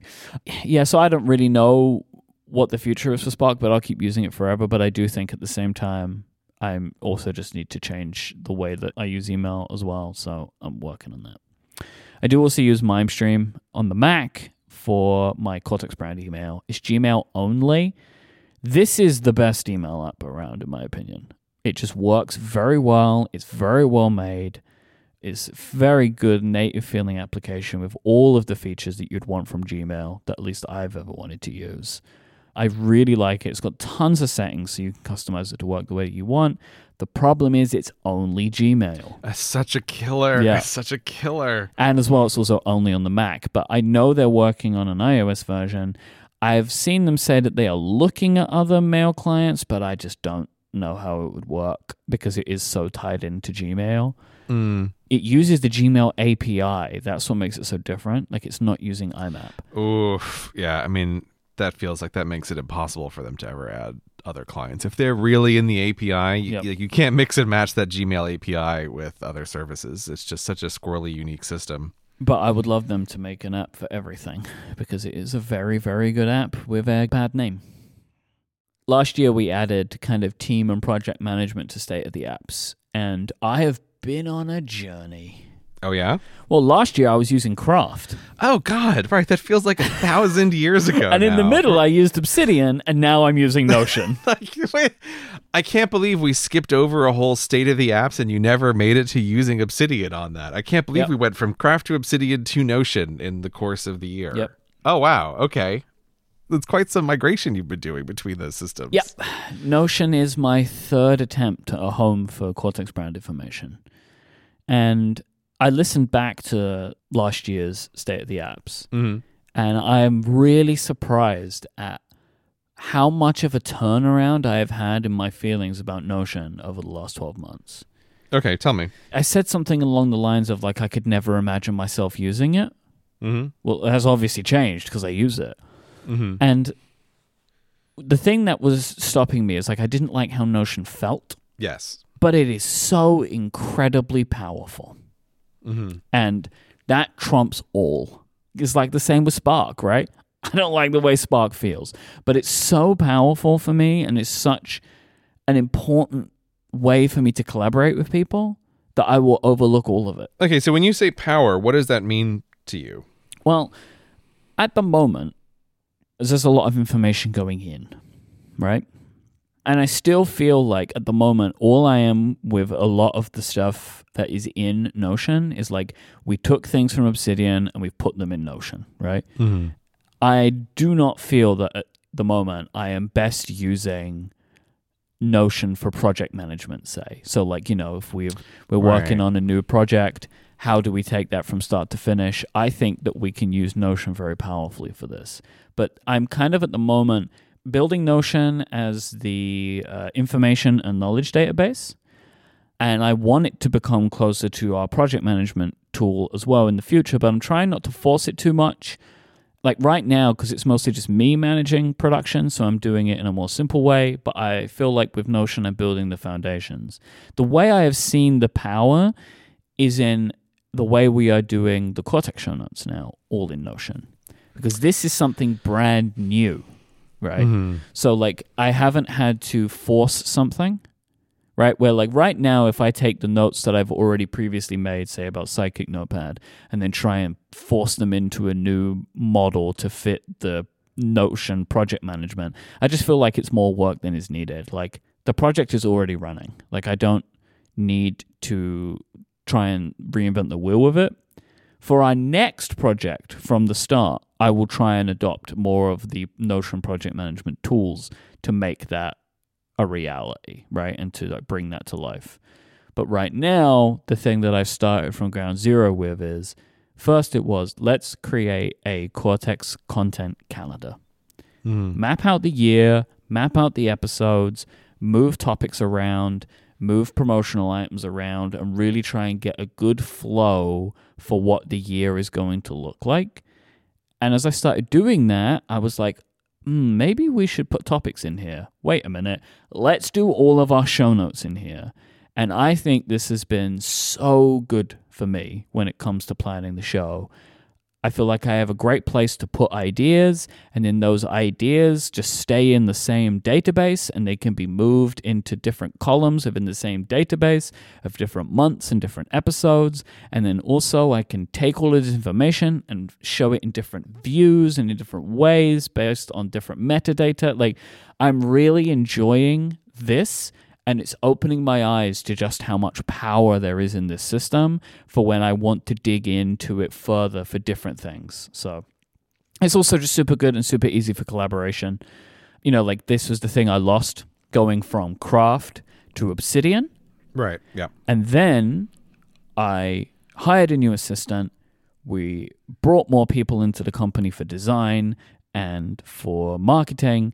Yeah, so I don't really know what the future is for Spark, but I'll keep using it forever. But I do think at the same time, I'm also just need to change the way that I use email as well. So I'm working on that. I do also use Mimestream on the Mac for my Cortex brand email. It's Gmail only. This is the best email app around, in my opinion. It just works very well. It's very well made. It's very good native feeling application with all of the features that you'd want from Gmail that at least I've ever wanted to use. I really like it. It's got tons of settings so you can customize it to work the way you want. The problem is it's only Gmail. That's such a killer. Yeah. That's such a killer. And as well, it's also only on the Mac. But I know they're working on an iOS version. I've seen them say that they are looking at other mail clients, but I just don't know how it would work because it is so tied into Gmail. Mm. It uses the Gmail API. That's what makes it so different. Like it's not using IMAP. Oof. Yeah. I mean, that feels like that makes it impossible for them to ever add other clients. If they're really in the API, you, Yep. you can't mix and match that Gmail API with other services. It's just such a squirrely, unique system. But I would love them to make an app for everything because it is a very, very good app with a bad name. Last year, we added kind of team and project management to State of the Apps, and I have been on a journey. Oh, yeah? Well, last year I was using Craft, Oh, God. Right. That feels like a thousand years ago. and in the middle I used Obsidian, and now I'm using Notion. Wait, I can't believe we skipped over a whole state of the apps and you never made it to using Obsidian on that. I can't believe Yep. we went from Craft to Obsidian to Notion in the course of the year. Yep. Oh, wow. Okay. That's quite some migration you've been doing between those systems. Yep. Notion is my third attempt at a home for Cortex brand information. And I listened back to last year's State of the Apps, hmm And I'm really surprised at how much of a turnaround I have had in my feelings about Notion over the last 12 months. Okay, tell me. I said something along the lines of like I could never imagine myself using it. Mm-hmm. Well, it has obviously changed because I use it. Mm-hmm. And the thing that was stopping me is like I didn't like how Notion felt, Yes. but it is so incredibly powerful. Mm-hmm. And that trumps all. It's like the same with Spark, right? I don't like the way Spark feels, but it's so powerful for me and it's such an important way for me to collaborate with people that I will overlook all of it. Okay, so when you say power, what does that mean to you? Well, at the moment, there's a lot of information going in, right? And I still feel like at the moment, all I am with a lot of the stuff that is in Notion is like we took things from Obsidian and we've put them in Notion, right? Mm-hmm. I do not feel that at the moment I am best using Notion for project management, say. So, like, you know, if we've, we're working Right. on a new project, how do we take that from start to finish? I think that we can use Notion very powerfully for this. But I'm kind of at the moment building Notion as the uh, information and knowledge database. And I want it to become closer to our project management tool as well in the future, but I'm trying not to force it too much like right now because it's mostly just me managing production so i'm doing it in a more simple way but i feel like with notion i'm building the foundations the way i have seen the power is in the way we are doing the cortex show notes now all in notion because this is something brand new right Mm-hmm. so like I haven't had to force something, right? Where like right now, if I take the notes that I've already previously made, say about Sidekick Notepad, and then try and force them into a new model to fit the Notion project management, I just feel like it's more work than is needed. Like the project is already running. Like I don't need to try and reinvent the wheel with it. For our next project from the start, I will try and adopt more of the Notion project management tools to make that a reality, right? And to like, bring that to life. But right now, the thing that I started from ground zero with is first it was let's create a Cortex content calendar Mm-hmm. map out the year, map out the episodes, move topics around, move promotional items around, and really try and get a good flow for what the year is going to look like. And as I started doing that, I was like, hmm, maybe we should put topics in here. Wait a minute. Let's do all of our show notes in here. And I think this has been so good for me when it comes to planning the show. I feel like I have a great place to put ideas, and then those ideas just stay in the same database and they can be moved into different columns within the same database of different months and different episodes. And then also, I can take all of this information and show it in different views and in different ways based on different metadata. Like, I'm really enjoying this and it's opening my eyes to just how much power there is in this system for when I want to dig into it further for different things. So it's also just super good and super easy for collaboration. You know, like this was the thing I lost going from Craft to Obsidian. Right. Yeah. And then I hired a new assistant. We brought more people into the company for design and for marketing.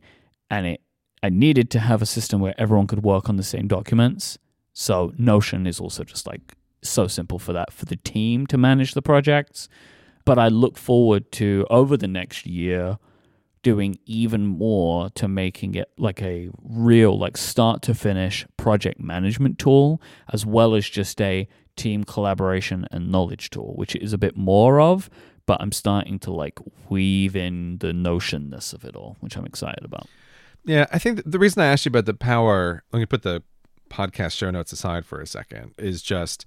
And it I needed to have a system where everyone could work on the same documents. So Notion is also just like so simple for that for the team to manage the projects. But I look forward to over the next year doing even more to making it like a real like start to finish project management tool as well as just a team collaboration and knowledge tool which is a bit more of but i'm starting to like weave in the notionness of it all which i'm excited about Yeah, I think the reason I asked you about the power, let me put the podcast show notes aside for a second, is just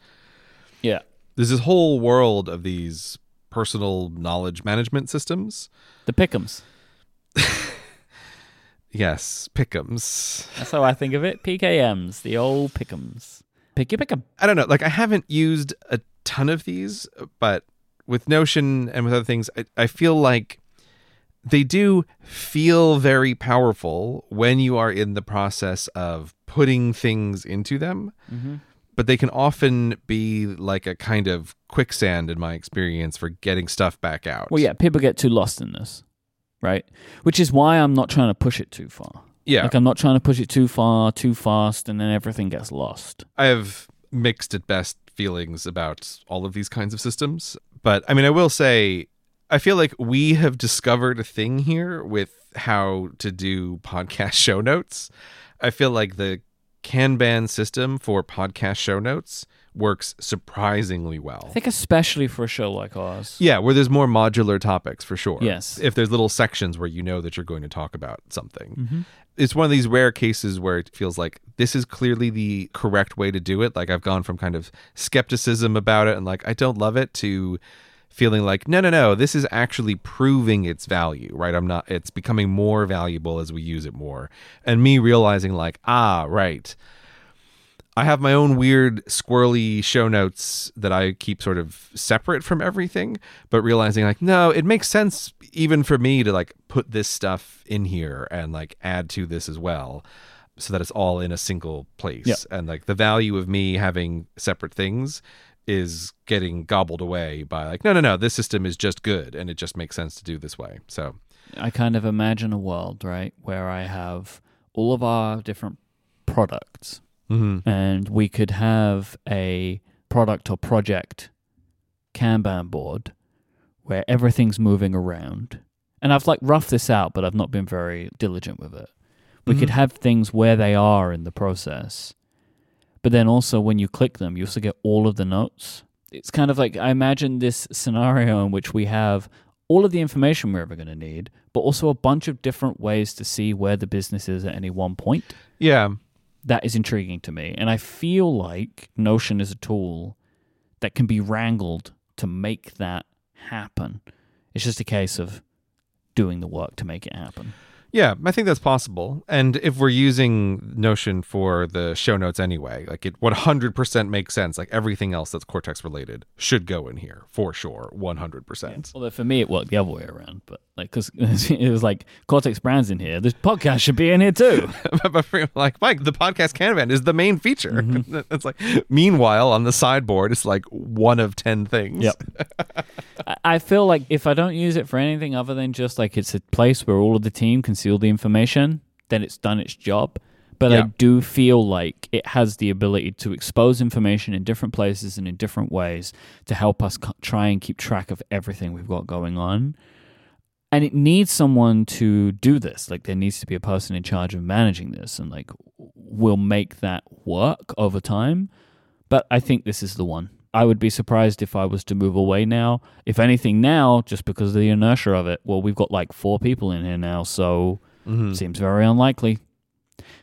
yeah there's this whole world of these personal knowledge management systems. the pickums Yes, pickums. that's how i think of it pkms the old pickums pick your pick'em I don't know. Like I haven't used a ton of these, but with Notion and with other things, I, I feel like they do feel very powerful when you are in the process of putting things into them. Mm-hmm. but they can often be like a kind of quicksand in my experience for getting stuff back out. Well, yeah, people get too lost in this, right? Which is why I'm not trying to push it too far. Yeah. Like I'm not trying to push it too far, too fast, and then everything gets lost. I have mixed at best feelings about all of these kinds of systems. But I mean, I will say, I feel like we have discovered a thing here with how to do podcast show notes. I feel like the Kanban system for podcast show notes works surprisingly well. I think especially for a show like ours. Yeah, where there's more modular topics for sure. Yes. If there's little sections where you know that you're going to talk about something. Mm-hmm. It's one of these rare cases where it feels like this is clearly the correct way to do it. Like I've gone from kind of skepticism about it and like I don't love it to feeling like no no no this is actually proving its value right i'm not it's becoming more valuable as we use it more and me realizing like ah right I have my own weird squirrely show notes that I keep sort of separate from everything, but realizing like no, it makes sense even for me to like put this stuff in here and like add to this as well so that it's all in a single place. Yeah. And like the value of me having separate things is getting gobbled away by like no no no, this system is just good and it just makes sense to do this way. So I kind of imagine a world, right, where I have all of our different products mhm. and we could have a product or project Kanban board where everything's moving around. And I've like roughed this out, but I've not been very diligent with it. We could Mhm. have things where they are in the process. But then also when you click them, you also get all of the notes. It's kind of like I imagine this scenario in which we have all of the information we're ever going to need, but also a bunch of different ways to see where the business is at any one point yeah. that is intriguing to me. And I feel like Notion is a tool that can be wrangled to make that happen. It's just a case of doing the work to make it happen. Yeah, I think that's possible. And if we're using Notion for the show notes anyway, like it 100% makes sense. Like everything else that's Cortex related should go in here for sure, 100%. Although for me, it worked the other way around. But like, because it was like Cortex Brands in here, this podcast should be in here too. but for, like, Myke, the podcast Kanban is the main feature. Mm-hmm. it's like, meanwhile, on the sideboard, it's like one of 10 things. Yep. I- I feel like if I don't use it for anything other than just like it's a place where all of the team can all the information, then it's done its job. But I do feel like it has the ability to expose information in different places and in different ways to help us co- try and keep track of everything we've got going on. And it needs someone to do this. Like there needs to be a person in charge of managing this and like we'll make that work over time. But I think this is the one. I would be surprised if I was to move away now. If anything, now, just because of the inertia of it, well, we've got like four people in here now, so Mhm. seems very unlikely.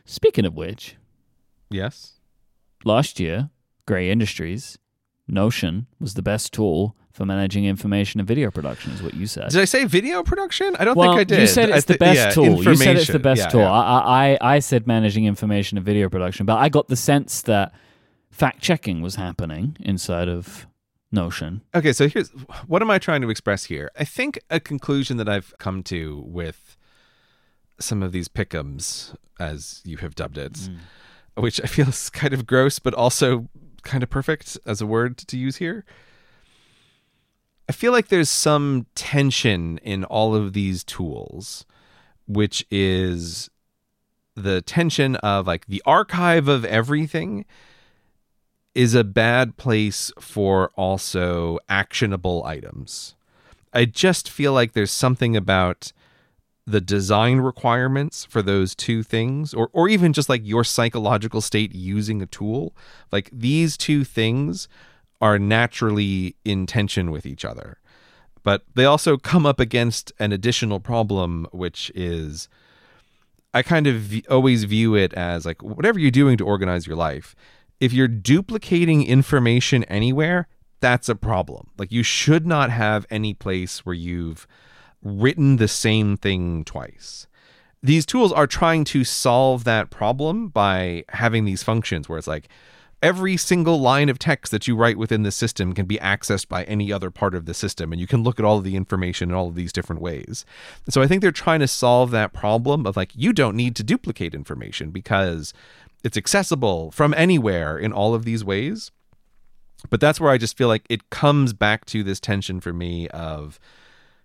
Speaking of which, Yes. last year, Grey Industries, Notion was the best tool for managing information and video production, is what you said. Did I say video production? I don't well, think I did. you said it's the best yeah, tool. You said it's the best Yeah, tool. yeah. I, I, I said managing information and video production, but I got the sense that fact checking was happening inside of Notion. Okay, so here's what am I trying to express here? I think a conclusion that I've come to with some of these pickums, as you have dubbed it, Mm. which I feel is kind of gross, but also kind of perfect as a word to use here. I feel like there's some tension in all of these tools, which is the tension of like the archive of everything is a bad place for also actionable items. I just feel like there's something about the design requirements for those two things or or even just like your psychological state using a tool like these two things are naturally in tension with each other but they also come up against an additional problem which is I kind of always view it as like whatever you're doing to organize your life, if you're duplicating information anywhere, that's a problem. Like you should not have any place where you've written the same thing twice. These tools are trying to solve that problem by having these functions where it's like every single line of text that you write within the system can be accessed by any other part of the system and you can look at all of the information in all of these different ways. So I think they're trying to solve that problem of like you don't need to duplicate information because it's accessible from anywhere in all of these ways. But that's where I just feel like it comes back to this tension for me of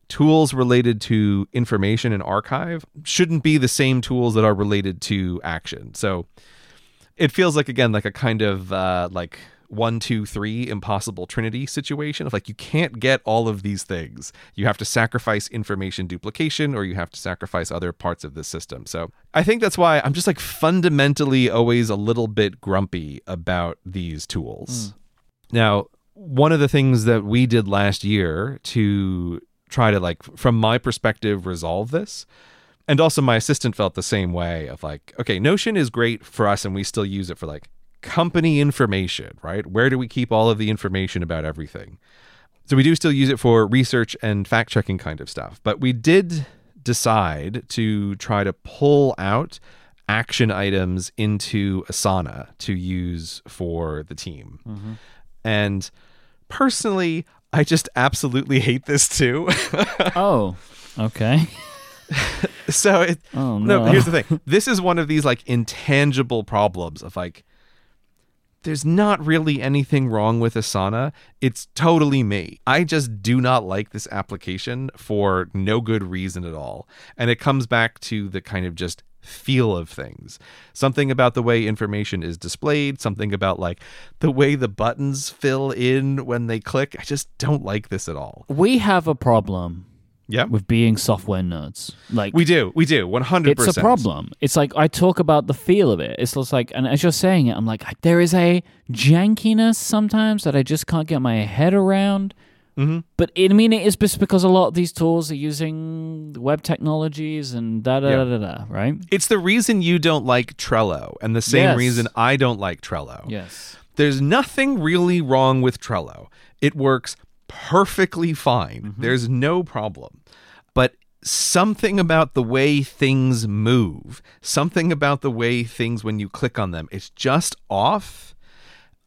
tools related to information and archive shouldn't be the same tools that are related to action. So it feels like again like a kind of uh, like one, two, three impossible trinity situation of like you can't get all of these things. You have to sacrifice information duplication or you have to sacrifice other parts of the system. So I think that's why I'm just like fundamentally always a little bit grumpy about these tools. Hmm. Now, one of the things that we did last year to try to like from my perspective resolve this and also my assistant felt the same way of like okay notion is great for us and we still use it for like company information right where do we keep all of the information about everything so we do still use it for research and fact checking kind of stuff but we did decide to try to pull out action items into asana to use for the team mm-hmm. and personally i just absolutely hate this too Oh, okay. so it, Oh no, no. here's the thing. This is one of these like intangible problems of like there's not really anything wrong with Asana. It's totally me. I just do not like this application for no good reason at all. And it comes back to the kind of just feel of things. Something about the way information is displayed, something about like the way the buttons fill in when they click. I just don't like this at all. we have a problem Yeah. with being software nerds. Like We do. We do. 100%. it's a problem. It's like I talk about the feel of it. It's just like, and as you're saying it, I'm like, there is a jankiness sometimes that I just can't get my head around. Mm-hmm. But it, I mean, it is just because a lot of these tools are using web technologies and da da Yeah. da da da, right? It's the reason you don't like Trello, and the same Yes. reason I don't like Trello. Yes. There's nothing really wrong with Trello. It works perfectly fine. Mm-hmm. There's no problem. But something about the way things move, something about the way things, when you click on them, it's just off.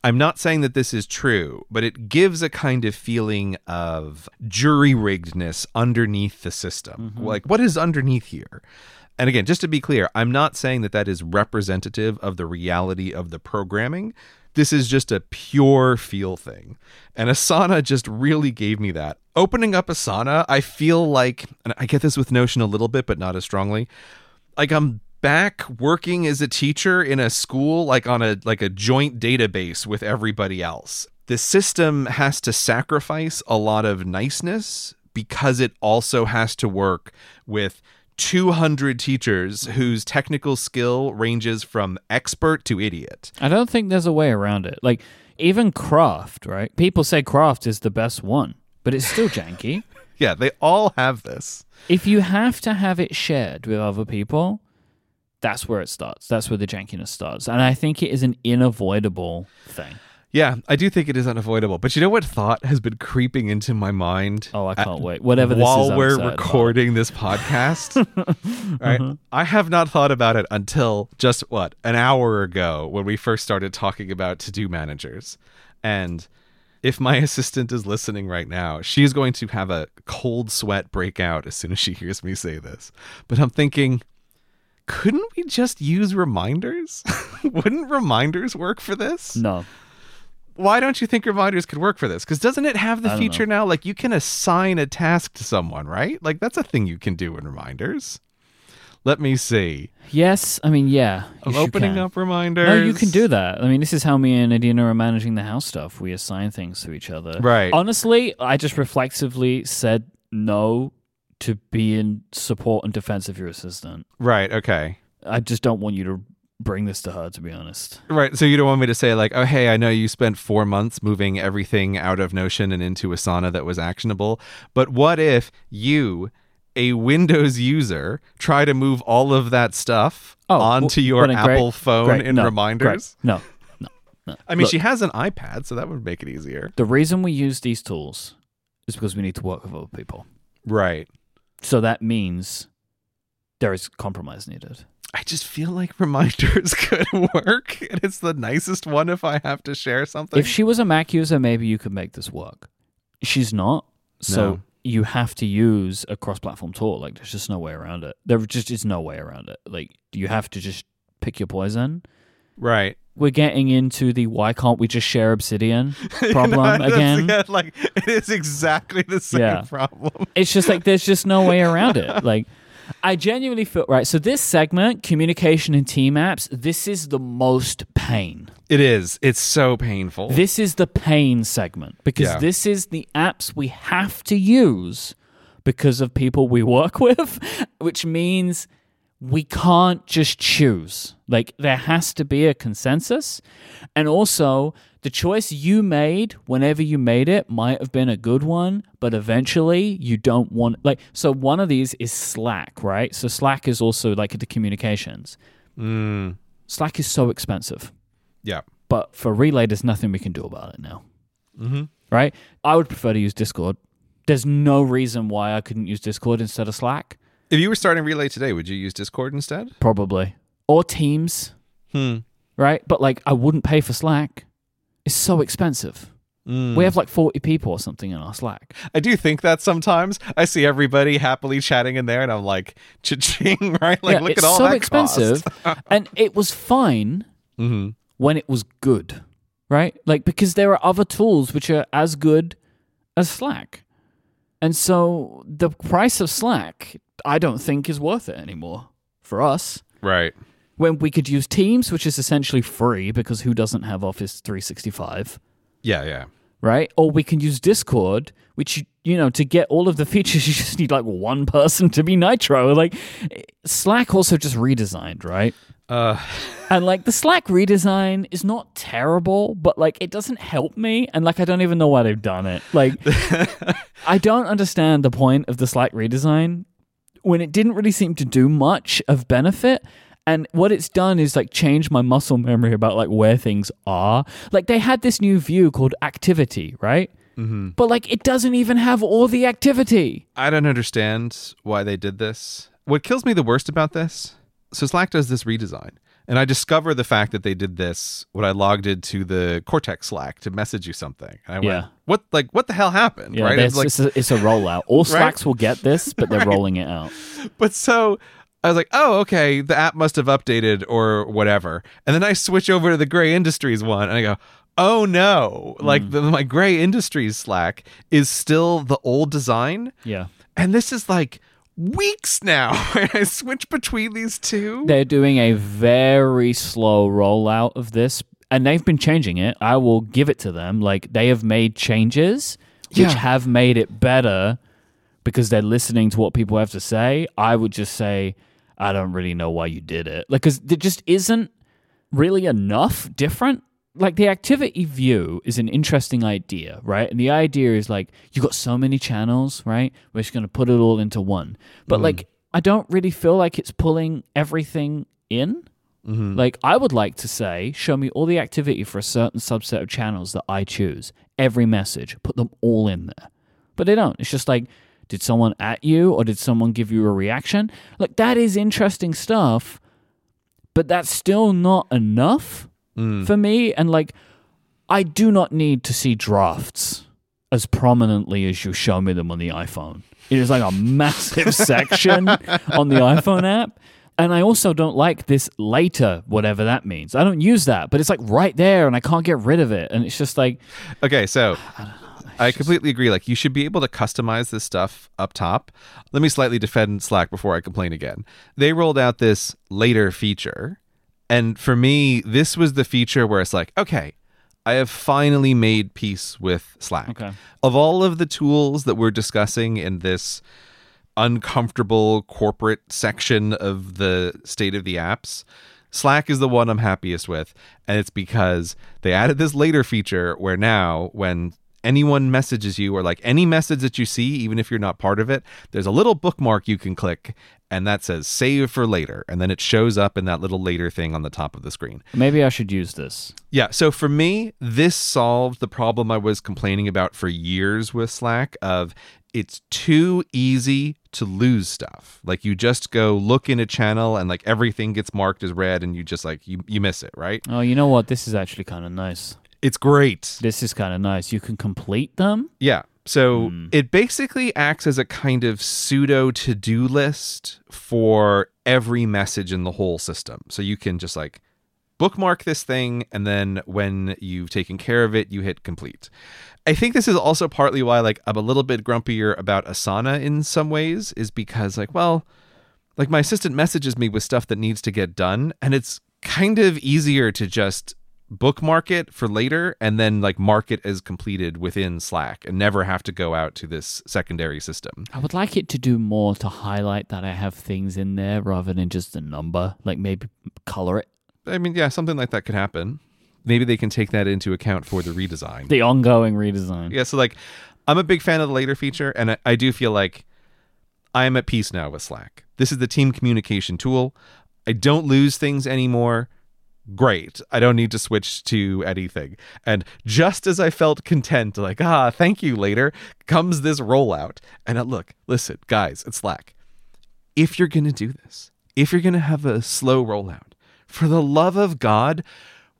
I'm not saying that this is true, but it gives a kind of feeling of jury riggedness underneath the system. Mm-hmm. Like, what is underneath here? And again, just to be clear, I'm not saying that that is representative of the reality of the programming. This is just a pure feel thing. And Asana just really gave me that. Opening up Asana, I feel like, and I get this with Notion a little bit, but not as strongly like I'm back working as a teacher in a school like on a like a joint database with everybody else. The system has to sacrifice a lot of niceness because it also has to work with 200 teachers whose technical skill ranges from expert to idiot. I don't think there's a way around it. Like even craft, right? People say craft is the best one, but it's still janky. Yeah, they all have this. if you have to have it shared with other people, that's where it starts. That's where the jankiness starts. And I think it is an unavoidable thing. Yeah, I do think it is unavoidable. But you know what thought has been creeping into my mind? Oh, I can't wait. Whatever this while is, we're excited about. recording this podcast. Right. Mm-hmm. I have not thought about it until just what, an hour ago when we first started talking about to do managers. And if my assistant is listening right now, she's going to have a cold sweat break out as soon as she hears me say this. But I'm thinking, couldn't we just use reminders? Wouldn't reminders work for this? No. Why don't you think reminders could work for this? Because doesn't it have the feature now? Like you can assign a task to someone, right? Like that's a thing you can do in reminders. Let me see. Yes, I mean, yeah. I'm yes, opening up reminders. No, you can do that. I mean, this is how me and Adina are managing the house stuff. We assign things to each other. Right. Honestly, I just reflexively said no to be in support and defense of your assistant. Right. Okay. I just don't want you to bring this to her, to be honest. Right. So you don't want me to say like, oh hey, I know you spent four months moving everything out of Notion and into Asana that was actionable, but what if you, a Windows user, try to move all of that stuff Oh, onto your what a great- Apple phone Great. in No, reminders? great. No, no, no. I mean, Look, she has an iPad, so that would make it easier. the reason we use these tools is because we need to work with other people. Right. So that means there is compromise needed. I just feel like reminders could work, and it's the nicest one if I have to share something. If she was a Mac user, maybe you could make this work. She's not. So No. you have to use a cross platform tool. Like there's just no way around it. There just is no way around it. Like you have to just pick your poison. Right. We're getting into the why can't we just share Obsidian problem That's- again. yeah, like it is exactly the same Yeah. problem. It's just like there's just no way around it. Like I genuinely feel right. So this segment, communication and team apps, this is the most pain. It is. It's so painful. This is the pain segment because Yeah. this is the apps we have to use because of people we work with, which means we can't just choose. Like there has to be a consensus. And also, the choice you made whenever you made it might have been a good one, but eventually you don't want like so one of these is Slack, right? So Slack is also like the communications. Mm, Slack is so expensive. yeah. But for Relay there's nothing we can do about it now. hmm right? I would prefer to use Discord. There's no reason why I couldn't use Discord instead of Slack. If you were starting Relay today, would you use Discord instead? Probably. Or Teams, Hmm. right? But like, I wouldn't pay for Slack. It's so expensive. Mm. We have like 40 people or something in our Slack. I do think that sometimes I see everybody happily chatting in there, and I'm like, cha-ching, right? Like, yeah, look at all that. It's so that expensive. and it was fine hmm when it was good, right? Like, because there are other tools which are as good as Slack. And so the price of Slack, I don't think is worth it anymore for us. Right. When we could use Teams, which is essentially free because who doesn't have Office 365, Yeah, yeah. right? Or we can use Discord, which you, you know to get all of the features you just need like one person to be Nitro. Like Slack also just redesigned, right? Uh, And like the Slack redesign is not terrible, but like it doesn't help me, and like I don't even know why they've done it. Like I don't understand the point of the Slack redesign when it didn't really seem to do much of benefit. And what it's done is like change my muscle memory about like where things are. Like they had this new view called activity, right? Mm-hmm. But like it doesn't even have all the activity. I don't understand why they did this. What kills me the worst about this, so Slack does this redesign, and I discover the fact that they did this when I logged into the Cortex Slack to message you something, and I Yeah. went, "What? Like, what the hell happened?" Yeah, right? It's like, it's, a, it's a rollout. All Slacks will get this, but they're rolling it out. but so I was like, "Oh, okay, the app must have updated or whatever," and then I switch over to the Grey Industries one, and I go. Oh no! Like Mm. the, my Grey Industries Slack is still the old design, Yeah. and this is like weeks now. I switch between these two. They're doing a very slow rollout of this, and they've been changing it. I will give it to them. Like they have made changes which Yeah. have made it better because they're listening to what people have to say. I would just say, I don't really know why you did it. Like, because there just isn't really enough different. Like the activity view is an interesting idea, right? And the idea is like you got so many channels, right? We're just gonna put it all into one. But mm. like I don't really feel like it's pulling everything in. Mm-hmm. Like I would like to say, show me all the activity for a certain subset of channels that I choose. Every message, put them all in there. But they don't. It's just like, did someone at you or did someone give you a reaction? Like that is interesting stuff, but that's still not enough mm. for me. And like, I do not need to see drafts as prominently as you show me them on the iPhone. It is like a massive section on the iPhone app. And I also don't like this later, whatever that means. I don't use that, but it's like right there and I can't get rid of it. And it's just like, Okay, so I completely agree. Like you should be able to customize this stuff up top. Let me slightly defend Slack before I complain again. They rolled out this later feature, and for me, this was the feature where it's like, okay, I have finally made peace with Slack. Okay. Of all of the tools that we're discussing in this uncomfortable corporate section of the state of the apps, Slack is the one I'm happiest with. And it's because they added this later feature where now, when anyone messages you or like any message that you see, even if you're not part of it, there's a little bookmark you can click and that says save for later. And then it shows up in that little later thing on the top of the screen. maybe I should use this. Yeah, so for me, this solved the problem I was complaining about for years with Slack of it's too easy to lose stuff. Like you just go look in a channel and like everything gets marked as red and you just like you you miss it, right? Oh, you know what? This is actually kind of nice. It's great. This is kind of nice. You can complete them. Yeah. So hmm. it basically acts as a kind of pseudo to-do list for every message in the whole system. So you can just like bookmark this thing, and then when you've taken care of it, you hit complete. I think this is also partly why like I'm a little bit grumpier about Asana in some ways, is because like, well, like my assistant messages me with stuff that needs to get done, and it's kind of easier to just bookmark it for later and then like mark it as completed within Slack and never have to go out to this secondary system. I would like it to do more to highlight that I have things in there rather than just a number. Like maybe color it. I mean, yeah, something like that could happen. Maybe they can take that into account for the redesign. The ongoing redesign. Yeah, so like I'm a big fan of the later feature, and I, I do feel like I'm at peace now with Slack. This is the team communication tool. I don't lose things anymore. Great. I don't need to switch to anything. And just as I felt content, like, ah, thank you later, comes this rollout. And look, listen, guys, it's Slack. If you're going to do this, if you're going to have a slow rollout, for the love of God,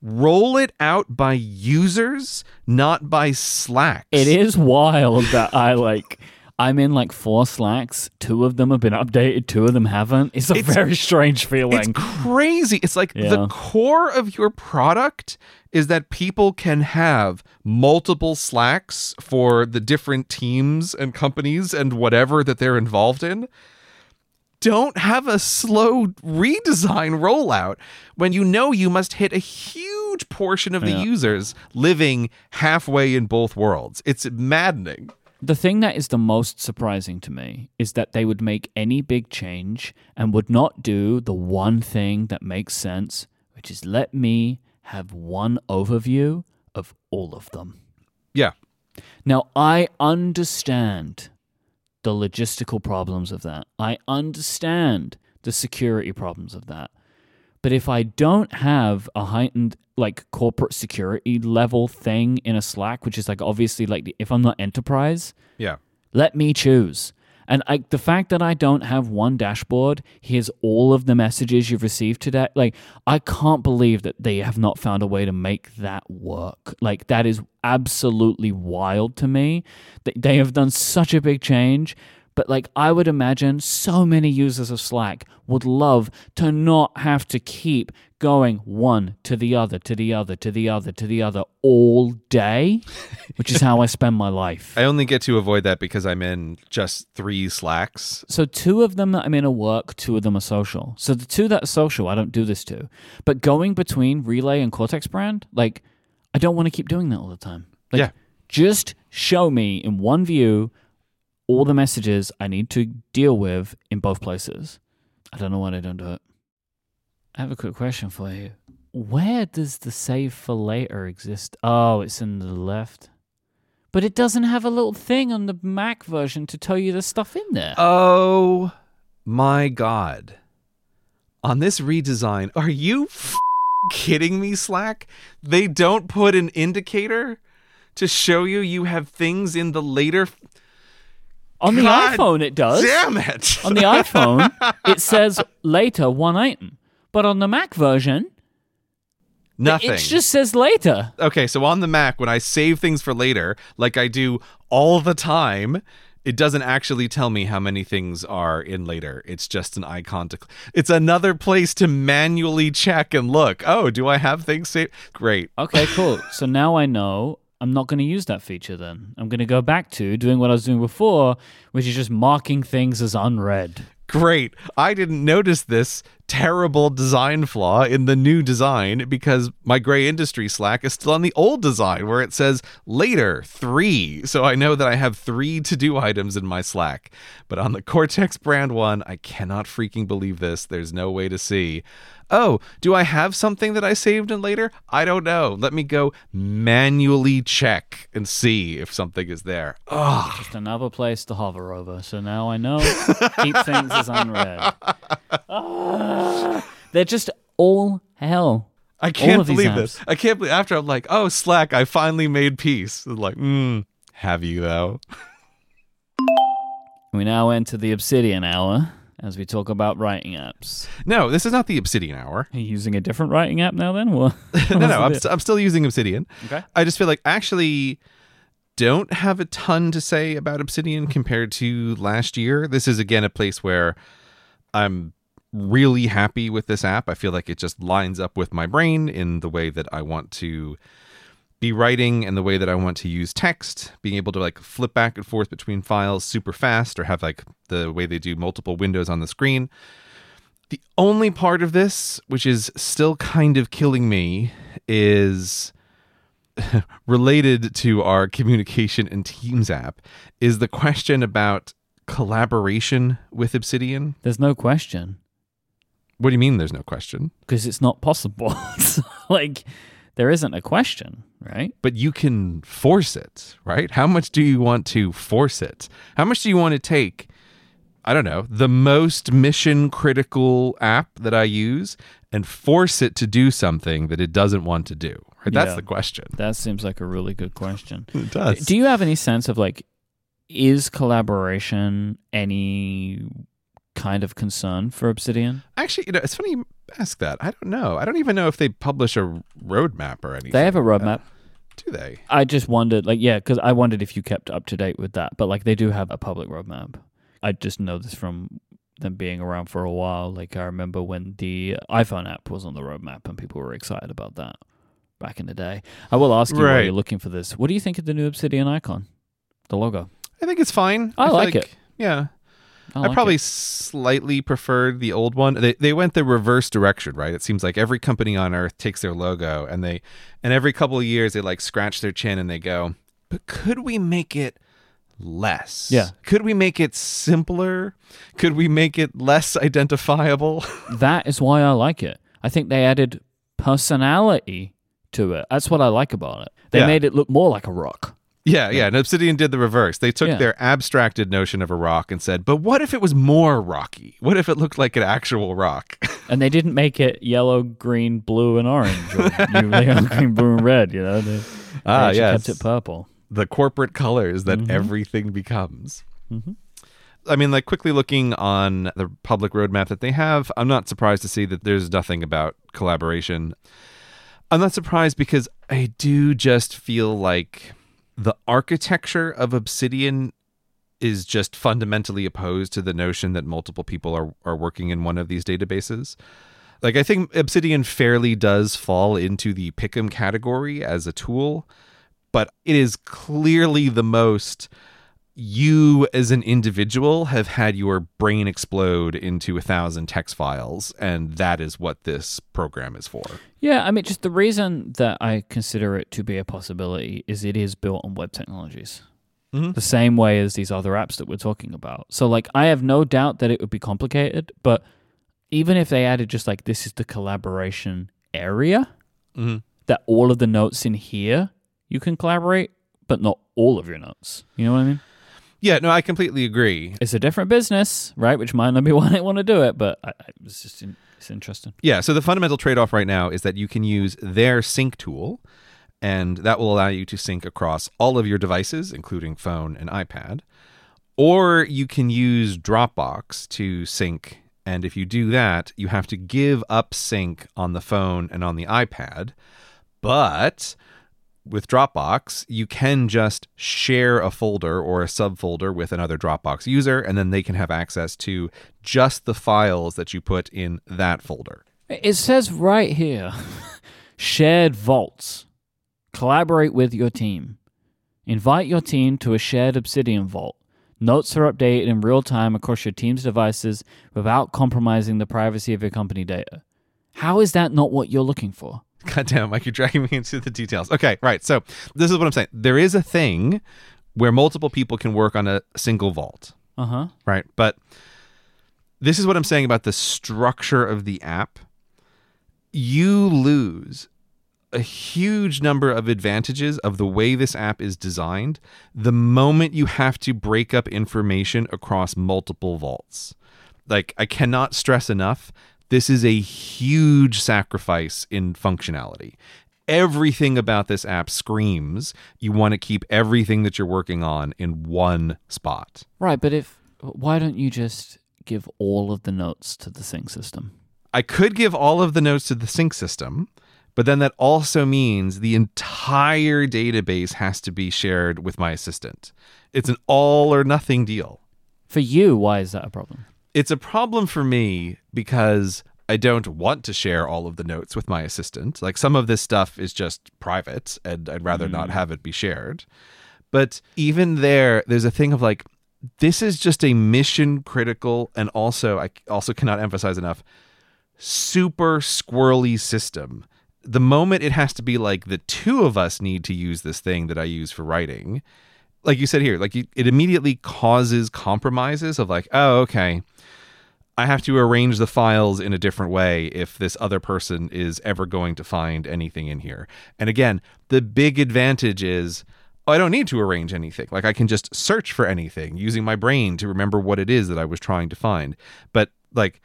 roll it out by users, not by Slack. It is wild that I like. I'm in like four slacks. Two of them have been updated. Two of them haven't. It's a It's- very strange feeling. It's crazy. It's like Yeah. the core of your product is that people can have multiple Slacks for the different teams and companies and whatever that they're involved in. Don't have a slow redesign rollout when you know you must hit a huge portion of the Yeah. users living halfway in both worlds. It's maddening. The thing that is the most surprising to me is that they would make any big change and would not do the one thing that makes sense, which is let me have one overview of all of them. Yeah. Now, I understand the logistical problems of that. I understand the security problems of that. But if I don't have a heightened like corporate security level thing in a Slack, which is like obviously like the, if I'm not enterprise, Yeah. let me choose. And I, the fact that I don't have one dashboard, here's all of the messages you've received today. Like, I can't believe that they have not found a way to make that work. Like, that is absolutely wild to me. They, they have done such a big change. But, like, I would imagine so many users of Slack would love to not have to keep going one to the other, to the other, to the other, to the other all day, which is how I spend my life. I only get to avoid that because I'm in just three Slacks. So two of them that I'm in are work, two of them are social. So the two that are social, I don't do this to. But going between Relay and Cortex brand, like I don't want to keep doing that all the time. Like, Yeah. Just show me in one view all the messages I need to deal with in both places. I don't know why they don't do it. I have a quick question for you. Where does the save for later exist? Oh, it's in the left. But it doesn't have a little thing on the Mac version to tell you the stuff in there. Oh my god. On this redesign, are you f- kidding me, Slack? They don't put an indicator to show you you have things in the later. f- On the God iPhone, it does. Damn it! On the iPhone, it says later one item. But on the Mac version, Nothing. it just says later. okay, so on the Mac, when I save things for later, like I do all the time, it doesn't actually tell me how many things are in later. It's just an icon to. Cl- it's another place to manually check and look. Oh, do I have things saved? Great. Okay, cool. so now I know I'm not going to use that feature then. I'm going to go back to doing what I was doing before, which is just marking things as unread. Great. I didn't notice this terrible design flaw in the new design because my grey industry Slack is still on the old design where it says later three. So I know that I have three to do items in my Slack. But on the Cortex brand one, I cannot freaking believe this. There's no way to see. Oh, do I have something that I saved in later? I don't know. Let me go manually check and see if something is there. Oh, Just another place to hover over. So now I know. Keep things as unread. They're just all hell. I can't believe this. I can't believe after I'm like, oh, Slack, I finally made peace. It's like, mm, have you though? We now enter the Obsidian hour as we talk about writing apps. No, this is not the Obsidian hour. Are you using a different writing app now then? What? no, no, I'm, st- I'm still using Obsidian. Okay. I just feel like I actually don't have a ton to say about Obsidian compared to last year. This is again a place where I'm really happy with this app. I feel like it just lines up with my brain in the way that I want to be writing and the way that I want to use text, being able to like flip back and forth between files super fast or have like the way they do multiple windows on the screen. The only part of this, which is still kind of killing me, is related to our communication and Teams app, is the question about collaboration with Obsidian. There's no question What do you mean there's no question? because it's not possible. Like, there isn't a question, right? But you can force it, right? How much do you want to force it? How much do you want to take I don't know, the most mission critical app that I use and force it to do something that it doesn't want to do? Right? That's Yeah. the question. That seems like a really good question. It does. Do you have any sense of like, is collaboration any kind of concern for Obsidian? Actually, you know, it's funny you ask that. I don't know. I don't even know if they publish a roadmap or anything. They have a roadmap. Uh, do they? I just wondered, like, yeah, because I wondered if you kept up to date with that. But like, they do have a public roadmap. I just know this from them being around for a while. Like, I remember when the iPhone app was on the roadmap, and people were excited about that back in the day. I will ask you while Right. you're looking for this. What do you think of the new Obsidian icon, the logo? I think it's fine. I feel like it. Yeah. I, I, like probably it. slightly preferred the old one. They they went the reverse direction, right? It seems like every company on earth takes their logo and they and every couple of years they like scratch their chin and they go, "But could we make it less? Yeah. Could we make it simpler? Could we make it less identifiable?" that is why I like it. I think they added personality to it. That's what I like about it. They Yeah. made it look more like a rock. Yeah, yeah. And Obsidian did the reverse. They took Yeah. their abstracted notion of a rock and said, "But what if it was more rocky? What if it looked like an actual rock?" And they didn't make it yellow, green, blue, and orange, or yellow, green, blue, and red. You know, they, they Ah, actually yes. kept it purple. the corporate colors that Mhm. everything becomes. Mhm. I mean, like quickly looking on the public roadmap that they have, I'm not surprised to see that there's nothing about collaboration. I'm not surprised because I do just feel like the architecture of Obsidian is just fundamentally opposed to the notion that multiple people are, are working in one of these databases. Like, I think Obsidian fairly does fall into the Pick'em category as a tool, but it is clearly the most you as an individual have had your brain explode into a thousand text files, and that is what this program is for. Yeah, I mean, just the reason that I consider it to be a possibility is it is built on web technologies. Mhm. The same way as these other apps that we're talking about. So, like, I have no doubt that it would be complicated, but even if they added just like this is the collaboration area, Mm-hmm. that all of the notes in here you can collaborate, but not all of your notes. You know what I mean? Yeah, no, I completely agree. It's a different business, right? Which might not be why I want to do it, but I, I, it's just in, it's interesting. Yeah, so the fundamental trade off right now is that you can use their sync tool, and that will allow you to sync across all of your devices, including phone and iPad. Or you can use Dropbox to sync. And if you do that, you have to give up sync on the phone and on the iPad. But with Dropbox, you can just share a folder or a subfolder with another Dropbox user, and then they can have access to just the files that you put in that folder. It says right here shared vaults. Collaborate with your team. Invite your team to a shared Obsidian vault. Notes are updated in real time across your team's devices without compromising the privacy of your company data. How is that not what you're looking for? God damn, Myke, you're dragging me into the details. Okay, right. So this is what I'm saying. There is a thing where multiple people can work on a single vault, Uh huh. right? But this is what I'm saying about the structure of the app. You lose a huge number of advantages of the way this app is designed the moment you have to break up information across multiple vaults. Like, I cannot stress enough, this is a huge sacrifice in functionality. Everything about this app screams you want to keep everything that you're working on in one spot. Right, but if why don't you just give all of the notes to the sync system? I could give all of the notes to the sync system, but then that also means the entire database has to be shared with my assistant. It's an all or nothing deal. For you, why is that a problem? It's a problem for me because I don't want to share all of the notes with my assistant. Like some of this stuff is just private and I'd rather not mm. have it be shared. But even there, there's a thing of like, this is just a mission critical and also, I also cannot emphasize enough, super squirrely system. The moment it has to be like the two of us need to use this thing that I use for writing, like you said here, like it immediately causes compromises of like, oh, okay, I have to arrange the files in a different way if this other person is ever going to find anything in here. And again, the big advantage is oh, I don't need to arrange anything. Like I can just search for anything using my brain to remember what it is that I was trying to find. But like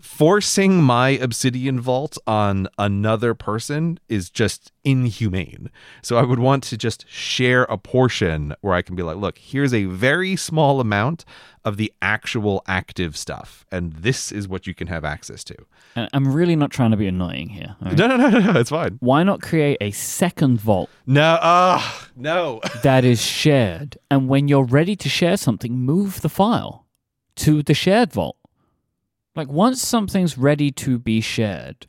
forcing my obsidian vault on another person is just inhumane. So I would want to just share a portion where I can be like, look, here's a very small amount of the actual active stuff, and this is what you can have access to. I'm really not trying to be annoying here. right? No, no, no, no, no, it's fine. Why not create a second vault No, ah, no. that is shared? And when you're ready to share something, move the file to the shared vault. Like once something's ready to be shared,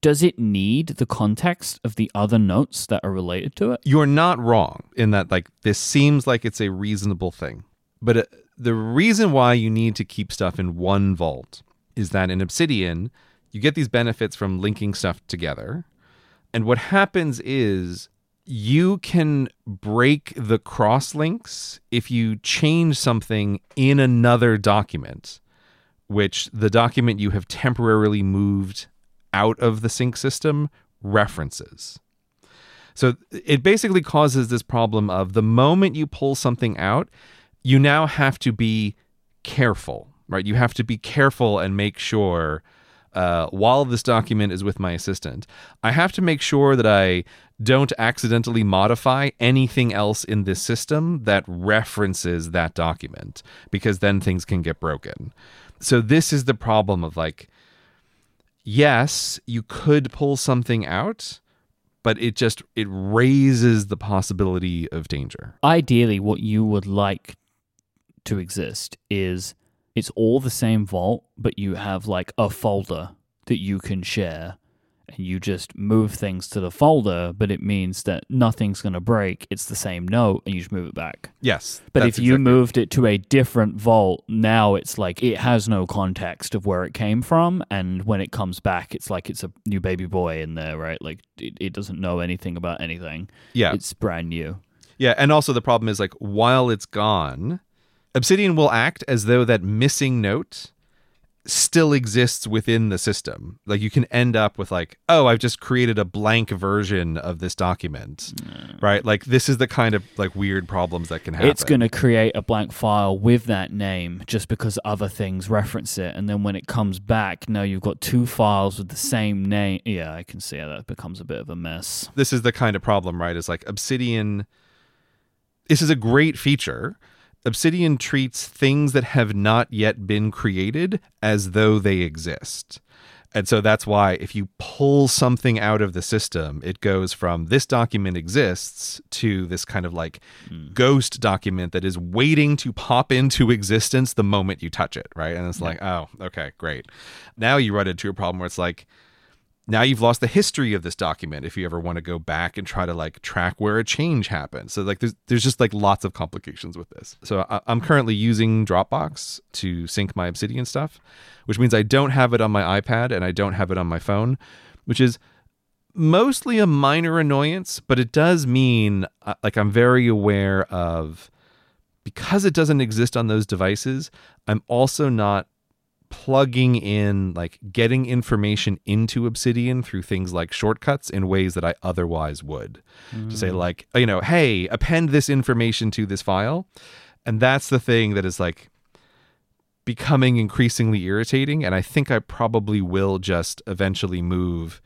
does it need the context of the other notes that are related to it? You're not wrong in that, like, this seems like it's a reasonable thing. But uh, the reason why you need to keep stuff in one vault is that in Obsidian, you get these benefits from linking stuff together. And what happens is you can break the cross links if you change something in another document, which the document you have temporarily moved out of the sync system references. So it basically causes this problem of the moment you pull something out, you now have to be careful, right? You have to be careful and make sure uh, while this document is with my assistant, I have to make sure that I don't accidentally modify anything else in this system that references that document because then things can get broken. So this is the problem of like, yes, you could pull something out, but it just it raises the possibility of danger. Ideally, what you would like to exist is it's all the same vault, but you have like a folder that you can share and you just move things to the folder, but it means that nothing's going to break. It's the same note and you just move it back. Yes, But if you exactly- moved it to a different vault, now it's like it has no context of where it came from. And when it comes back, it's like it's a new baby boy in there, right? Like it, it doesn't know anything about anything. yeah, It's brand new. Yeah, and also the problem is like while it's gone, Obsidian will act as though that missing note still exists within the system. Like you can end up with like, oh, I've just created a blank version of this document. Right? Like this is the kind of like weird problems that can happen. It's going to create a blank file with that name just because other things reference it. And then when it comes back, now you've got two files with the same name. Yeah, I can see how that becomes a bit of a mess. this is the kind of problem, right? Is like Obsidian. This is a great feature. Obsidian treats things that have not yet been created as though they exist. And so that's why if you pull something out of the system, it goes from this document exists to this kind of like hmm. ghost document that is waiting to pop into existence the moment you touch it, right? And it's like, oh, okay, great. Now you run into a problem where it's like, now you've lost the history of this document if you ever want to go back and try to like track where a change happened. So like there's there's just like lots of complications with this. So I, i'm currently using dropbox to sync my obsidian stuff which means i don't have it on my ipad and i don't have it on my phone which is mostly a minor annoyance but it does mean uh, like i'm very aware of because it doesn't exist on those devices i'm also not plugging in like getting information into obsidian through things like shortcuts in ways that i otherwise would. To say mm. like you know hey append this information to this file. And that's the thing that is like becoming increasingly irritating and i think i probably will just eventually move.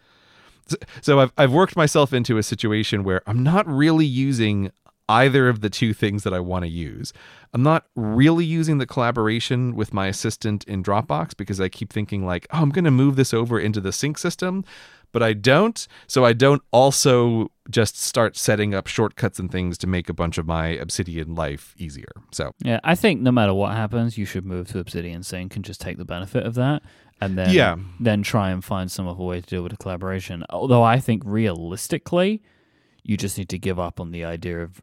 So- so I've, I've worked myself into a situation where i'm not really using either of the two things that i want to use i'm not really using the collaboration with my assistant in dropbox because i keep thinking like oh i'm going to move this over into the sync system but i don't so i don't also just start setting up shortcuts and things to make a bunch of my Obsidian life easier. So, Yeah, I think no matter what happens, you should move to Obsidian Sync and just take the benefit of that, and then Yeah. then try and find some other way to deal with the collaboration. Although I think realistically, you just need to give up on the idea of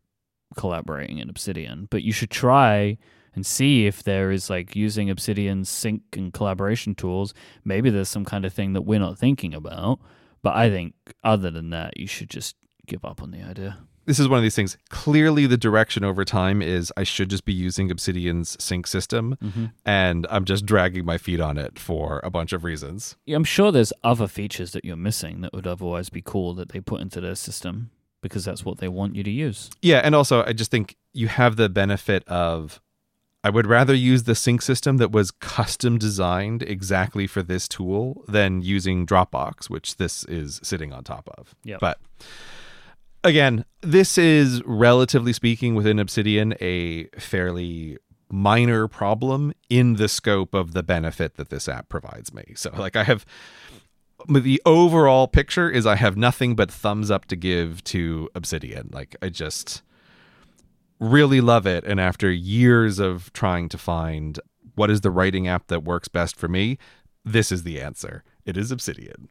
collaborating in Obsidian, but you should try and see if there is like using Obsidian sync and collaboration tools. Maybe there's some kind of thing that we're not thinking about. But I think other than that, you should just give up on the idea. this is one of these things. Clearly, the direction over time is I should just be using Obsidian's sync system, mm-hmm. and I'm just dragging my feet on it for a bunch of reasons. Yeah, I'm sure there's other features that you're missing that would otherwise be cool that they put into their system because that's what they want you to use. Yeah, and also I just think you have the benefit of I would rather use the sync system that was custom designed exactly for this tool than using Dropbox, which this is sitting on top of. Yep. But again, this is relatively speaking within Obsidian a fairly minor problem in the scope of the benefit that this app provides me. So like I have the overall picture is I have nothing but thumbs up to give to Obsidian. Like I just really love it and after years of trying to find what is the writing app that works best for me, this is the answer. It is Obsidian.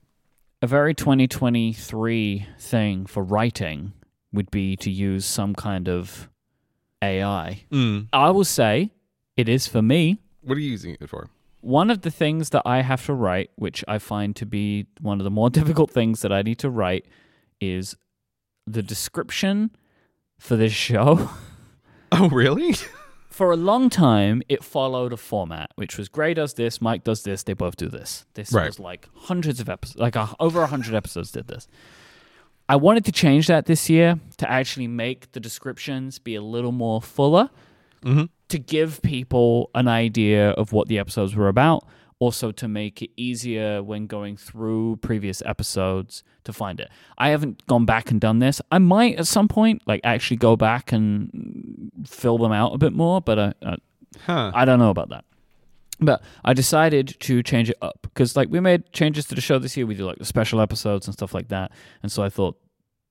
A very 2023 thing for writing would be to use some kind of AI. Mm. I will say it is for me. What are you using it for? One of the things that I have to write, which I find to be one of the more difficult things that I need to write, is the description for this show. Oh, really? for a long time, it followed a format, which was Grey does this, Myke does this, they both do this. This Right. was like hundreds of episodes, like a, over a hundred episodes did this. I wanted to change that this year to actually make the descriptions be a little more fuller Mhm. To give people an idea of what the episodes were about. Also, to make it easier when going through previous episodes to find it. I haven't gone back and done this. I might at some point, like, actually go back and fill them out a bit more, but I, I, Huh. I don't know about that. But I decided to change it up because, like, we made changes to the show this year. We do like the special episodes and stuff like that, and so I thought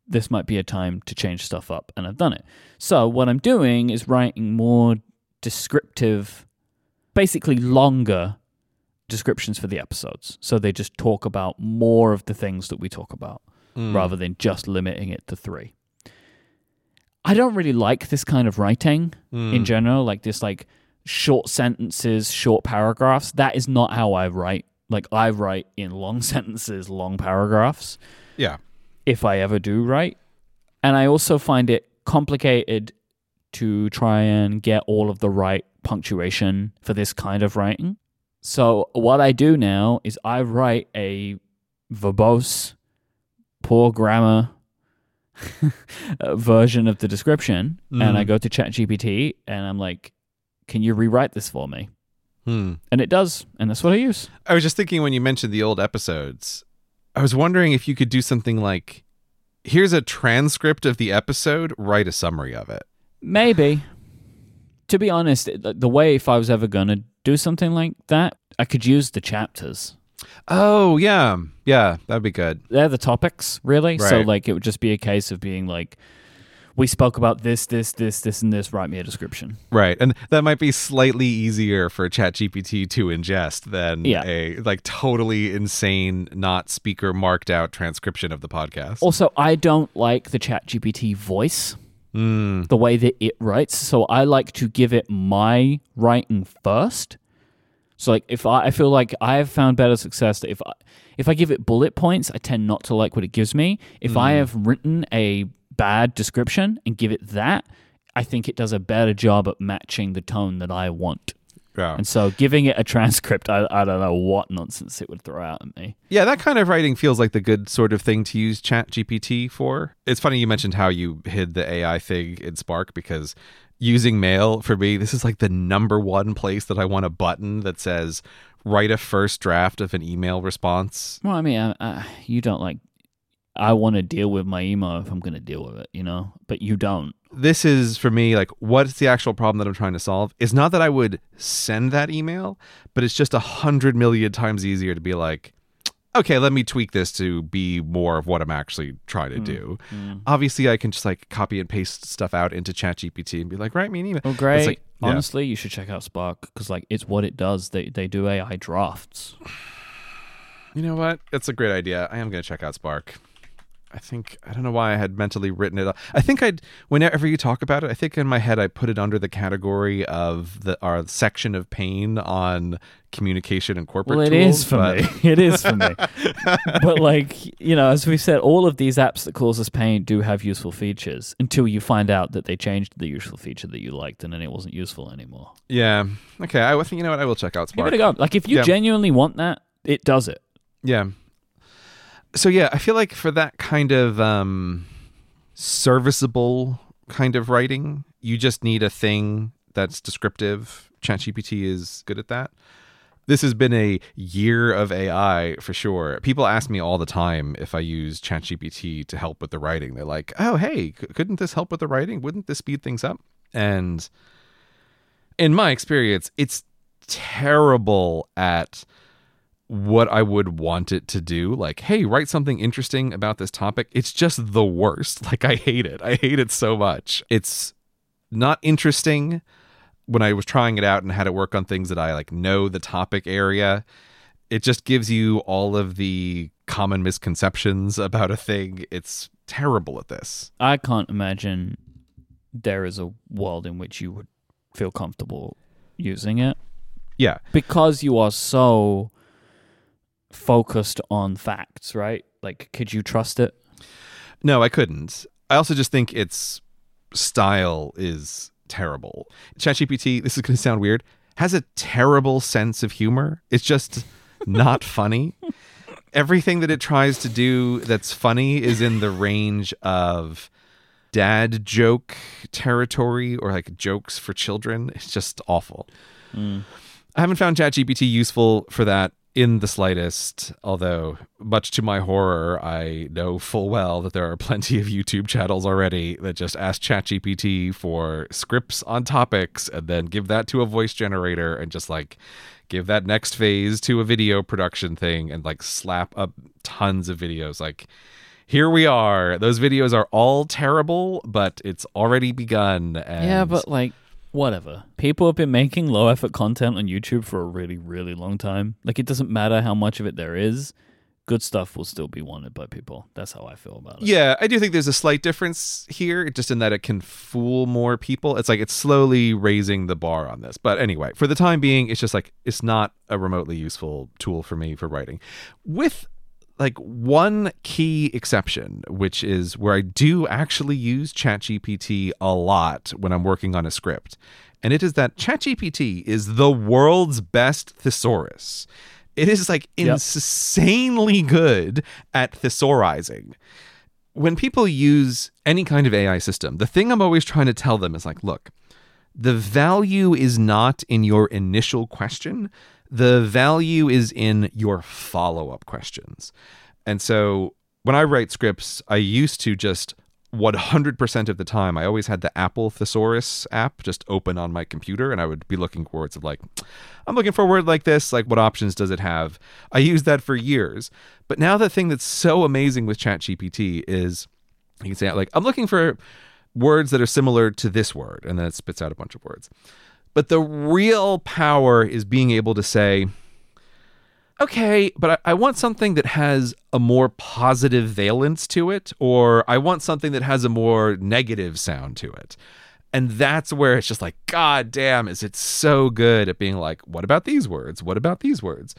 this might be a time to change stuff up, and I've done it. So what I'm doing is writing more descriptive, basically longer descriptions for the episodes, so they just talk about more of the things that we talk about Mm. rather than just limiting it to three. I don't really like this kind of writing Mm. in general, like this like short sentences, short paragraphs. That is not how I write. Like I write in long sentences, long paragraphs Yeah. if I ever do write. And I also find it complicated to try and get all of the right punctuation for this kind of writing. So what I do now is I write a verbose, poor grammar uh, version of the description, and I Mm. go to ChatGPT and I'm like, "Can you rewrite this for me?" Hmm. And it does, and that's what I use. I was just thinking when you mentioned the old episodes, I was wondering if you could do something like here's a transcript of the episode, write a summary of it. Maybe. To be honest, the way if I was ever gonna do something like that, I could use the chapters. Oh, yeah. Yeah, that'd be good. They're the topics, really. So like it would just be a case of being like, we spoke about this, this, this, this, and this. Write me a description. Right. And that might be slightly easier for ChatGPT to ingest than Yeah. a like totally insane, not speaker marked out transcription of the podcast. Also, I don't like the ChatGPT voice, Mm, the way that it writes. So I like to give it my writing first. So like if I, I feel like I have found better success that if I, if I give it bullet points, I tend not to like what it gives me. If I have written a bad description and give it that, I think it does a better job at matching the tone that I want. Yeah. And so giving it a transcript, I, I don't know what nonsense it would throw out at me. Yeah, that kind of writing feels like the good sort of thing to use ChatGPT for. It's funny you mentioned how you hid the AI thing in Spark because using Mail for me, this is like the number one place that I want a button that says write a first draft of an email response. Well, I mean, I, I, you don't like. I want to deal with my email if I'm going to deal with it, you know, but you don't. This is for me like what's the actual problem that I'm trying to solve? It's not that I would send that email, but it's just a hundred million times easier to be like, okay, let me tweak this to be more of what I'm actually trying to hmm. do. Hmm. Obviously, I can just like copy and paste stuff out into ChatGPT and be like, write me an email. Oh, great. Like, yeah. Honestly, you should check out Spark because like it's what it does. They they do AI drafts. You know what? It's a great idea. I am going to check out Spark. I think I don't know why I had mentally written it. I think I'd whenever you talk about it, I think in my head I put it under the category of the our section of pain on communication and corporate. Well, it tools, is for but- me. It is for me. but like you know, as we said, all of these apps that cause us pain do have useful features until you find out that they changed the useful feature that you liked and then it wasn't useful anymore. Yeah. Okay. I think you know what I will check out Give Spark. it a go. Like if you Yeah. genuinely want that, it does it. Yeah. So yeah, I feel like for that kind of um serviceable kind of writing, you just need a thing that's descriptive. ChatGPT is good at that. This has been a year of AI for sure. People ask me all the time if I use ChatGPT to help with the writing. They're like, "Oh, hey, couldn't this help with the writing? Wouldn't this speed things up?" And in my experience, it's terrible at what I would want it to do. Like, hey, write something interesting about this topic. It's just the worst. Like, I hate it. I hate it so much. It's not interesting when I was trying it out and had it work on things that I like know the topic area. It just gives you all of the common misconceptions about a thing. It's terrible at this. I can't imagine there is a world in which you would feel comfortable using it Yeah. because you are so focused on facts, right? Like, could you trust it? No, I couldn't. I also just think its style is terrible. ChatGPT, this is going to sound weird, has a terrible sense of humor. It's just not funny. Everything that it tries to do that's funny is in the range of dad joke territory or like jokes for children. It's just awful. Mm. I haven't found ChatGPT useful for that in the slightest, although, much to my horror, I know full well that there are plenty of YouTube channels already that just ask ChatGPT for scripts on topics and then give that to a voice generator and just like give that next phase to a video production thing and like slap up tons of videos. Like, here we are. Those videos are all terrible, but it's already begun. And Yeah, but like, whatever. People have been making low effort content on YouTube for a really, really long time. Like, it doesn't matter how much of it there is, good stuff will still be wanted by people. That's how I feel about it. Yeah, I do think there's a slight difference here, just in that it can fool more people. It's like it's slowly raising the bar on this. But anyway, for the time being, it's just like it's not a remotely useful tool for me for writing. With like one key exception, which is where I do actually use ChatGPT a lot when I'm working on a script. And it is that ChatGPT is the world's best thesaurus. It is like Yep. insanely good at thesaurizing when people use any kind of AI system, the thing I'm always trying to tell them is like, look, the value is not in your initial question, the value is in your follow up questions. And so when I write scripts, I used to just 100% of the time, I always had the Apple Thesaurus app just open on my computer, and I would be looking for words of like, I'm looking for a word like this. Like, what options does it have? I used that for years. But now the thing that's so amazing with ChatGPT is you can say, like, I'm looking for words that are similar to this word, and then it spits out a bunch of words. But the real power is being able to say, okay, but I, I want something that has a more positive valence to it, or I want something that has a more negative sound to it. And that's where it's just like, God damn, is it so good at being like, what about these words? What about these words?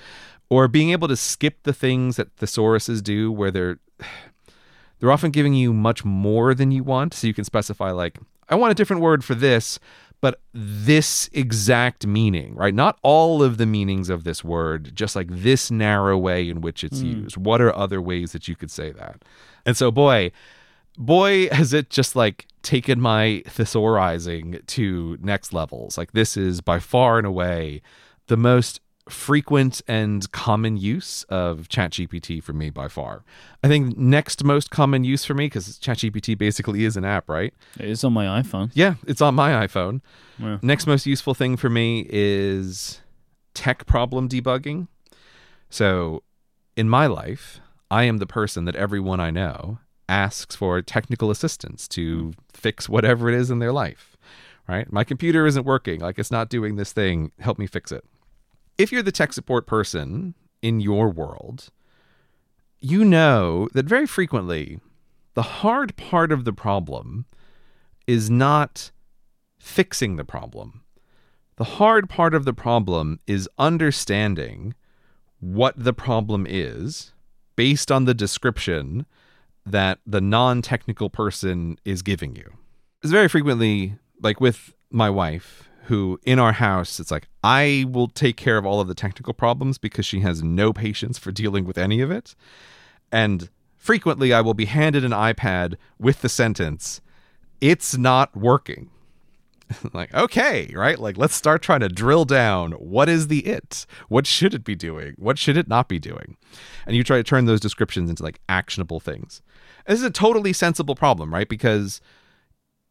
Or being able to skip the things that thesauruses do where they're they're often giving you much more than you want. So you can specify like, I want a different word for this, but this exact meaning, right? Not all of the meanings of this word, just like this narrow way in which it's hmm. used. What are other ways that you could say that? And so, boy, boy, has it just like taken my thesaurizing to next levels. Like, this is by far and away the most frequent and common use of ChatGPT for me by far. I think next most common use for me, because ChatGPT basically is an app, right? It is on my iPhone. Yeah, it's on my iPhone. Yeah. Next most useful thing for me is tech problem debugging. So in my life, I am the person that everyone I know asks for technical assistance to fix whatever it is in their life, right? My computer isn't working, like it's not doing this thing, help me fix it. If you're the tech support person in your world, you know that very frequently the hard part of the problem is not fixing the problem. The hard part of the problem is understanding what the problem is based on the description that the non technical person is giving you. It's very frequently, like with my wife, who in our house, it's like, I will take care of all of the technical problems because she has no patience for dealing with any of it. And frequently, I will be handed an iPad with the sentence, It's not working. like, okay, right? Like, let's start trying to drill down. What is the it? What should it be doing? What should it not be doing? And you try to turn those descriptions into like actionable things. This is a totally sensible problem, right? Because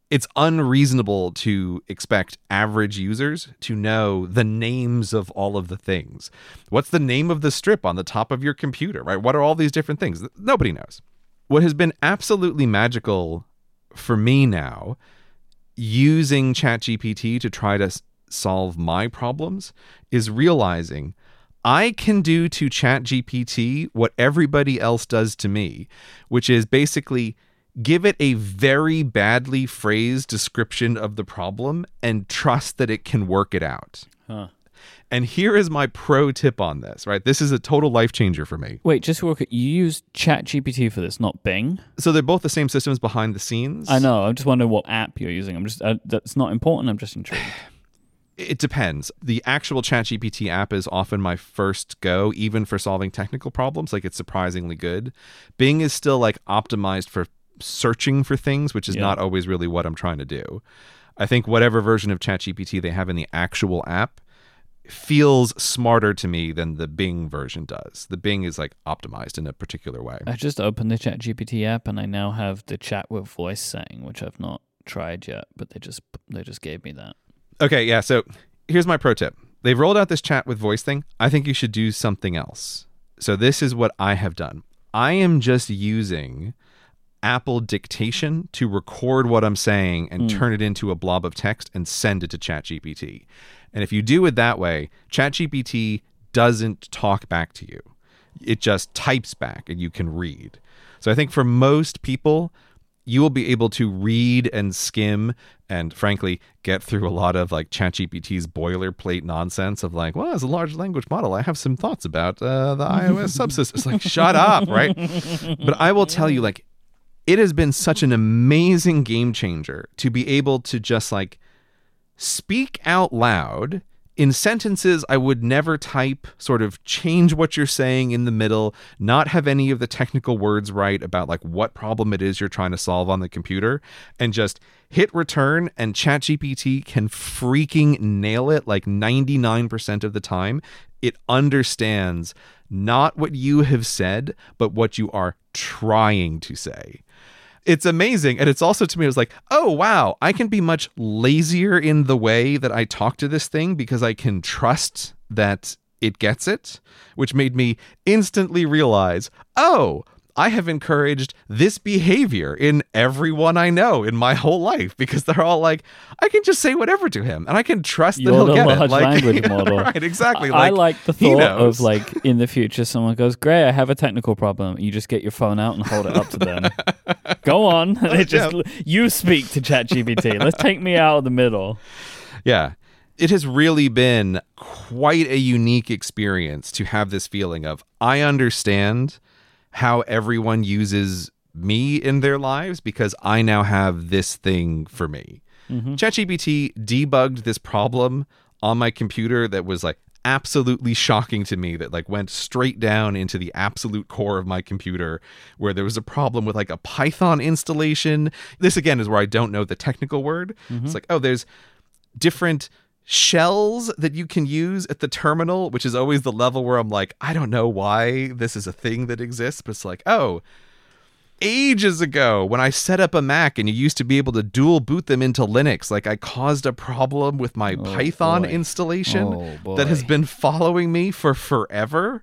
it's unreasonable to expect average users to know the names of all of the things. What's the name of the strip on the top of your computer, right? What are all these different things? Nobody knows. What has been absolutely magical for me now using ChatGPT to try to solve my problems is realizing I can do to ChatGPT what everybody else does to me, which is basically give it a very badly phrased description of the problem and trust that it can work it out. Huh. And here is my pro tip on this, right? This is a total life changer for me. Wait, just real quick. You use ChatGPT for this, not Bing. So they're both the same systems behind the scenes. I know. I'm just wondering what app you're using. I'm just uh, that's not important. I'm just intrigued. It depends. The actual ChatGPT app is often my first go, even for solving technical problems. Like it's surprisingly good. Bing is still like optimized for searching for things, which is Yeah. not always really what I'm trying to do. I think whatever version of ChatGPT they have in the actual app feels smarter to me than the Bing version does. The Bing is like optimized in a particular way. I just opened the ChatGPT app and I now have the chat with voice setting, which I've not tried yet, but they just they just gave me that. Okay, yeah. So here's my pro tip. They've rolled out this chat with voice thing. I think you should do something else. So this is what I have done. I am just using Apple dictation to record what I'm saying and turn it into a blob of text and send it to ChatGPT. And if you do it that way, ChatGPT doesn't talk back to you. It just types back and you can read. So I think for most people, you will be able to read and skim and frankly get through a lot of like ChatGPT's boilerplate nonsense of like, well, as a large language model, I have some thoughts about uh, the iOS subsystem. It's like, shut up, right? But I will tell you, like, it has been such an amazing game changer to be able to just like speak out loud in sentences I would never type, sort of change what you're saying in the middle, not have any of the technical words right about like what problem it is you're trying to solve on the computer, and just hit return and ChatGPT can freaking nail it like 99% of the time. It understands not what you have said, but what you are trying to say it's amazing. And it's also to me it was like oh wow i can be much lazier in the way that i talk to this thing because i can trust that it gets it which made me instantly realize oh i have encouraged this behavior in everyone i know in my whole life because they're all like i can just say whatever to him and i can trust that You're he'll the get it like language model. right exactly I like the thought of like in the future someone goes, Great, I have a technical problem. You just get your phone out and hold it up to them. Go on. It just you speak to ChatGPT. Let's take me out of the middle. Yeah. It has really been quite a unique experience to have this feeling of I understand how everyone uses me in their lives because I now have this thing for me. Mm-hmm. ChatGPT debugged this problem on my computer that was like absolutely shocking to me that like went straight down into the absolute core of my computer where there was a problem with like a python installation. This again is where i don't know the technical word. Mm-hmm. It's like oh there's different shells that you can use at the terminal, which is always the level where I'm like, I don't know why this is a thing that exists, but it's like, oh, ages ago when I set up a Mac and you used to be able to dual boot them into Linux, like I caused a problem with my oh, Python boy. installation Oh, that has been following me for forever.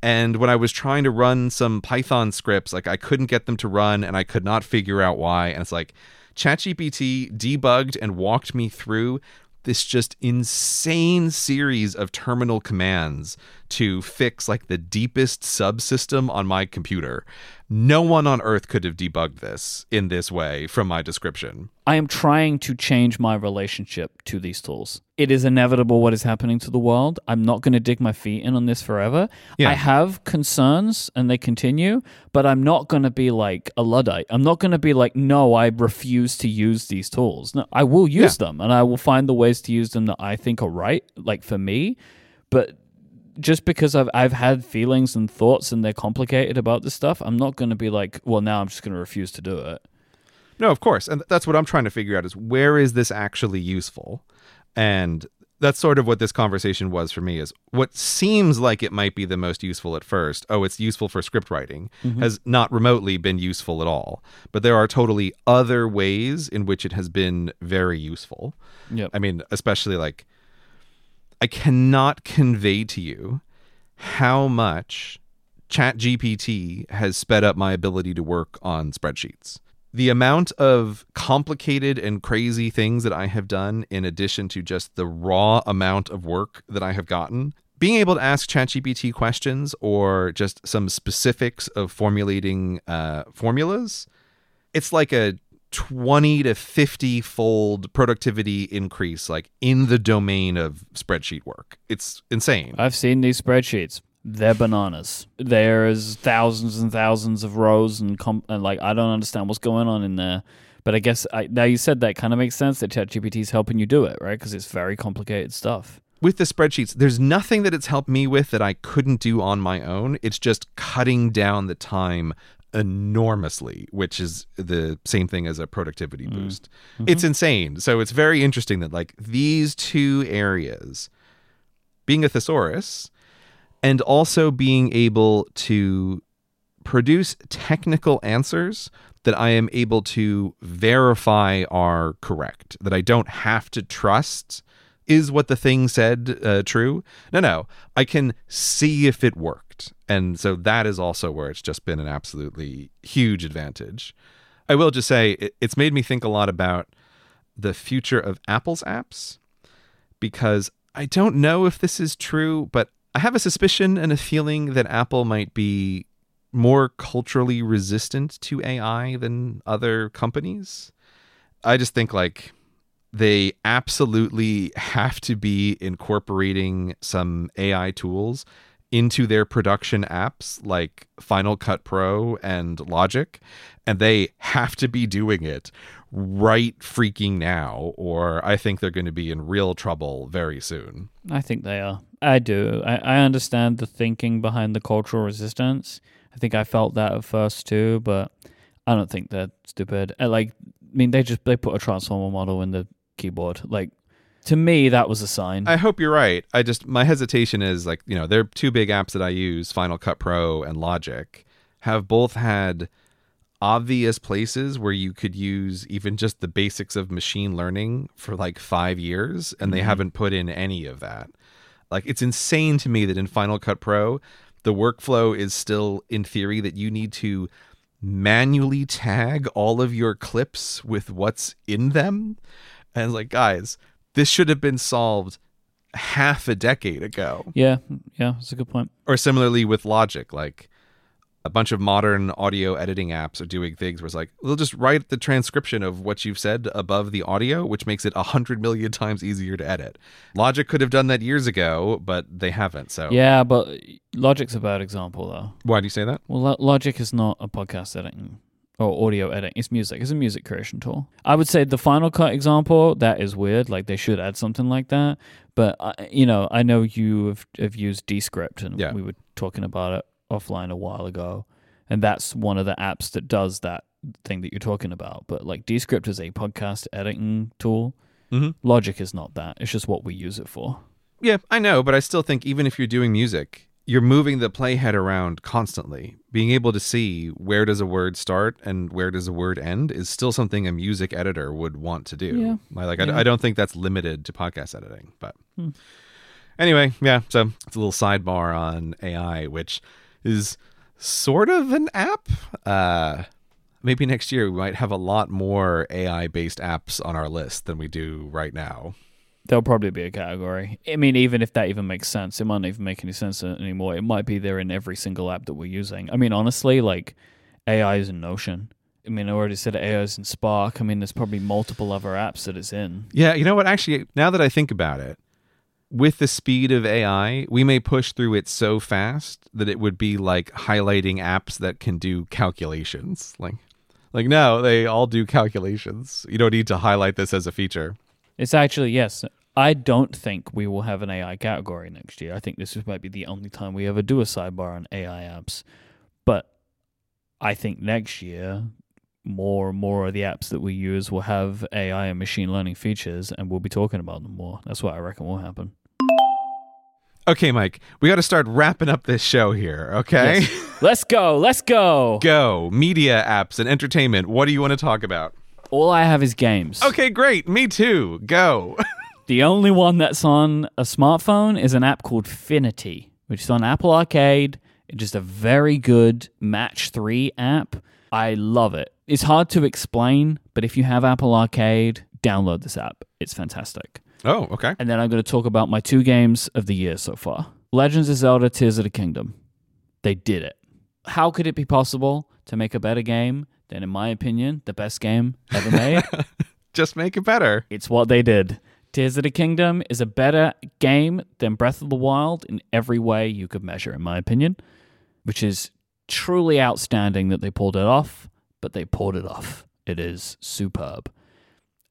And when I was trying to run some Python scripts, like I couldn't get them to run and I could not figure out why. And it's like ChatGPT debugged and walked me through this just insane series of terminal commands to fix like the deepest subsystem on my computer. No one on earth could have debugged this in this way from my description. I am trying to change my relationship to these tools. It is inevitable what is happening to the world. I'm not going to dig my feet in on this forever. Yeah. I have concerns and they continue, but I'm not going to be like a Luddite. I'm not going to be like, no, I refuse to use these tools. No, I will use them and I will find the ways to use them that I think are right, like for me. But just because I've I've had feelings and thoughts and they're complicated about this stuff, I'm not going to be like, well, now I'm just going to refuse to do it. No, of course. And that's what I'm trying to figure out is where is this actually useful? And that's sort of what this conversation was for me is what seems like it might be the most useful at first. Oh, it's useful for script writing mm-hmm. has not remotely been useful at all. But there are totally other ways in which it has been very useful. Yep. I mean, especially like I cannot convey to you how much ChatGPT has sped up my ability to work on spreadsheets. The amount of complicated and crazy things that I have done, in addition to just the raw amount of work that I have gotten, being able to ask ChatGPT questions or just some specifics of formulating uh, formulas, it's like a 20 to 50 fold productivity increase like in the domain of spreadsheet work it's insane I've seen these spreadsheets. They're bananas. There's thousands and thousands of rows and, com- and like I don't understand what's going on in there. But I guess I, now you said that kind of makes sense that ChatGPT is helping you do it, right? Because it's very complicated stuff. with the spreadsheets there's nothing that it's helped me with that i couldn't do on my own it's just cutting down the time enormously which is the same thing as a productivity mm. boost. Mm-hmm. It's insane. So it's very interesting that like these two areas being a thesaurus and also being able to produce technical answers that I am able to verify are correct, that I don't have to trust is what the thing said uh, true. No, no, I can see if it worked. And so that is also where it's just been an absolutely huge advantage. I will just say it, it's made me think a lot about the future of Apple's apps because I don't know if this is true, but I have a suspicion and a feeling that Apple might be more culturally resistant to AI than other companies. I just think like they absolutely have to be incorporating some AI tools into their production apps like Final Cut Pro and Logic, and they have to be doing it right freaking now, or I think they're going to be in real trouble very soon. I think they are. I do. I, I understand the thinking behind the cultural resistance. I think I felt that at first too, but I don't think they're stupid. I like, I mean, they just they put a transformer model in the keyboard. Like, to me, that was a sign. I hope you're right. I just my hesitation is like you know they're two big apps that I use, Final Cut Pro and Logic, have both had obvious places where you could use even just the basics of machine learning for like five years, and they mm-hmm. haven't put in any of that. Like it's insane to me that in Final Cut Pro, the workflow is still in theory that you need to manually tag all of your clips with what's in them. And it's like, guys, this should have been solved half a decade ago. yeah, yeah, that's a good point. Or similarly with Logic, like a bunch of modern audio editing apps are doing things where it's like they'll just write the transcription of what you've said above the audio, which makes it a hundred million times easier to edit. Logic could have done that years ago, but they haven't. So Yeah, but Logic's a bad example though. why do you say that? Well, Lo- Logic is not a podcast editing or audio editing. It's music. It's a music creation tool. I would say the Final Cut example that is weird. Like they should add something like that. But I, you know, I know you have, have used Descript, and Yeah. we were talking about it offline a while ago. And that's one of the apps that does that thing that you're talking about. But like Descript is a podcast editing tool. Mhm. Logic is not that. It's just what we use it for. Yeah, I know, but I still think even if you're doing music, you're moving the playhead around constantly. Being able to see where does a word start and where does a word end is still something a music editor would want to do. Yeah. I- Like I, I don't think that's limited to podcast editing, but Hmm. Anyway, yeah, so it's a little sidebar on AI, which is sort of an app. Uh, maybe next year we might have a lot more AI based apps on our list than we do right now. There'll probably be a category. I mean, even if that even makes sense, it might not even make any sense anymore. It might be there in every single app that we're using. I mean, honestly, like AI is in Notion. I mean, I already said AI is in Spark. I mean, there's probably multiple other apps that it's in. Yeah, you know what? Actually, now that I think about it, with the speed of AI, we may push through it so fast that it would be like highlighting apps that can do calculations. Like, like no, they all do calculations. You don't need to highlight this as a feature. It's actually yes. I don't think we will have an AI category next year. I think this might be the only time we ever do a sidebar on AI apps. But I think next year, more and more of the apps that we use will have AI and machine learning features, and we'll be talking about them more. That's what I reckon will happen. Okay, Myke, we got to start wrapping up this show here, okay? Yes. Let's go. Let's go. Go. Media apps and entertainment. What do you want to talk about? All I have is games. Okay, great. Me too. Go. the only one that's on a smartphone is an app called Finity, which is on Apple Arcade. It's just a very good Match 3 app. I love it. It's hard to explain, but if you have Apple Arcade, download this app. It's fantastic. Oh, okay. And then I'm going to talk about my two games of the year so far Legends of Zelda Tears of the Kingdom. They did it. How could it be possible to make a better game than, in my opinion, the best game ever made? Just make it better. It's what they did. Tears of the Kingdom is a better game than Breath of the Wild in every way you could measure, in my opinion, which is truly outstanding that they pulled it off, but they pulled it off. It is superb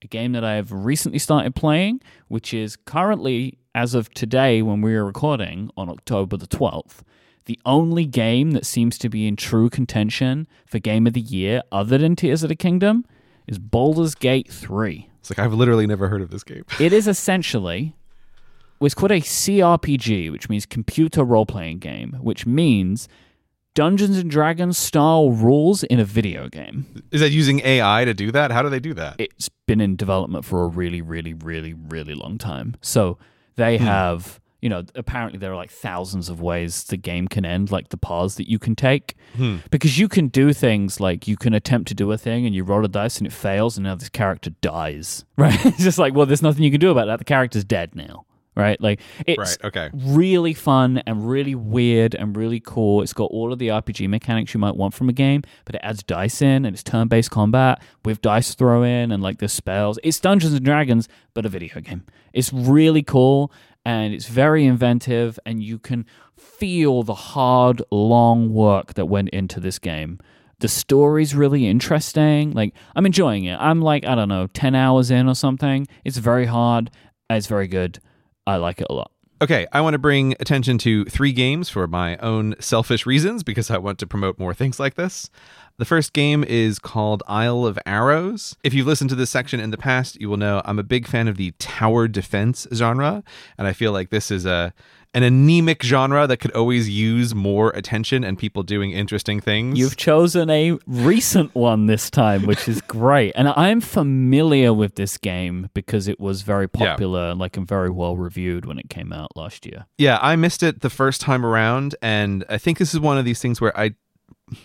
a game that I have recently started playing, which is currently, as of today when we are recording on October the 12th, the only game that seems to be in true contention for Game of the Year other than Tears of the Kingdom is Baldur's Gate 3. It's like I've literally never heard of this game. it is essentially it's called a CRPG, which means computer role playing game, which means Dungeons and Dragons style rules in a video game. Is that using AI to do that? How do they do that? It's been in development for a really, really, really, really long time. So they hmm. have, you know, apparently there are like thousands of ways the game can end, like the paths that you can take. Hmm. Because you can do things like you can attempt to do a thing and you roll a dice and it fails and now this character dies. Right? it's just like, well, there's nothing you can do about that. The character's dead now right? Like it's right, okay. really fun and really weird and really cool. It's got all of the RPG mechanics you might want from a game, but it adds dice in and it's turn-based combat with dice throw in and like the spells. It's Dungeons and Dragons, but a video game. It's really cool and it's very inventive and you can feel the hard long work that went into this game. The story's really interesting. Like I'm enjoying it. I'm like I don't know, 10 hours in or something. It's very hard. It's very good. I like it a lot. Okay, I want to bring attention to three games for my own selfish reasons because I want to promote more things like this. The first game is called Isle of Arrows. If you've listened to this section in the past, you will know I'm a big fan of the tower defense genre, and I feel like this is a an anemic genre that could always use more attention and people doing interesting things. You've chosen a recent one this time, which is great. And I'm familiar with this game because it was very popular yeah. and like and very well reviewed when it came out last year. Yeah, I missed it the first time around and I think this is one of these things where I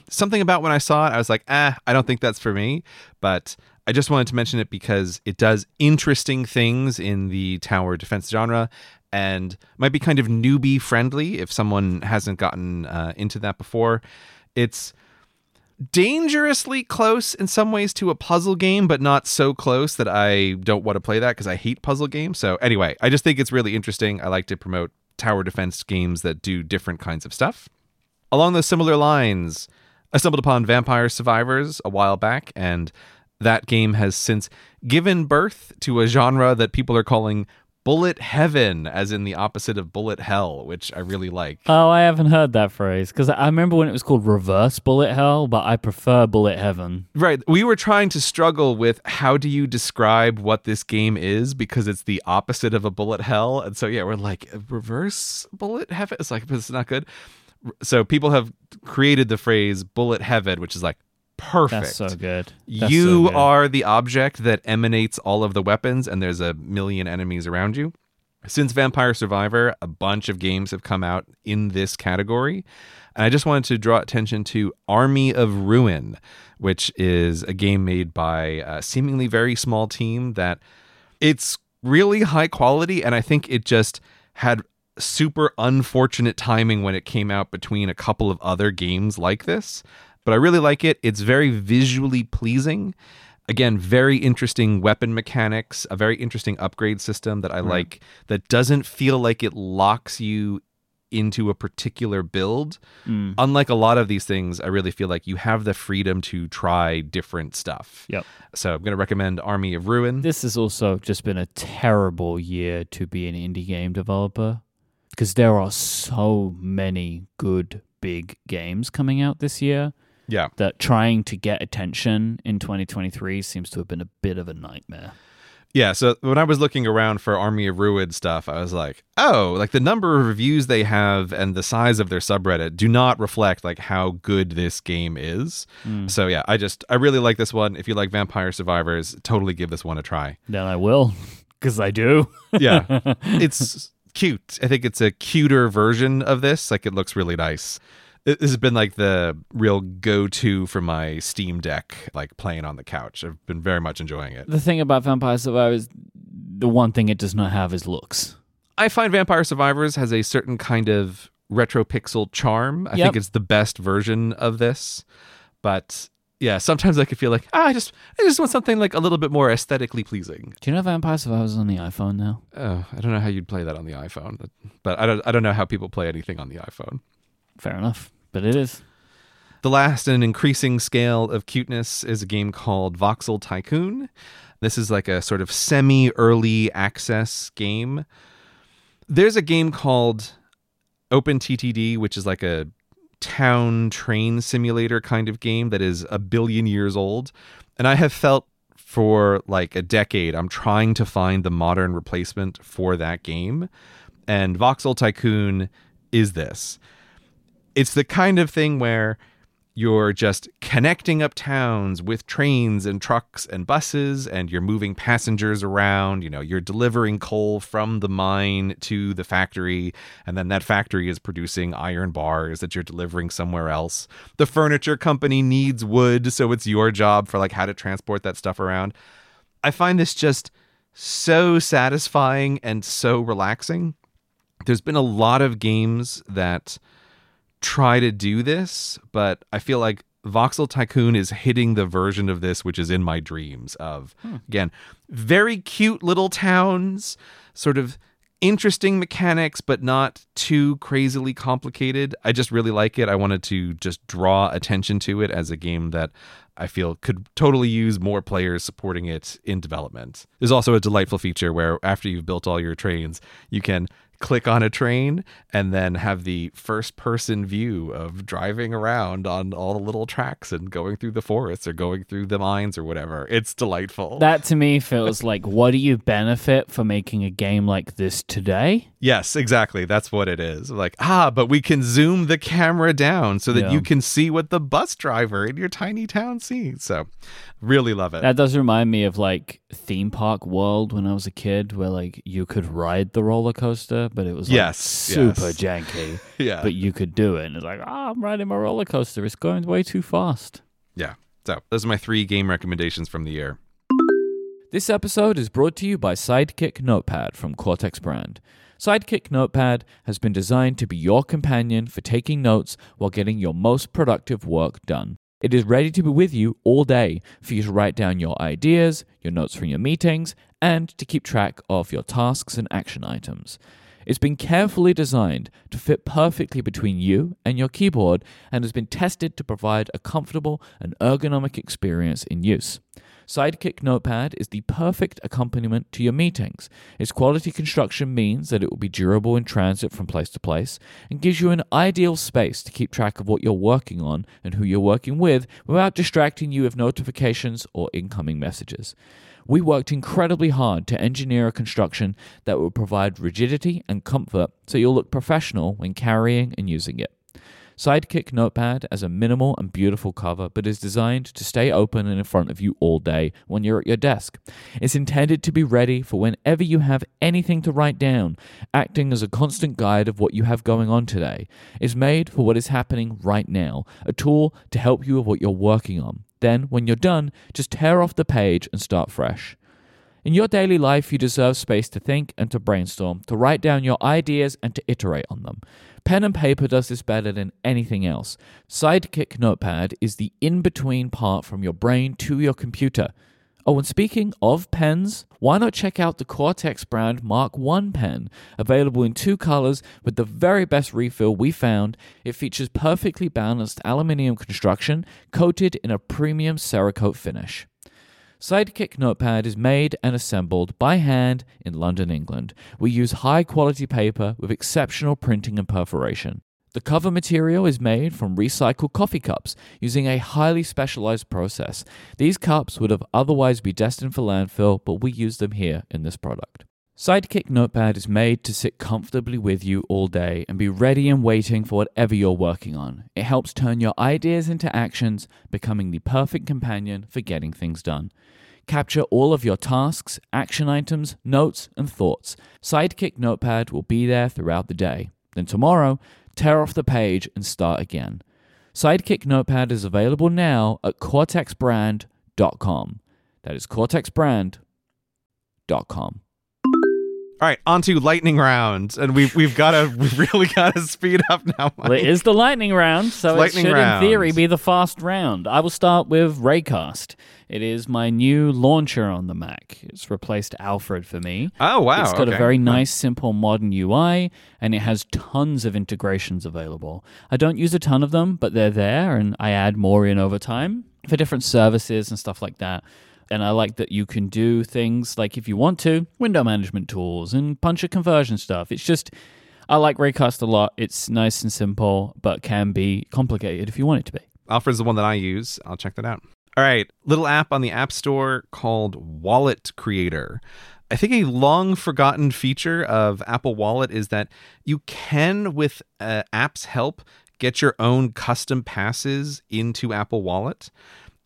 something about when I saw it, I was like, ah, I don't think that's for me. But I just wanted to mention it because it does interesting things in the tower defense genre and might be kind of newbie friendly if someone hasn't gotten uh, into that before. It's dangerously close in some ways to a puzzle game, but not so close that I don't want to play that because I hate puzzle games. So, anyway, I just think it's really interesting. I like to promote tower defense games that do different kinds of stuff. Along those similar lines, I stumbled upon Vampire Survivors a while back, and that game has since given birth to a genre that people are calling bullet heaven as in the opposite of bullet hell which i really like. Oh i haven't heard that phrase because i remember when it was called reverse bullet hell but i prefer bullet heaven. Right. We were trying to struggle with how do you describe what this game is because it's the opposite of a bullet hell. And so yeah we're like reverse bullet heaven? It's like it's not good so people have created the phrase bullet heaven which is like perfect. That's so good. That's you so good. are the object that emanates all of the weapons, and there's a million enemies around you. Since Vampire Survivor, a bunch of games have come out in this category. And I just wanted to draw attention to Army of Ruin, which is a game made by a seemingly very small team that it's really high quality. And I think it just had super unfortunate timing when it came out between a couple of other games like this. But I really like it. It's very visually pleasing. Again, very interesting weapon mechanics, a very interesting upgrade system that I like that doesn't feel like it locks you into a particular build. Mm. Unlike a lot of these things, I really feel like you have the freedom to try different stuff. Yep. So I'm going to recommend Army of Ruin. This has also just been a terrible year to be an indie game developer because there are so many good big games coming out this year yeah. that trying to get attention in 2023 seems to have been a bit of a nightmare. Yeah, so when I was looking around for Army of Ruin stuff, I was like, oh, like the number of reviews they have and the size of their subreddit do not reflect like how good this game is. Mm. So yeah, I just I really like this one. If you like Vampire Survivors, totally give this one a try. Then I will because I do. Yeah. it's cute. I think it's a cuter version of this. Like it looks really nice. This has been like the real go-to for my Steam Deck, like playing on the couch. I've been very much enjoying it. the thing about Vampire Survivors, the one thing it does not have is looks. I find Vampire Survivors has a certain kind of retro pixel charm. I Yep. think it's the best version of this. But yeah, sometimes I could feel like, ah, I just I just want something like a little bit more aesthetically pleasing. Do you know Vampire Survivors on the iPhone now? Oh, I don't know how you'd play that on the iPhone, but, but I don't I don't know how people play anything on the iPhone. Fair enough, but it is. The last in an increasing scale of cuteness is a game called Voxel Tycoon. This is like a sort of semi early access game. There's a game called OpenTTD, which is like a town train simulator kind of game that is a billion years old. And I have felt for like a decade, I'm trying to find the modern replacement for that game. And Voxel Tycoon is this it's the kind of thing where you're just connecting up towns with trains and trucks and buses and you're moving passengers around. You know you're delivering coal from the mine to the factory and then that factory is producing iron bars that you're delivering somewhere else. The furniture company needs wood so it's your job for like how to transport that stuff around. I find this just so satisfying and so relaxing. There's been a lot of games that try to do this, but I feel like Voxel Tycoon is hitting the version of this which is in my dreams of hmm. again, very cute little towns, sort of interesting mechanics but not too crazily complicated. I just really like it. I wanted to just draw attention to it as a game that I feel could totally use more players supporting it in development. There's also a delightful feature where after you've built all your trains, you can click on a train and then have the first person view of driving around on all the little tracks and going through the forests or going through the mines or whatever. It's delightful. That to me feels like what do you benefit for making a game like this today? yes, exactly. That's what it is. Like, ah, but we can zoom the camera down so that Yeah. you can see what the bus driver in your tiny town sees. So, really love it. That does remind me of like theme park world when I was a kid, where like you could ride the roller coaster, but it was like, Yes, super yes. janky. yeah. But you could do it, and it's like, ah, I'm riding my roller coaster. It's going way too fast. yeah. So, those are my three game recommendations from the year. This episode is brought to you by Sidekick Notepad from Cortex Brand. Sidekick Notepad has been designed to be your companion for taking notes while getting your most productive work done. It is ready to be with you all day for you to write down your ideas, your notes from your meetings, and to keep track of your tasks and action items. It's been carefully designed to fit perfectly between you and your keyboard and has been tested to provide a comfortable and ergonomic experience in use. Sidekick Notepad is the perfect accompaniment to your meetings. Its quality construction means that it will be durable in transit from place to place and gives you an ideal space to keep track of what you're working on and who you're working with without distracting you with notifications or incoming messages. We worked incredibly hard to engineer a construction that will provide rigidity and comfort so you'll look professional when carrying and using it. Sidekick Notepad has a minimal and beautiful cover, but is designed to stay open and in front of you all day when you're at your desk. It's intended to be ready for whenever you have anything to write down, acting as a constant guide of what you have going on today. It's made for what is happening right now, a tool to help you with what you're working on. Then, when you're done, just tear off the page and start fresh. In your daily life, you deserve space to think and to brainstorm, to write down your ideas and to iterate on them. Pen and paper does this better than anything else. Sidekick Notepad is the in between part from your brain to your computer. Oh, and speaking of pens, why not check out the Cortex brand Mark 1 pen, available in two colors with the very best refill we found. It features perfectly balanced aluminium construction coated in a premium Cerakote finish. Sidekick Notepad is made and assembled by hand in London, England. We use high quality paper with exceptional printing and perforation. The cover material is made from recycled coffee cups using a highly specialized process. These cups would have otherwise be destined for landfill, but we use them here in this product. Sidekick Notepad is made to sit comfortably with you all day and be ready and waiting for whatever you're working on. It helps turn your ideas into actions, becoming the perfect companion for getting things done. Capture all of your tasks, action items, notes, and thoughts. Sidekick Notepad will be there throughout the day. Then tomorrow, tear off the page and start again. Sidekick Notepad is available now at cortexbrand.com. That is cortexbrand.com. All right, on to lightning round, and we've we've got to we really got to speed up now. Well, it is the lightning round, so It's it should, round. in theory, be the fast round. I will start with Raycast. It is my new launcher on the Mac. It's replaced Alfred for me. Oh wow, It's got a very nice, simple, modern UI, and it has tons of integrations available. I don't use a ton of them, but they're there, and I add more in over time for different services and stuff like that. And I like that you can do things like, if you want to, window management tools and bunch of conversion stuff. It's just, I like Raycast a lot. It's nice and simple, but can be complicated if you want it to be. Alfred's the one that I use. I'll check that out. All right, little app on the App Store called Wallet Creator. I think a long forgotten feature of Apple Wallet is that you can, with uh, app's help, get your own custom passes into Apple Wallet.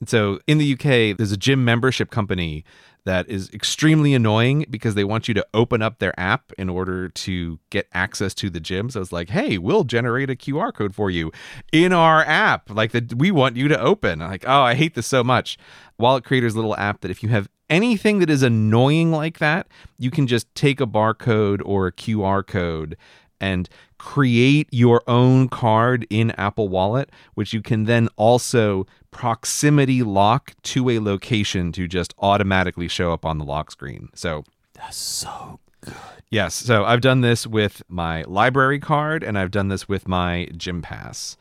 So in the UK, there's a gym membership company that is extremely annoying because they want you to open up their app in order to get access to the gym. So it's like, hey, we'll generate a QR code for you in our app, like that we want you to open. Like, oh, I hate this so much. Wallet Creator's little app that if you have anything that is annoying like that, you can just take a barcode or a QR code and create your own card in Apple Wallet, which you can then also proximity lock to a location to just automatically show up on the lock screen. So, That's so good. yes, so I've done this with my library card and I've done this with my gym pass.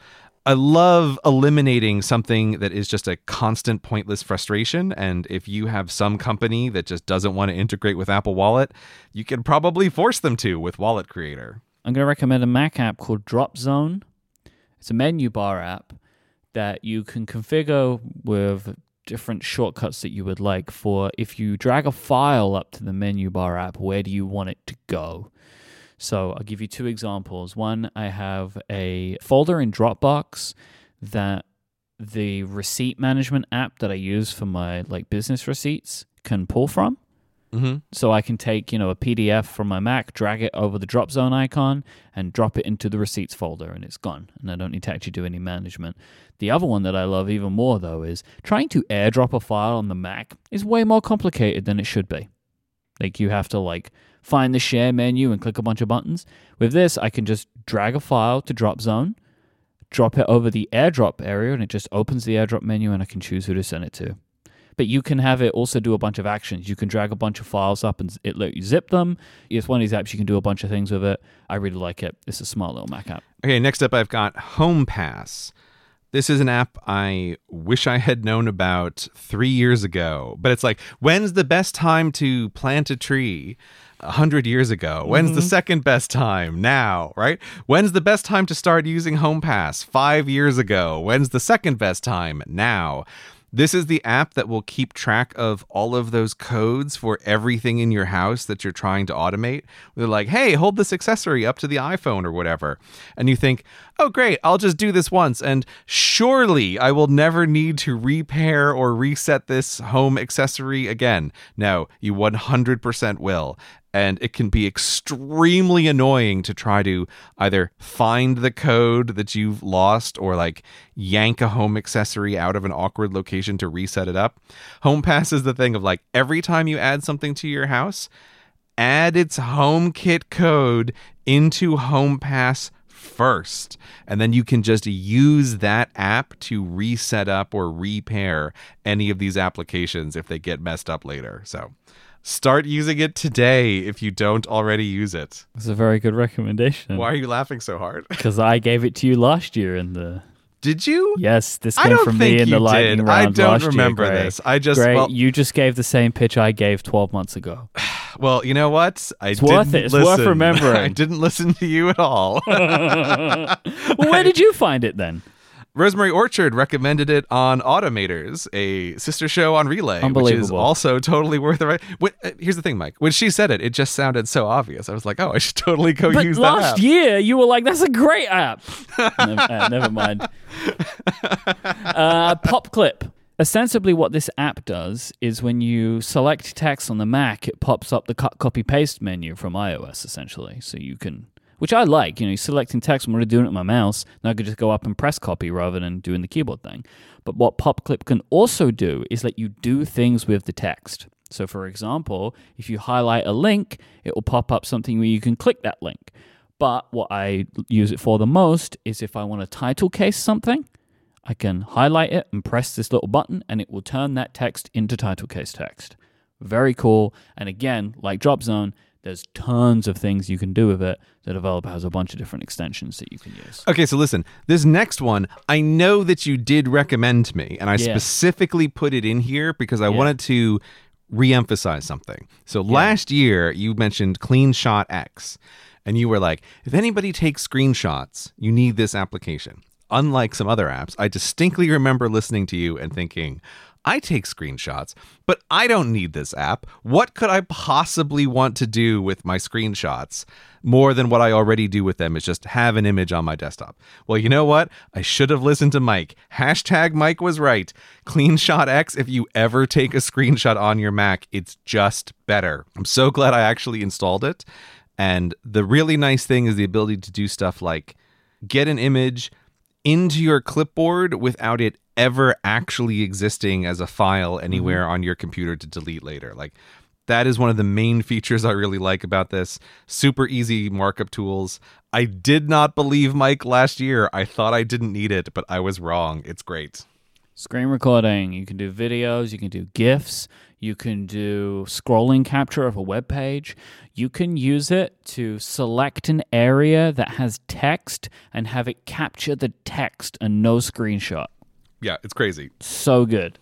I love eliminating something that is just a constant pointless frustration. And if you have some company that just doesn't want to integrate with Apple Wallet, you can probably force them to with Wallet Creator. I'm going to recommend a Mac app called Dropzone. It's a menu bar app that you can configure with different shortcuts that you would like for if you drag a file up to the menu bar app, where do you want it to go? So I'll give you two examples. One, I have a folder in Dropbox that the receipt management app that I use for my like business receipts can pull from. Mm-hmm. So I can take, you know, a PDF from my Mac, drag it over the Dropzone icon, and drop it into the receipts folder, and it's gone. And I don't need to actually do any management. The other one that I love even more, though, is trying to airdrop a file on the Mac is way more complicated than it should be. Like you have to like find the share menu and click a bunch of buttons. With this, I can just drag a file to Dropzone, drop it over the airdrop area, and it just opens the airdrop menu, and I can choose who to send it to but you can have it also do a bunch of actions. You can drag a bunch of files up and it let you zip them. It's one of these apps you can do a bunch of things with it. I really like it. It's a smart little Mac app. Okay, next up, I've got HomePass. This is an app I wish I had known about three years ago. But it's like, when's the best time to plant a tree? A hundred years ago. When's the mm-hmm. second best time? Now, right? When's the best time to start using HomePass? Five years ago. When's the second best time? Now. This is the app that will keep track of all of those codes for everything in your house that you're trying to automate. They're like, hey, hold this accessory up to the iPhone or whatever. And you think, oh, great, I'll just do this once. And surely I will never need to repair or reset this home accessory again. No, you 100% will and it can be extremely annoying to try to either find the code that you've lost or like yank a home accessory out of an awkward location to reset it up. HomePass is the thing of like every time you add something to your house, add its HomeKit code into HomePass first. And then you can just use that app to reset up or repair any of these applications if they get messed up later. So Start using it today if you don't already use it. It's a very good recommendation. Why are you laughing so hard? Because I gave it to you last year in the. Did you? Yes, this came from me in the lightning did. round I don't last remember year, Grey. this. I just Grey, well, you just gave the same pitch I gave 12 months ago. well, you know what? I It's didn't worth it. It's listen. worth remembering. I didn't listen to you at all. well, where did you find it then? Rosemary Orchard recommended it on Automators, a sister show on Relay, which is also totally worth it. Right? Uh, here's the thing, Myke. When she said it, it just sounded so obvious. I was like, oh, I should totally go But use last that. app. year, you were like, "That's a great app." never, uh, never mind. Uh, PopClip. Ostensibly, what this app does is when you select text on the Mac, it pops up the cut, copy, paste menu from iOS, essentially. So you can, which I like. You know, you're selecting text. I'm already doing it with my mouse. Now I could just go up and press copy rather than doing the keyboard thing. But what PopClip can also do is let you do things with the text. So, for example, if you highlight a link, it will pop up something where you can click that link. But what I use it for the most is if I want to title case something, I can highlight it and press this little button, and it will turn that text into title case text. Very cool. And again, like Dropzone, there's tons of things you can do with it. The developer has a bunch of different extensions that you can use. Okay, so listen, this next one, I know that you did recommend to me, and I Yeah. specifically put it in here because I wanted to re-emphasize something. So last year you mentioned CleanShot X, and you were like, if anybody takes screenshots, you need this application. Unlike some other apps, I distinctly remember listening to you and thinking, I take screenshots, but I don't need this app. What could I possibly want to do with my screenshots more than what I already do with them is just have an image on my desktop? Well, you know what? I should have listened to Myke. Hashtag Myke was right. CleanShot X, if you ever take a screenshot on your Mac, it's just better. I'm so glad I actually installed it. And the really nice thing is the ability to do stuff like get an image into your clipboard without it ever actually existing as a file anywhere mm-hmm. on your computer to delete later. Like that is one of the main features I really like about this. Super easy markup tools. I did not believe Myke last year. I thought I didn't need it, but I was wrong. It's great. Screen recording, you can do videos, you can do GIFs, you can do scrolling capture of a web page. You can use it to select an area that has text and have it capture the text and no screenshot. Yeah, it's crazy. So good.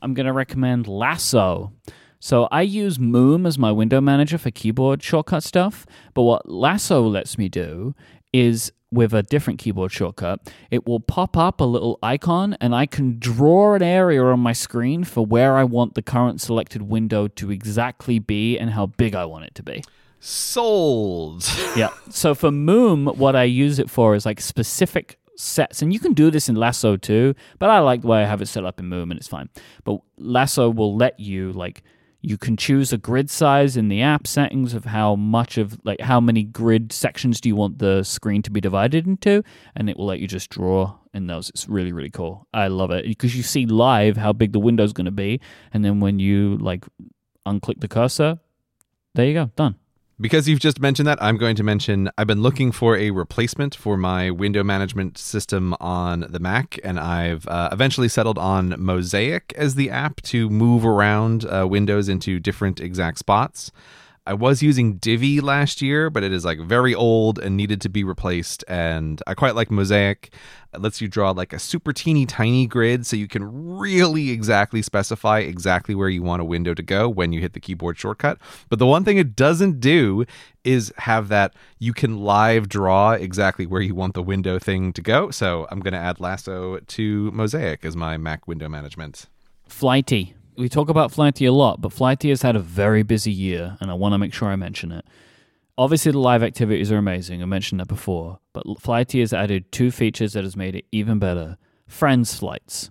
I'm going to recommend Lasso. So I use Moom as my window manager for keyboard shortcut stuff, but what Lasso lets me do is with a different keyboard shortcut, it will pop up a little icon and I can draw an area on my screen for where I want the current selected window to exactly be and how big I want it to be. Sold. Yeah. So for Moom, what I use it for is like specific sets, and you can do this in Lasso too. But I like the way I have it set up in Moom, and it's fine. But Lasso will let you like you can choose a grid size in the app settings of how much of like how many grid sections do you want the screen to be divided into, and it will let you just draw in those. It's really really cool. I love it because you see live how big the window's going to be, and then when you like unclick the cursor, there you go, done. Because you've just mentioned that, I'm going to mention I've been looking for a replacement for my window management system on the Mac, and I've uh, eventually settled on Mosaic as the app to move around uh, windows into different exact spots. I was using Divvy last year, but it is like very old and needed to be replaced. And I quite like Mosaic. It lets you draw like a super teeny tiny grid so you can really exactly specify exactly where you want a window to go when you hit the keyboard shortcut. But the one thing it doesn't do is have that you can live draw exactly where you want the window thing to go. So I'm going to add Lasso to Mosaic as my Mac window management. Flighty. We talk about Flighty a lot, but Flighty has had a very busy year, and I want to make sure I mention it. Obviously, the live activities are amazing. I mentioned that before, but Flighty has added two features that has made it even better: friends flights.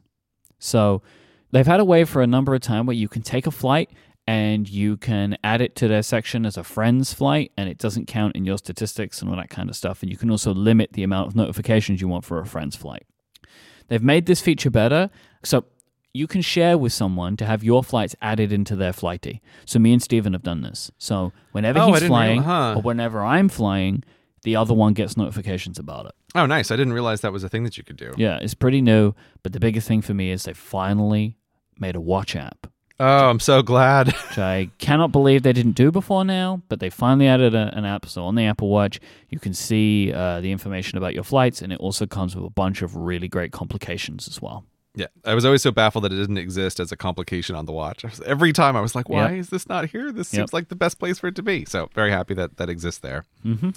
So they've had a way for a number of time where you can take a flight and you can add it to their section as a friends flight, and it doesn't count in your statistics and all that kind of stuff. And you can also limit the amount of notifications you want for a friends flight. They've made this feature better. So you can share with someone to have your flights added into their flighty. So me and Steven have done this. So whenever Oh, he's flying real- huh. or whenever I'm flying, the other one gets notifications about it. Oh, nice. I didn't realize that was a thing that you could do. Yeah, it's pretty new, but the biggest thing for me is they finally made a watch app, Oh, I'm so glad. which I cannot believe they didn't do before now, but they finally added a, an app. So on the Apple Watch, you can see uh, the information about your flights, and it also comes with a bunch of really great complications as well. Yeah. I was always so baffled that it didn't exist as a complication on the watch. I was- Every time I was like, why Yep. is this not here? This Yep. seems like the best place for it to be. So very happy that that exists there. hmm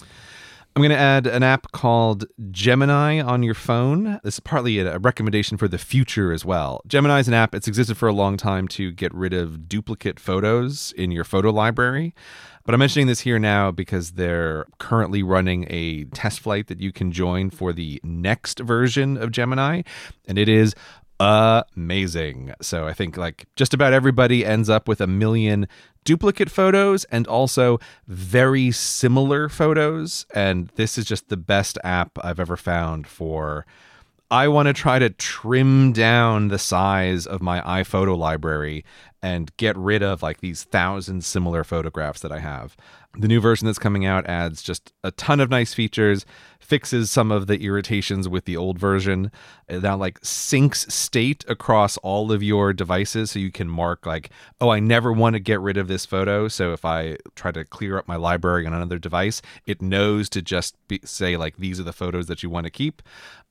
I'm going to add an app called Gemini on your phone. This is partly a recommendation for the future as well. Gemini is an app, it's existed for a long time to get rid of duplicate photos in your photo library. But I'm mentioning this here now because they're currently running a test flight that you can join for the next version of Gemini, and it is amazing. So I think like just about everybody ends up with a million duplicate photos and also very similar photos. And this is just the best app I've ever found for. I want to try to trim down the size of my iPhoto library and get rid of like these thousand similar photographs that I have. The new version that's coming out adds just a ton of nice features, fixes some of the irritations with the old version. Uh, it now like syncs state across all of your devices so you can mark like, oh, I never want to get rid of this photo. So if I try to clear up my library on another device, it knows to just be, say like these are the photos that you want to keep.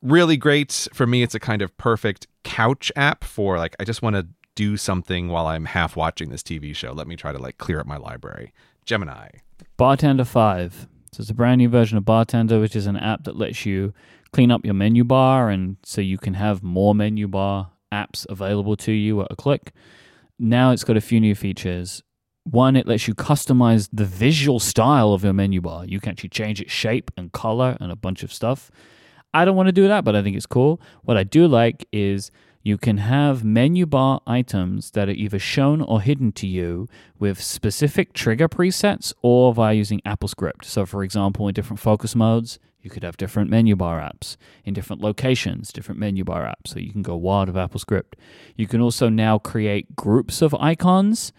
Really great for me. It's a kind of perfect couch app for like I just want to do something while I'm half watching this TV show. Let me try to like clear up my library. Gemini. Bartender 5. So it's a brand new version of Bartender, which is an app that lets you clean up your menu bar and so you can have more menu bar apps available to you at a click. Now it's got a few new features. One, it lets you customize the visual style of your menu bar. You can actually change its shape and color and a bunch of stuff. I don't want to do that, but I think it's cool. What I do like is you can have menu bar items that are either shown or hidden to you with specific trigger presets or via using AppleScript. So, for example, in different focus modes, you could have different menu bar apps. In different locations, different menu bar apps. So, you can go wild with AppleScript. You can also now create groups of icons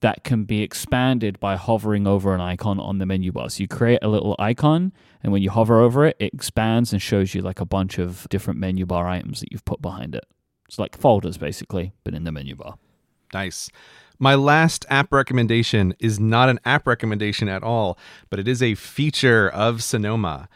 that can be expanded by hovering over an icon on the menu bar. So you create a little icon, and when you hover over it, it expands and shows you like a bunch of different menu bar items that you've put behind it. It's like folders basically, but in the menu bar. Nice. My last app recommendation is not an app recommendation at all, but it is a feature of Sonoma.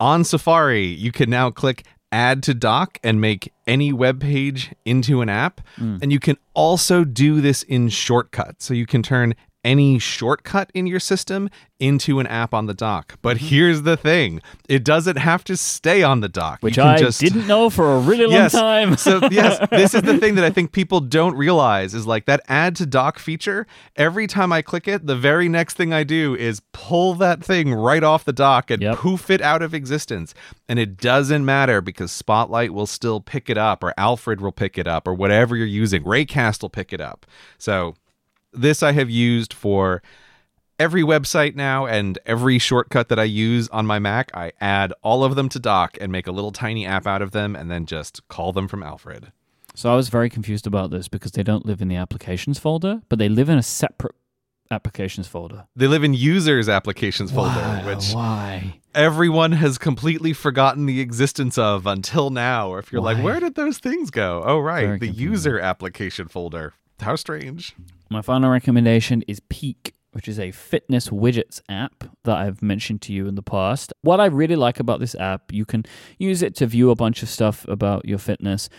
On Safari, you can now click add to dock and make any web page into an app. Hmm. And you can also do this in shortcuts. So you can turn any shortcut in your system into an app on the dock. But mm-hmm. here's the thing it doesn't have to stay on the dock. Which you can I just didn't know for a really long yes. time. so yes, this is the thing that I think people don't realize is like that add to dock feature. Every time I click it, the very next thing I do is pull that thing right off the dock and Yep. poof it out of existence. And it doesn't matter because Spotlight will still pick it up or Alfred will pick it up or whatever you're using. Raycast will pick it up. So this I have used for every website now and every shortcut that I use on my Mac. I add all of them to dock and make a little tiny app out of them and then just call them from Alfred. so I was very confused about this because they don't live in the applications folder, but they live in a separate applications folder. They live in users applications folder, which why? everyone has completely forgotten the existence of until now. Or if you're like, where did those things go? Oh, right, Very the confusing. user application folder. How strange. My final recommendation is Peak which is a fitness widgets app that I've mentioned to you in the past. What I really like about this app, you can use it to view a bunch of stuff about your fitness.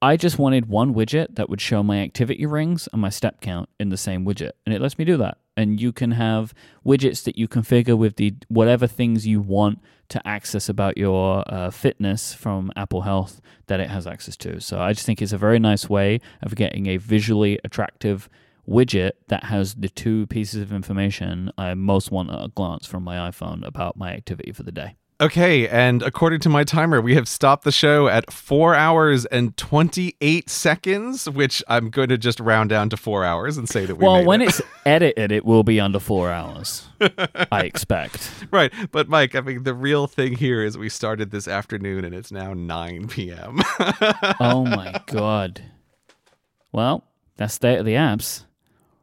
I just wanted one widget that would show my activity rings and my step count in the same widget, and it lets me do that. And you can have widgets that you configure with the whatever things you want to access about your uh, fitness from Apple Health that it has access to. So I just think it's a very nice way of getting a visually attractive widget that has the two pieces of information I most want at a glance from my iPhone about my activity for the day. Okay, and according to my timer, we have stopped the show at four hours and 28 seconds, which I'm going to just round down to four hours and say that we Well, when it. it's edited, it will be under four hours, I expect. right. But, Myke, I mean, the real thing here is we started this afternoon and it's now 9 p.m. Oh my God. Well, that's state of the apps.